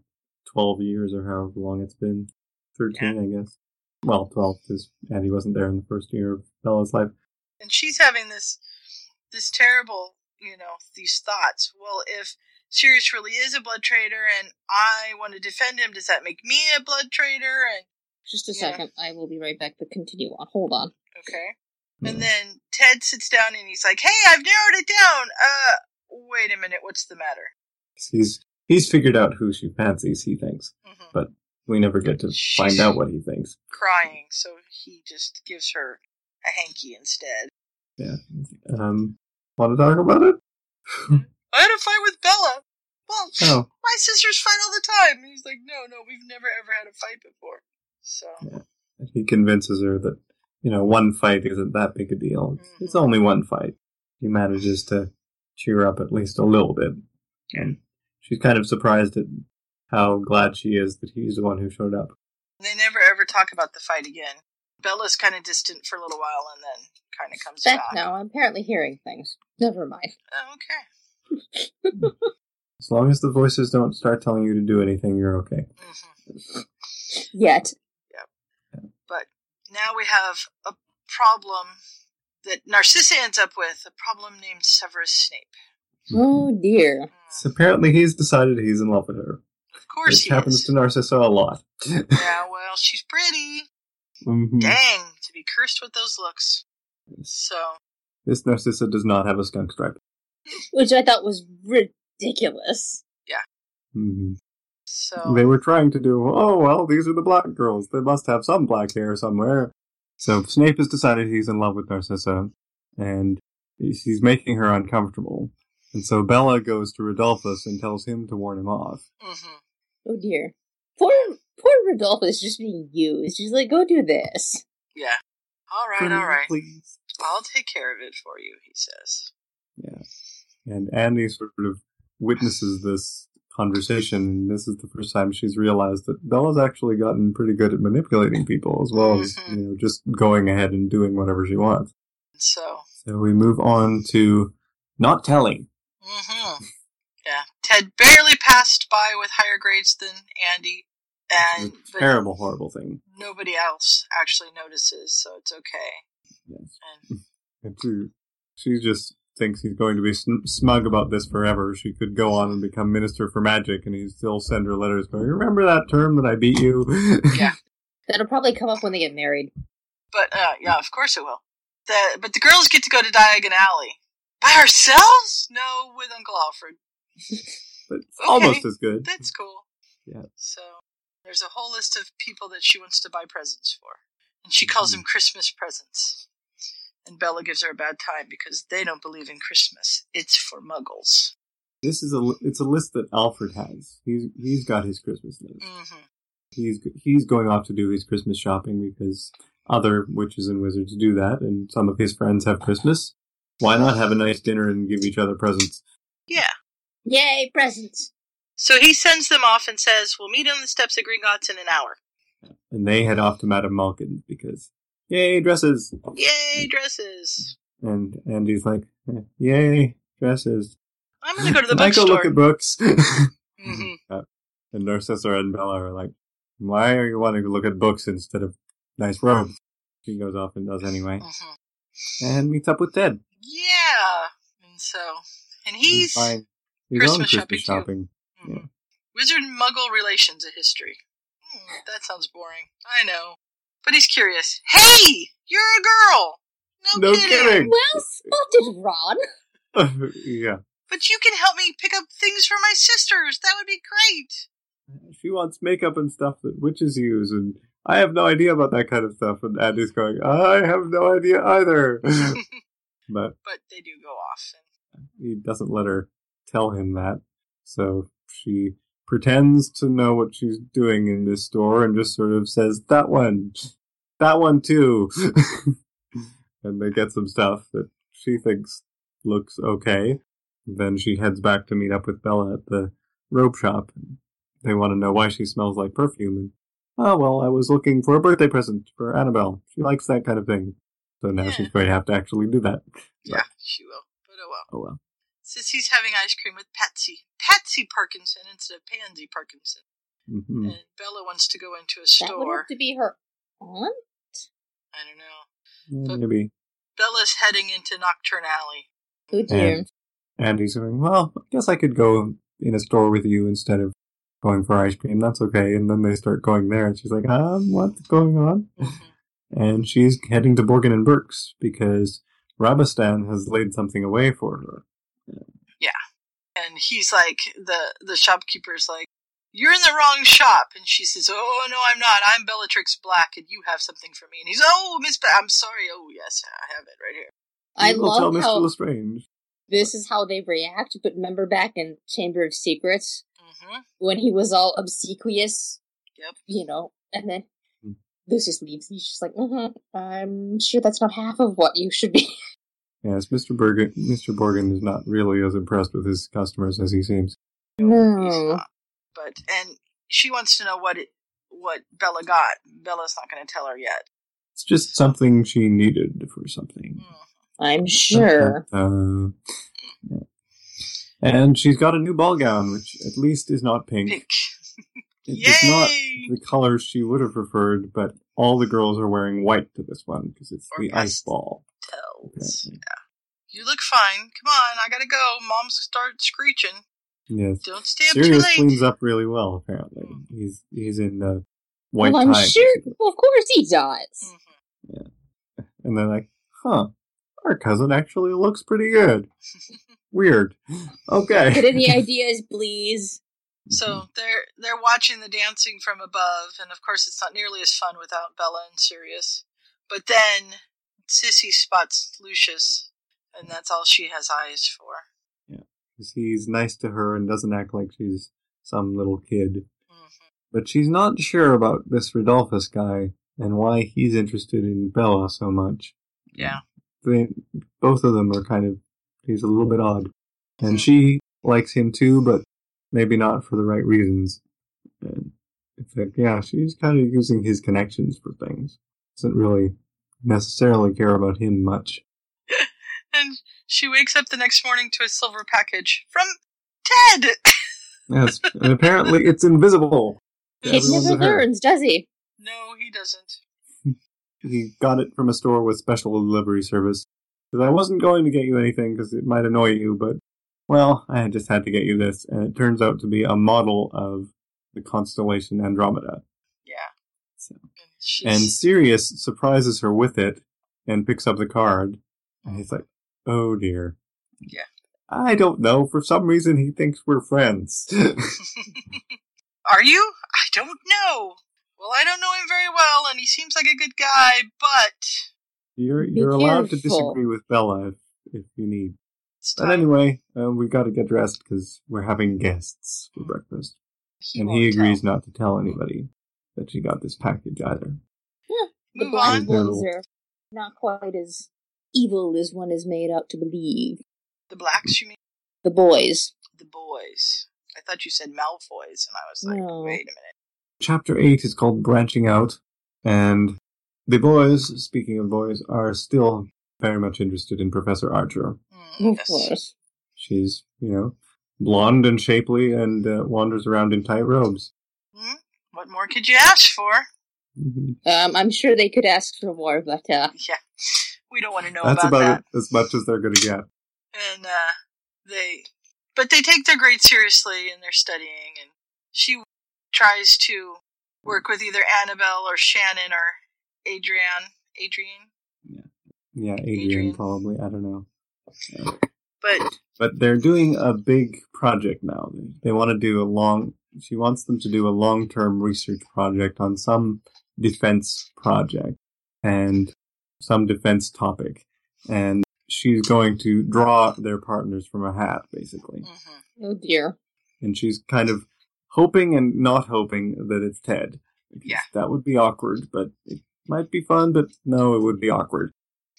twelve years or however long it's been, thirteen, I guess. Well, twelve because Andy wasn't there in the first year of Bella's life. and she's having this this terrible you know these thoughts well if sirius really is a blood traitor and i want to defend him does that make me a blood traitor and Just a Yeah. second, I will be right back, but continue on. Hold on. okay and then ted sits down and he's like hey i've narrowed it down uh wait a minute what's the matter He's he's figured out who she fancies. He thinks, Mhm. but we never get to find out what he thinks. crying so he just gives her a hanky instead Yeah. Um, want to talk about it? I had a fight with bella well Oh. my sisters fight all the time and he's like no no we've never ever had a fight before so He convinces her that you know one fight isn't that big a deal. It's, mm-hmm. it's only one fight. He manages to cheer up at least a little bit, and she's kind of surprised at how glad she is that he's the one who showed up. They never ever talk about the fight again. Bella's kind of distant for a little while and then kind of comes Back back. now, I'm apparently hearing things. Never mind. Oh, okay. As long as the voices don't start telling you to do anything, you're okay. Mm-hmm. Yet. yeah, But now we have a problem that Narcissa ends up with, a problem named Severus Snape. Hmm. Oh dear. Mm. So apparently, he's decided he's in love with her. Of course Which he happens is. to Narcissa a lot. Yeah, well, she's pretty. Mhm. Dang, to be cursed with those looks. So, This Narcissa does not have a skunk stripe. Which I thought was ridiculous. hmm so They were trying to do, oh, well, these are the black girls. They must have some black hair somewhere. So Snape has decided he's in love with Narcissa, and he's he's making her uncomfortable. And so Bella goes to Rodolphus and tells him to warn him off. mhm. Oh dear. Poor poor Rodolphus just being used. She's like, go do this. Yeah. All right, Pretty all right. Please. I'll take care of it for you, he says. Yeah. And Andy sort of witnesses this conversation, and this is the first time she's realized that Bella's actually gotten pretty good at manipulating people, as well as Mm-hmm. you know just going ahead and doing whatever she wants. So, So we move on to not telling. hmm yeah. Ted barely passed by with higher grades than Andy, and It's a terrible, horrible thing. nobody else actually notices, so it's okay. Yes. And And she, she just thinks he's going to be smug about this forever. She could go on and become minister for magic, and he'd still send her letters going, "Remember that term that I beat you?" yeah, That'll probably come up when they get married. but uh, yeah, of course it will. The but the girls get to go to Diagon Alley by ourselves? No, with Uncle Alfred. but it's Okay. almost as good. That's cool. Yeah. So there's a whole list of people that she wants to buy presents for, and she calls them Christmas presents. And Bella gives her a bad time because they don't believe in Christmas. It's for Muggles. This is a it's a list that Alfred has. He's he's got his Christmas list. hmm He's he's going off to do his Christmas shopping because other witches and wizards do that, and some of his friends have Christmas. Why not have a nice dinner and give each other presents? Yeah. Yay, presents! So he sends them off and says, "We'll meet on the steps of Gringotts in an hour." And they head off to Madame Malkin because yay dresses. Yay, dresses! And Andy's like, "Eh, yay dresses. I'm gonna go to the Can I go look at books. hmm Uh, and Narcissa and Bella are like, why are you wanting to look at books instead of nice robes? She goes off and does anyway. Mhm. And meets up with Ted. Yeah, and so and he's Fine. His Christmas shopping, shopping. Mhm. Wizard Muggle relations a history. Hmm, that sounds boring. I know, but he's curious. Hey, you're a girl. No, No kidding. kidding. Well spotted, Ron. yeah. But you can help me pick up things for my sisters. That would be great. She wants makeup and stuff that witches use, and I have no idea about that kind of stuff. And Andy's going, I have no idea either. but But they do go off. he doesn't let her tell him that. So she pretends to know what she's doing in this store and just sort of says, That one, that one too. and they get some stuff that she thinks looks okay. Then she heads back to meet up with Bella at the robe shop. They want to know why she smells like perfume. And, oh, well, I was looking for a birthday present for Annabelle. She likes that kind of thing. So now she's going to have to actually do that. Yeah, she will. But oh well. Oh, well. Cissy's having ice cream with Patsy. Patsy Parkinson instead of Pansy Parkinson. hmm And Bella wants to go into a store. That would store. have to be her aunt? I don't know. Yeah, maybe. Bella's heading into Knockturn Alley. Oh dear. And Andy's going, well, I guess I could go in a store with you instead of going for ice cream. That's okay. And then they start going there, and she's like, um, what's going on? And she's heading to Borgin and Burke's because Rabastan has laid something away for her. Yeah. And he's like, the, the shopkeeper's like, you're in the wrong shop. And she says, oh, no, I'm not. I'm Bellatrix Black, and you have something for me. And he's, oh, Miss Ba- I'm sorry. Oh, yes, I have it right here. I You will tell love Mr. how Lestrange. this is how they react, but remember back in Chamber of Secrets Mm-hmm. when he was all obsequious? Yep. You know, and then Hmm. Lucius leaves. He's just like, mm-hmm, I'm sure that's not half of what you should be. Yes, Mr. Borgin, Mr. Borgin is not really as impressed with his customers as he seems. No. But, and she wants to know what it, what Bella got. Bella's not going to tell her yet. It's just something she needed for something. I'm sure. Uh, yeah. And she's got a new ball gown, which at least is not pink. Pink. It's not the color she would have preferred, but all the girls are wearing white to this one because it's the ice ball. Tells. Yeah. You look fine. Come on, I gotta go. Mom's start screeching. Yes. Don't stay up too Sirius late. cleans up really well. Apparently, mm-hmm. he's he's in the oh, white well, I'm tie. sure. Well, of course he does. Mm-hmm. Yeah. And they're like, "Huh, our cousin actually looks pretty good." Weird. Okay. Put any ideas, please. So mm-hmm. they're they're watching the dancing from above, and of course it's not nearly as fun without Bella and Sirius. But then Cissy spots Lucius, and that's all she has eyes for. Yeah, he's nice to her and doesn't act like she's some little kid. Mm-hmm. But she's not sure about this Rodolphus guy and why he's interested in Bella so much. Yeah. They, both of them are kind of, he's a little bit odd. And hmm. she likes him too, but maybe not for the right reasons. And it's like, yeah, she's kind of using his connections for things. Doesn't really necessarily care about him much. And she wakes up the next morning to a silver package from Ted. Yes, and apparently it's invisible. He never learns, does he? No, he doesn't. He got it from a store with special delivery service. Because I wasn't going to get you anything because it might annoy you, but, well, I just had to get you this. And it turns out to be a model of the constellation Andromeda. Yeah. So. She's, And Sirius surprises her with it and picks up the card. And he's like, oh dear. Yeah. I don't know. For some reason, he thinks we're friends. Are you? I don't know. Well, I don't know him very well, and he seems like a good guy, but you're you're allowed to disagree with Bella if, if you need. It's But anyway, uh, we got to get dressed because we're having guests for breakfast. and he agrees tell. not to tell anybody that she got this package either. The Move blind on. boys are not quite as evil as one is made out to believe. The blacks, you mean? The boys. The boys. I thought you said Malfoys, and I was like, No. wait a minute. Chapter 8 is called Branching Out, and the boys, speaking of boys, are still very much interested in Professor Archer. Mm, Of yes. course. She's, you know, blonde and shapely and uh, wanders around in tight robes. Hmm? What more could you ask for? Mhm. Um, I'm sure they could ask for more, but uh, Yeah. We don't want to know That's about, about that. it, as much as they're going to get. And uh, they, but they take their grades seriously and they're studying. And she tries to work with either Annabelle or Shannon or Adrian. Adrienne. Yeah, Adrian, Adrian. probably. I don't know. But But they're doing a big project now. They want to do a long. She wants them to do a long-term research project on some defense project and some defense topic, and she's going to draw their partners from a hat, basically. mhm. oh dear. And she's kind of hoping and not hoping that it's Ted. Because Yeah. That would be awkward, but it might be fun, but no, it would be awkward.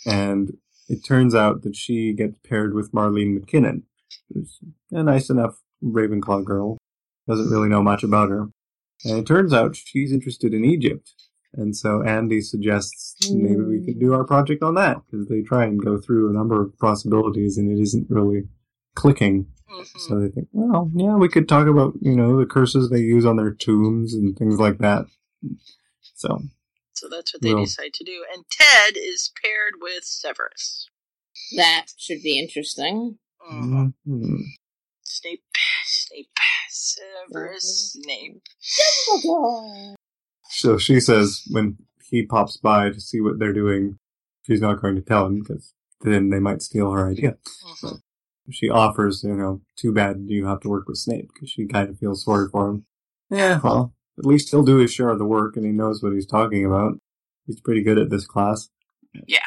And it turns out that she gets paired with Marlene McKinnon, who's a nice enough Ravenclaw girl. Doesn't really know much about her. And it turns out she's interested in Egypt. And so Andy suggests maybe we could do our project on that, because they try and go through a number of possibilities and it isn't really clicking. Mhm. So they think, well, yeah, we could talk about, you know, the curses they use on their tombs and things like that. So, So that's what they Well- decide to do. And Ted is paired with Severus. That should be interesting. Mhm. mhm. Snape, Snape, Severus Snape. so she says when he pops by to see what they're doing, she's not going to tell him because then they might steal her idea. Mhm. She offers, you know, too bad you have to work with Snape because she kind of feels sorry for him. Yeah, well, at least he'll do his share of the work and he knows what he's talking about. He's pretty good at this class. Yeah.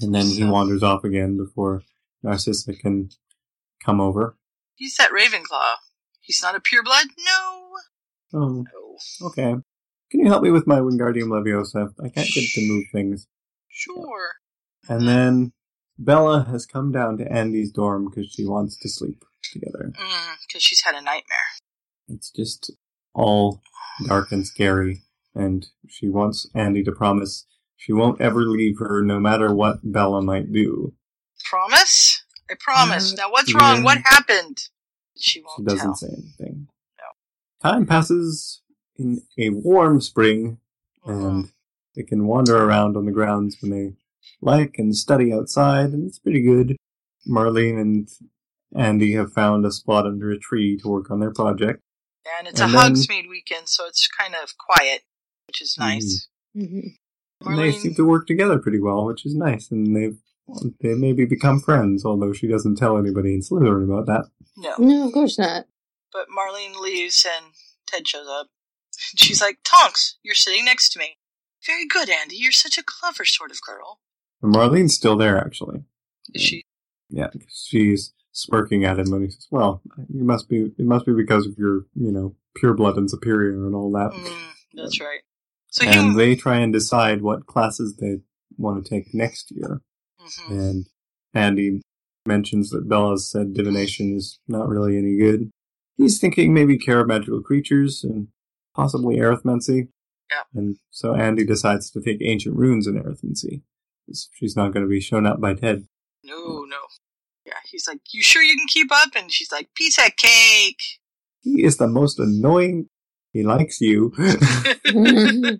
And then he wanders off again before Narcissa can come over. He's that Ravenclaw. He's not a pureblood? No. Oh, No. okay. Can you help me with my Wingardium Leviosa? I can't get it to move things. Sure. And then Bella has come down to Andy's dorm because she wants to sleep together. Mm, because she's had a nightmare. It's just all dark and scary, and she wants Andy to promise she won't ever leave her no matter what Bella might do. Promise? I promise. Uh, now, what's wrong? What happened? She She won't doesn't tell. say anything. Time passes in a warm spring, and they can wander around on the grounds when they like and study outside, and it's pretty good. Marlene and Andy have found a spot under a tree to work on their project. And it's And a then- Hogsmeade weekend, so it's kind of quiet, which is nice. Mm-hmm. And they seem to work together pretty well, which is nice, and they've they maybe become friends, although she doesn't tell anybody in Slytherin about that. No. No, of course not. But Marlene leaves and Ted shows up. She's like, Tonks, you're sitting next to me. Very good, Andy. You're such a clever sort of girl. And Marlene's still there, actually. Is she? Yeah, she's smirking at him when he says, "Well, you must be. It must be because of your, you know, pure blood and superior and all that. Mm, that's right. So and he, they try and decide what classes they want to take next year. Mhm. And Andy mentions that Bella said divination is not really any good. He's thinking maybe care of magical creatures and possibly arithmancy. Yeah. And so Andy decides to take ancient runes and arithmancy. She's not going to be shown up by Ted. no, no. Yeah, he's like, "You sure you can keep up?" And she's like, "Piece of cake." He is the most annoying. He likes you. I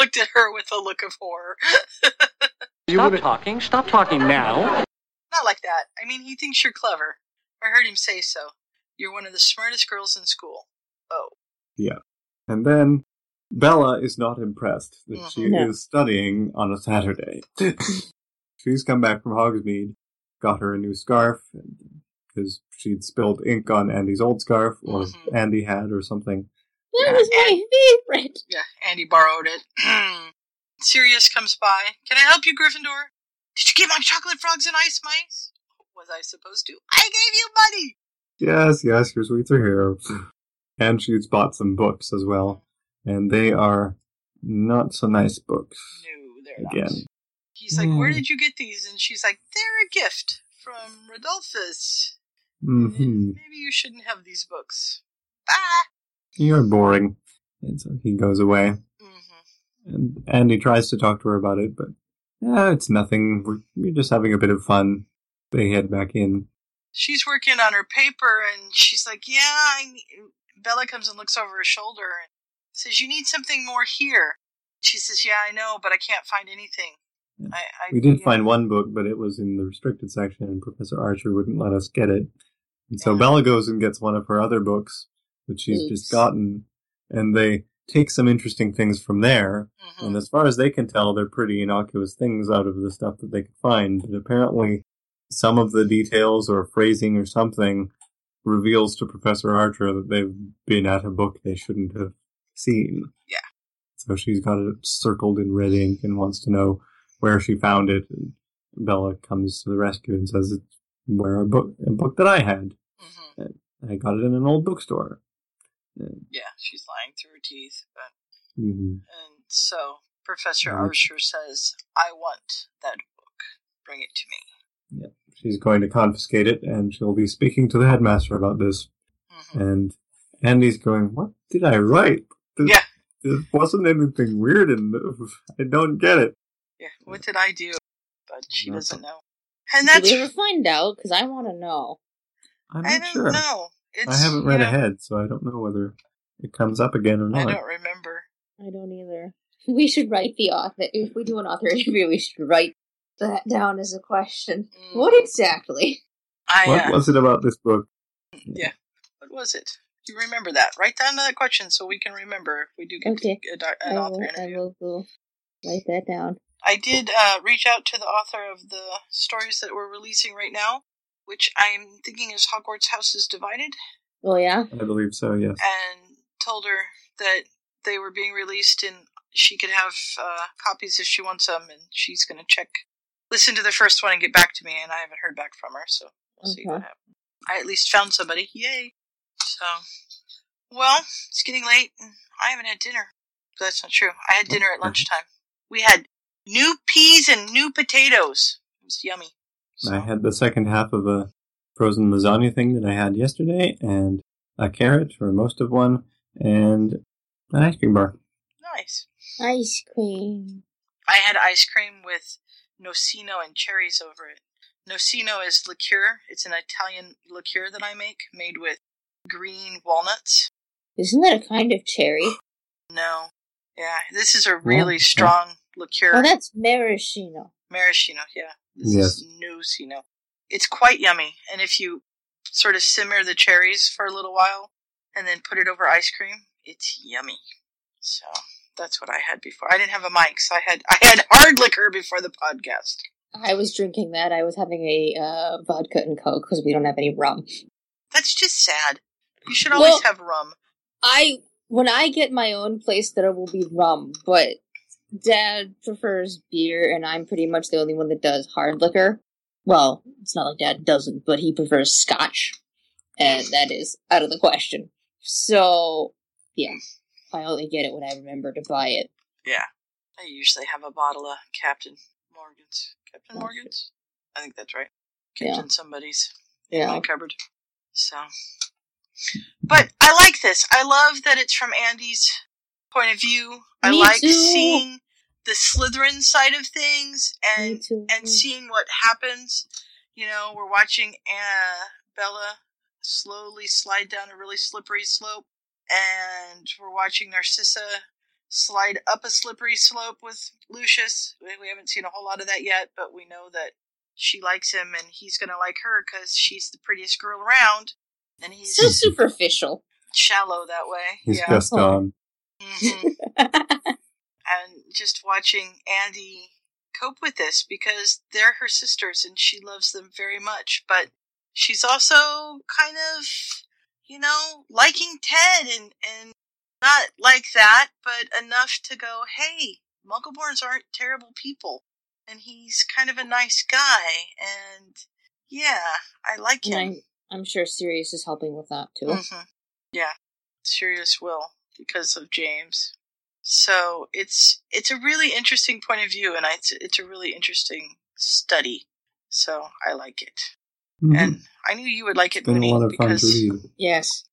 looked at her with a look of horror. Stop talking. Stop talking now. Not like that. I mean, he thinks you're clever. I heard him say so. You're one of the smartest girls in school. Oh, Yeah. And then Bella is not impressed that she Mhm. is studying on a Saturday. She's come back from Hogsmeade, got her a new scarf, because she'd spilled ink on Andy's old scarf, or Mm-hmm. Andy had, or something. That was my favorite. yeah. Andy borrowed it. Sirius comes by. Can I help you, Gryffindor? Did you get my chocolate frogs and ice mice? Was I supposed to? I gave you money. Yes, yes, your sweets are here. And she's bought some books as well. And they are not so nice books. No, they're Again. He's like, "Where Hmm. did you get these?" And she's like, "They're a gift from Rodolphus. hmm Maybe you shouldn't have these books." You're boring. And so he goes away. Mm-hmm. And Andy tries to talk to her about it, but eh, it's nothing. We're, we're just having a bit of fun. They head back in. She's working on her paper, and she's like, "Yeah." I. Bella comes and looks over her shoulder and says, "You need something more here." She says, "Yeah, I know, but I can't find anything." I, I We did yeah. find one book, but it was in the restricted section, and Professor Archer wouldn't let us get it. And so Bella goes and gets one of her other books that she's Oops. just gotten, and they take some interesting things from there. Mm-hmm. And as far as they can tell, they're pretty innocuous things out of the stuff that they could find. But apparently, some of the details or phrasing or something reveals to Professor Archer that they've been at a book they shouldn't have seen. Yeah. So she's got it circled in red ink and wants to know where she found it. And Bella comes to the rescue and says it's where a book, a book that I had. Mm-hmm. I got it in an old bookstore. And, Yeah, she's lying through her teeth, but mhm. and so Professor Mhm. Archer says, "I want that book. Bring it to me." Yeah, she's going to confiscate it, and she'll be speaking to the headmaster about this. Mm-hmm. And Andy's going, "What did I write? This, Yeah. this wasn't anything weird, in. and I don't get it." Yeah, what did I do? But she Nothing. doesn't know. And Did that's we ever find out? Because I want to know. I'm I not don't sure. know. It's, I haven't read you know, ahead, so I don't know whether it comes up again or not. I don't remember. I don't either. We should write the author. If we do an author interview, we should write that down as a question. What exactly? I What uh, was it about this book? yeah. What was it? Do you remember that? Write down that question so we can remember if we do get Okay. a doc- I an will, author I interview. will go write that down. I did uh, reach out to the author of the stories that we're releasing right now, which I'm thinking is Hogwarts House is Divided, Oh yeah. I believe so. Yes. and told her that they were being released and she could have uh, copies if she wants them, and she's going to check, listen to the first one and get back to me, and I haven't heard back from her, so we'll see what happens. I at least found somebody. Yay! So, well, it's getting late, and I haven't had dinner. That's not true. I had dinner at lunchtime. We had new peas and new potatoes. It was yummy. I had the second half of a frozen lasagna thing that I had yesterday, and a carrot for most of one, and an ice cream bar. Nice. Ice cream. I had ice cream with nocino and cherries over it. Nocino is liqueur. It's an Italian liqueur that I make, made with green walnuts. Isn't that a kind of cherry? No. Yeah, this is a really Yeah. strong liqueur. Oh, that's maraschino. Maraschino, yeah. This Yes. is nocino. It's quite yummy, and if you sort of simmer the cherries for a little while and then put it over ice cream, it's yummy. So that's what I had before. I didn't have a mic, so I had I had hard liquor before the podcast. I was drinking that. I was having a uh, vodka and coke because we don't have any rum. That's just sad. You should always Well- have rum. I when I get my own place, there will be rum, but Dad prefers beer, and I'm pretty much the only one that does hard liquor. Well, it's not like Dad doesn't, but he prefers Scotch, and that is out of the question. So, yeah. I only get it when I remember to buy it. Yeah. I usually have a bottle of Captain Morgan's. Captain Morgan's? I think that's right. Yeah. Captain somebody's in Yeah. my cupboard. So. But I like this. I love that it's from Andy's point of view. I Me like too. seeing the Slytherin side of things and and seeing what happens. You know, we're watching Anna, Bella slowly slide down a really slippery slope, and we're watching Narcissa slide up a slippery slope with Lucius. We we haven't seen a whole lot of that yet, but we know that she likes him and he's going to like her because she's the prettiest girl around. And he's So superficial. shallow that way. He's yeah. just oh. Mhm. and just watching Andy cope with this because they're her sisters and she loves them very much. But she's also kind of, you know, liking Ted and, and not like that, but enough to go, hey, Muggleborns aren't terrible people. And he's kind of a nice guy. And yeah, I like him. I, I'm sure Sirius is helping with that too. hmm Yeah, Sirius will because of James. So it's it's a really interesting point of view, and I, it's it's a really interesting study. So I like it, Mhm. and I knew you would like it, It's been a Mooney, lot of fun to because. Yes.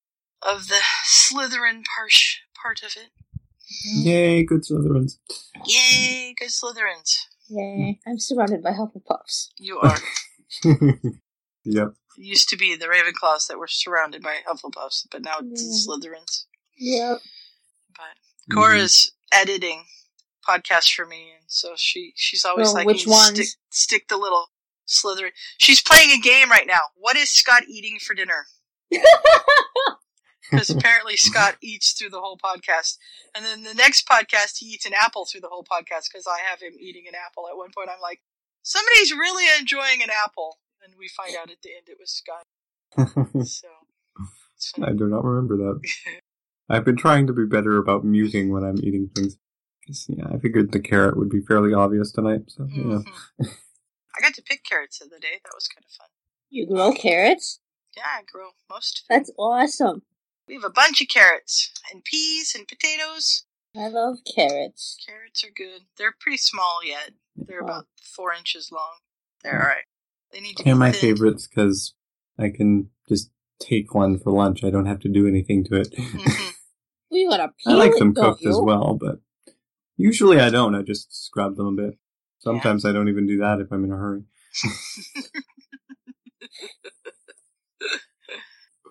of the Slytherin part part of it. Yay, good Slytherins. Yay, good Slytherins! Yay. I'm surrounded by Hufflepuffs. You are. yep. It used to be the Ravenclaws that were surrounded by Hufflepuffs, but now it's the Yeah. Slytherins. Yep. But mm-hmm. Cora's editing podcasts for me, and so she she's always Well, like, which "You ones? Stick, stick the little Slytherin." She's playing a game right now. What is Scott eating for dinner? Because apparently Scott eats through the whole podcast, and then the next podcast he eats an apple through the whole podcast. Because I have him eating an apple. At one point, I'm like, "Somebody's really enjoying an apple," and we find out at the end it was Scott. So it's I do not remember that. I've been trying to be better about muting when I'm eating things. 'Cause, Yeah, I figured the carrot would be fairly obvious tonight, so you know. Mm-hmm. I got to pick carrots the other day. That was kind of fun. You grow carrots? Yeah, I grow most of. That's awesome. We have a bunch of carrots and peas and potatoes. I love carrots. Carrots are good. They're pretty small yet. They're about four inches long. They're alright. They need to They're be my thinned. favorites because I can just take one for lunch. I don't have to do anything to it. Mm-hmm. We gotta I like it, them don't cooked as well, but usually I don't. I just scrub them a bit. Sometimes I don't even do that if I'm in a hurry.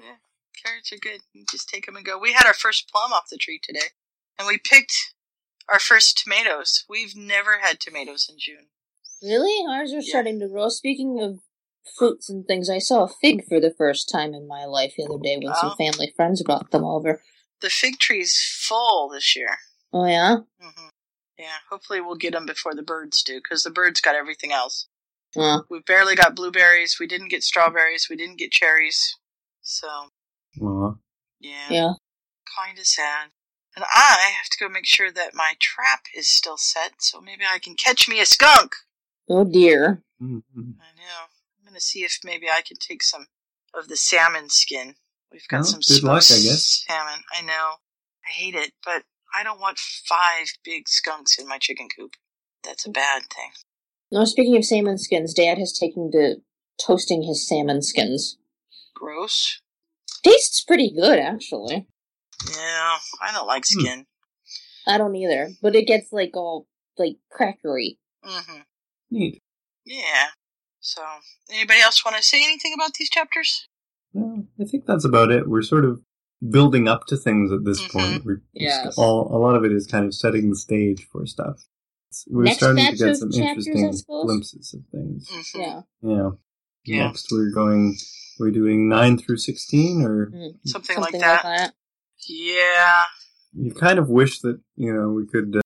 yeah, carrots are good. You just take them and go. We had our first plum off the tree today, and we picked our first tomatoes. We've never had tomatoes in June. Really? Ours are starting to grow. Speaking of fruits and things, I saw a fig for the first time in my life the other day when Oh. some family friends brought them over. The fig tree's full this year. Oh yeah? hmm Yeah, hopefully we'll get them before the birds do, because the birds got everything else. Huh. We barely got blueberries. We didn't get strawberries. We didn't get cherries. So Aw. yeah, Yeah. kind of sad. And I have to go make sure that my trap is still set, so maybe I can catch me a skunk. Oh dear. Mhm. I know. I'm gonna see if maybe I can take some of the salmon skin. We've got Oh, some good luck, I smoked guess. salmon. I know. I hate it, but I don't want five big skunks in my chicken coop. That's a bad thing. No, speaking of salmon skins, Dad has taken to toasting his salmon skins. Gross. Tastes pretty good, actually. Yeah, I don't like Hmm. skin. I don't either, but it gets like all like crackery. Mm-hmm. Neat. Yeah. So, anybody else want to say anything about these chapters? Well, I think that's about it. We're sort of building up to things at this Mm-hmm. point. We're Yes. just all a lot of it is kind of setting the stage for stuff. It's- We're Next starting to get some chapters, interesting glimpses of things. Mm-hmm. Yeah. Yeah. Yeah. Next, we're going. We're doing nine through sixteen, or Mm, Something, like Something that. like that. Yeah. you kind of wish that you know we could uh,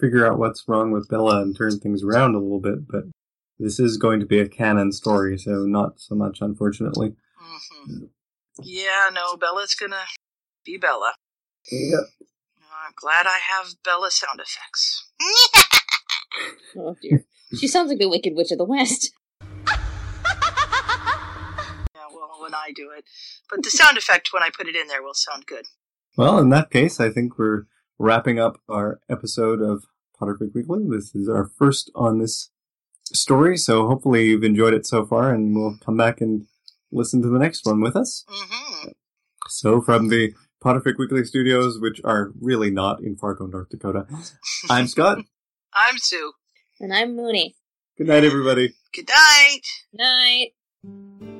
figure out what's wrong with Bella and turn things around a little bit, but this is going to be a canon story, so not so much, unfortunately. Hmm Yeah, no, Bella's gonna be Bella. Yep. I'm glad I have Bella sound effects. Oh dear. she sounds like the Wicked Witch of the West. Yeah, well, when I do it. But the sound effect when I put it in there will sound good. Well, in that case, I think we're wrapping up our episode of Potterfic Weekly. This is our first on this story, so hopefully you've enjoyed it so far, and we'll come back and listen to the next one with us. Mm-hmm. So, from the Potterfic Weekly studios, which are really not in Fargo, North Dakota, I'm Scott. I'm Sue. And I'm Mooney. Good night, everybody. Good night. Night.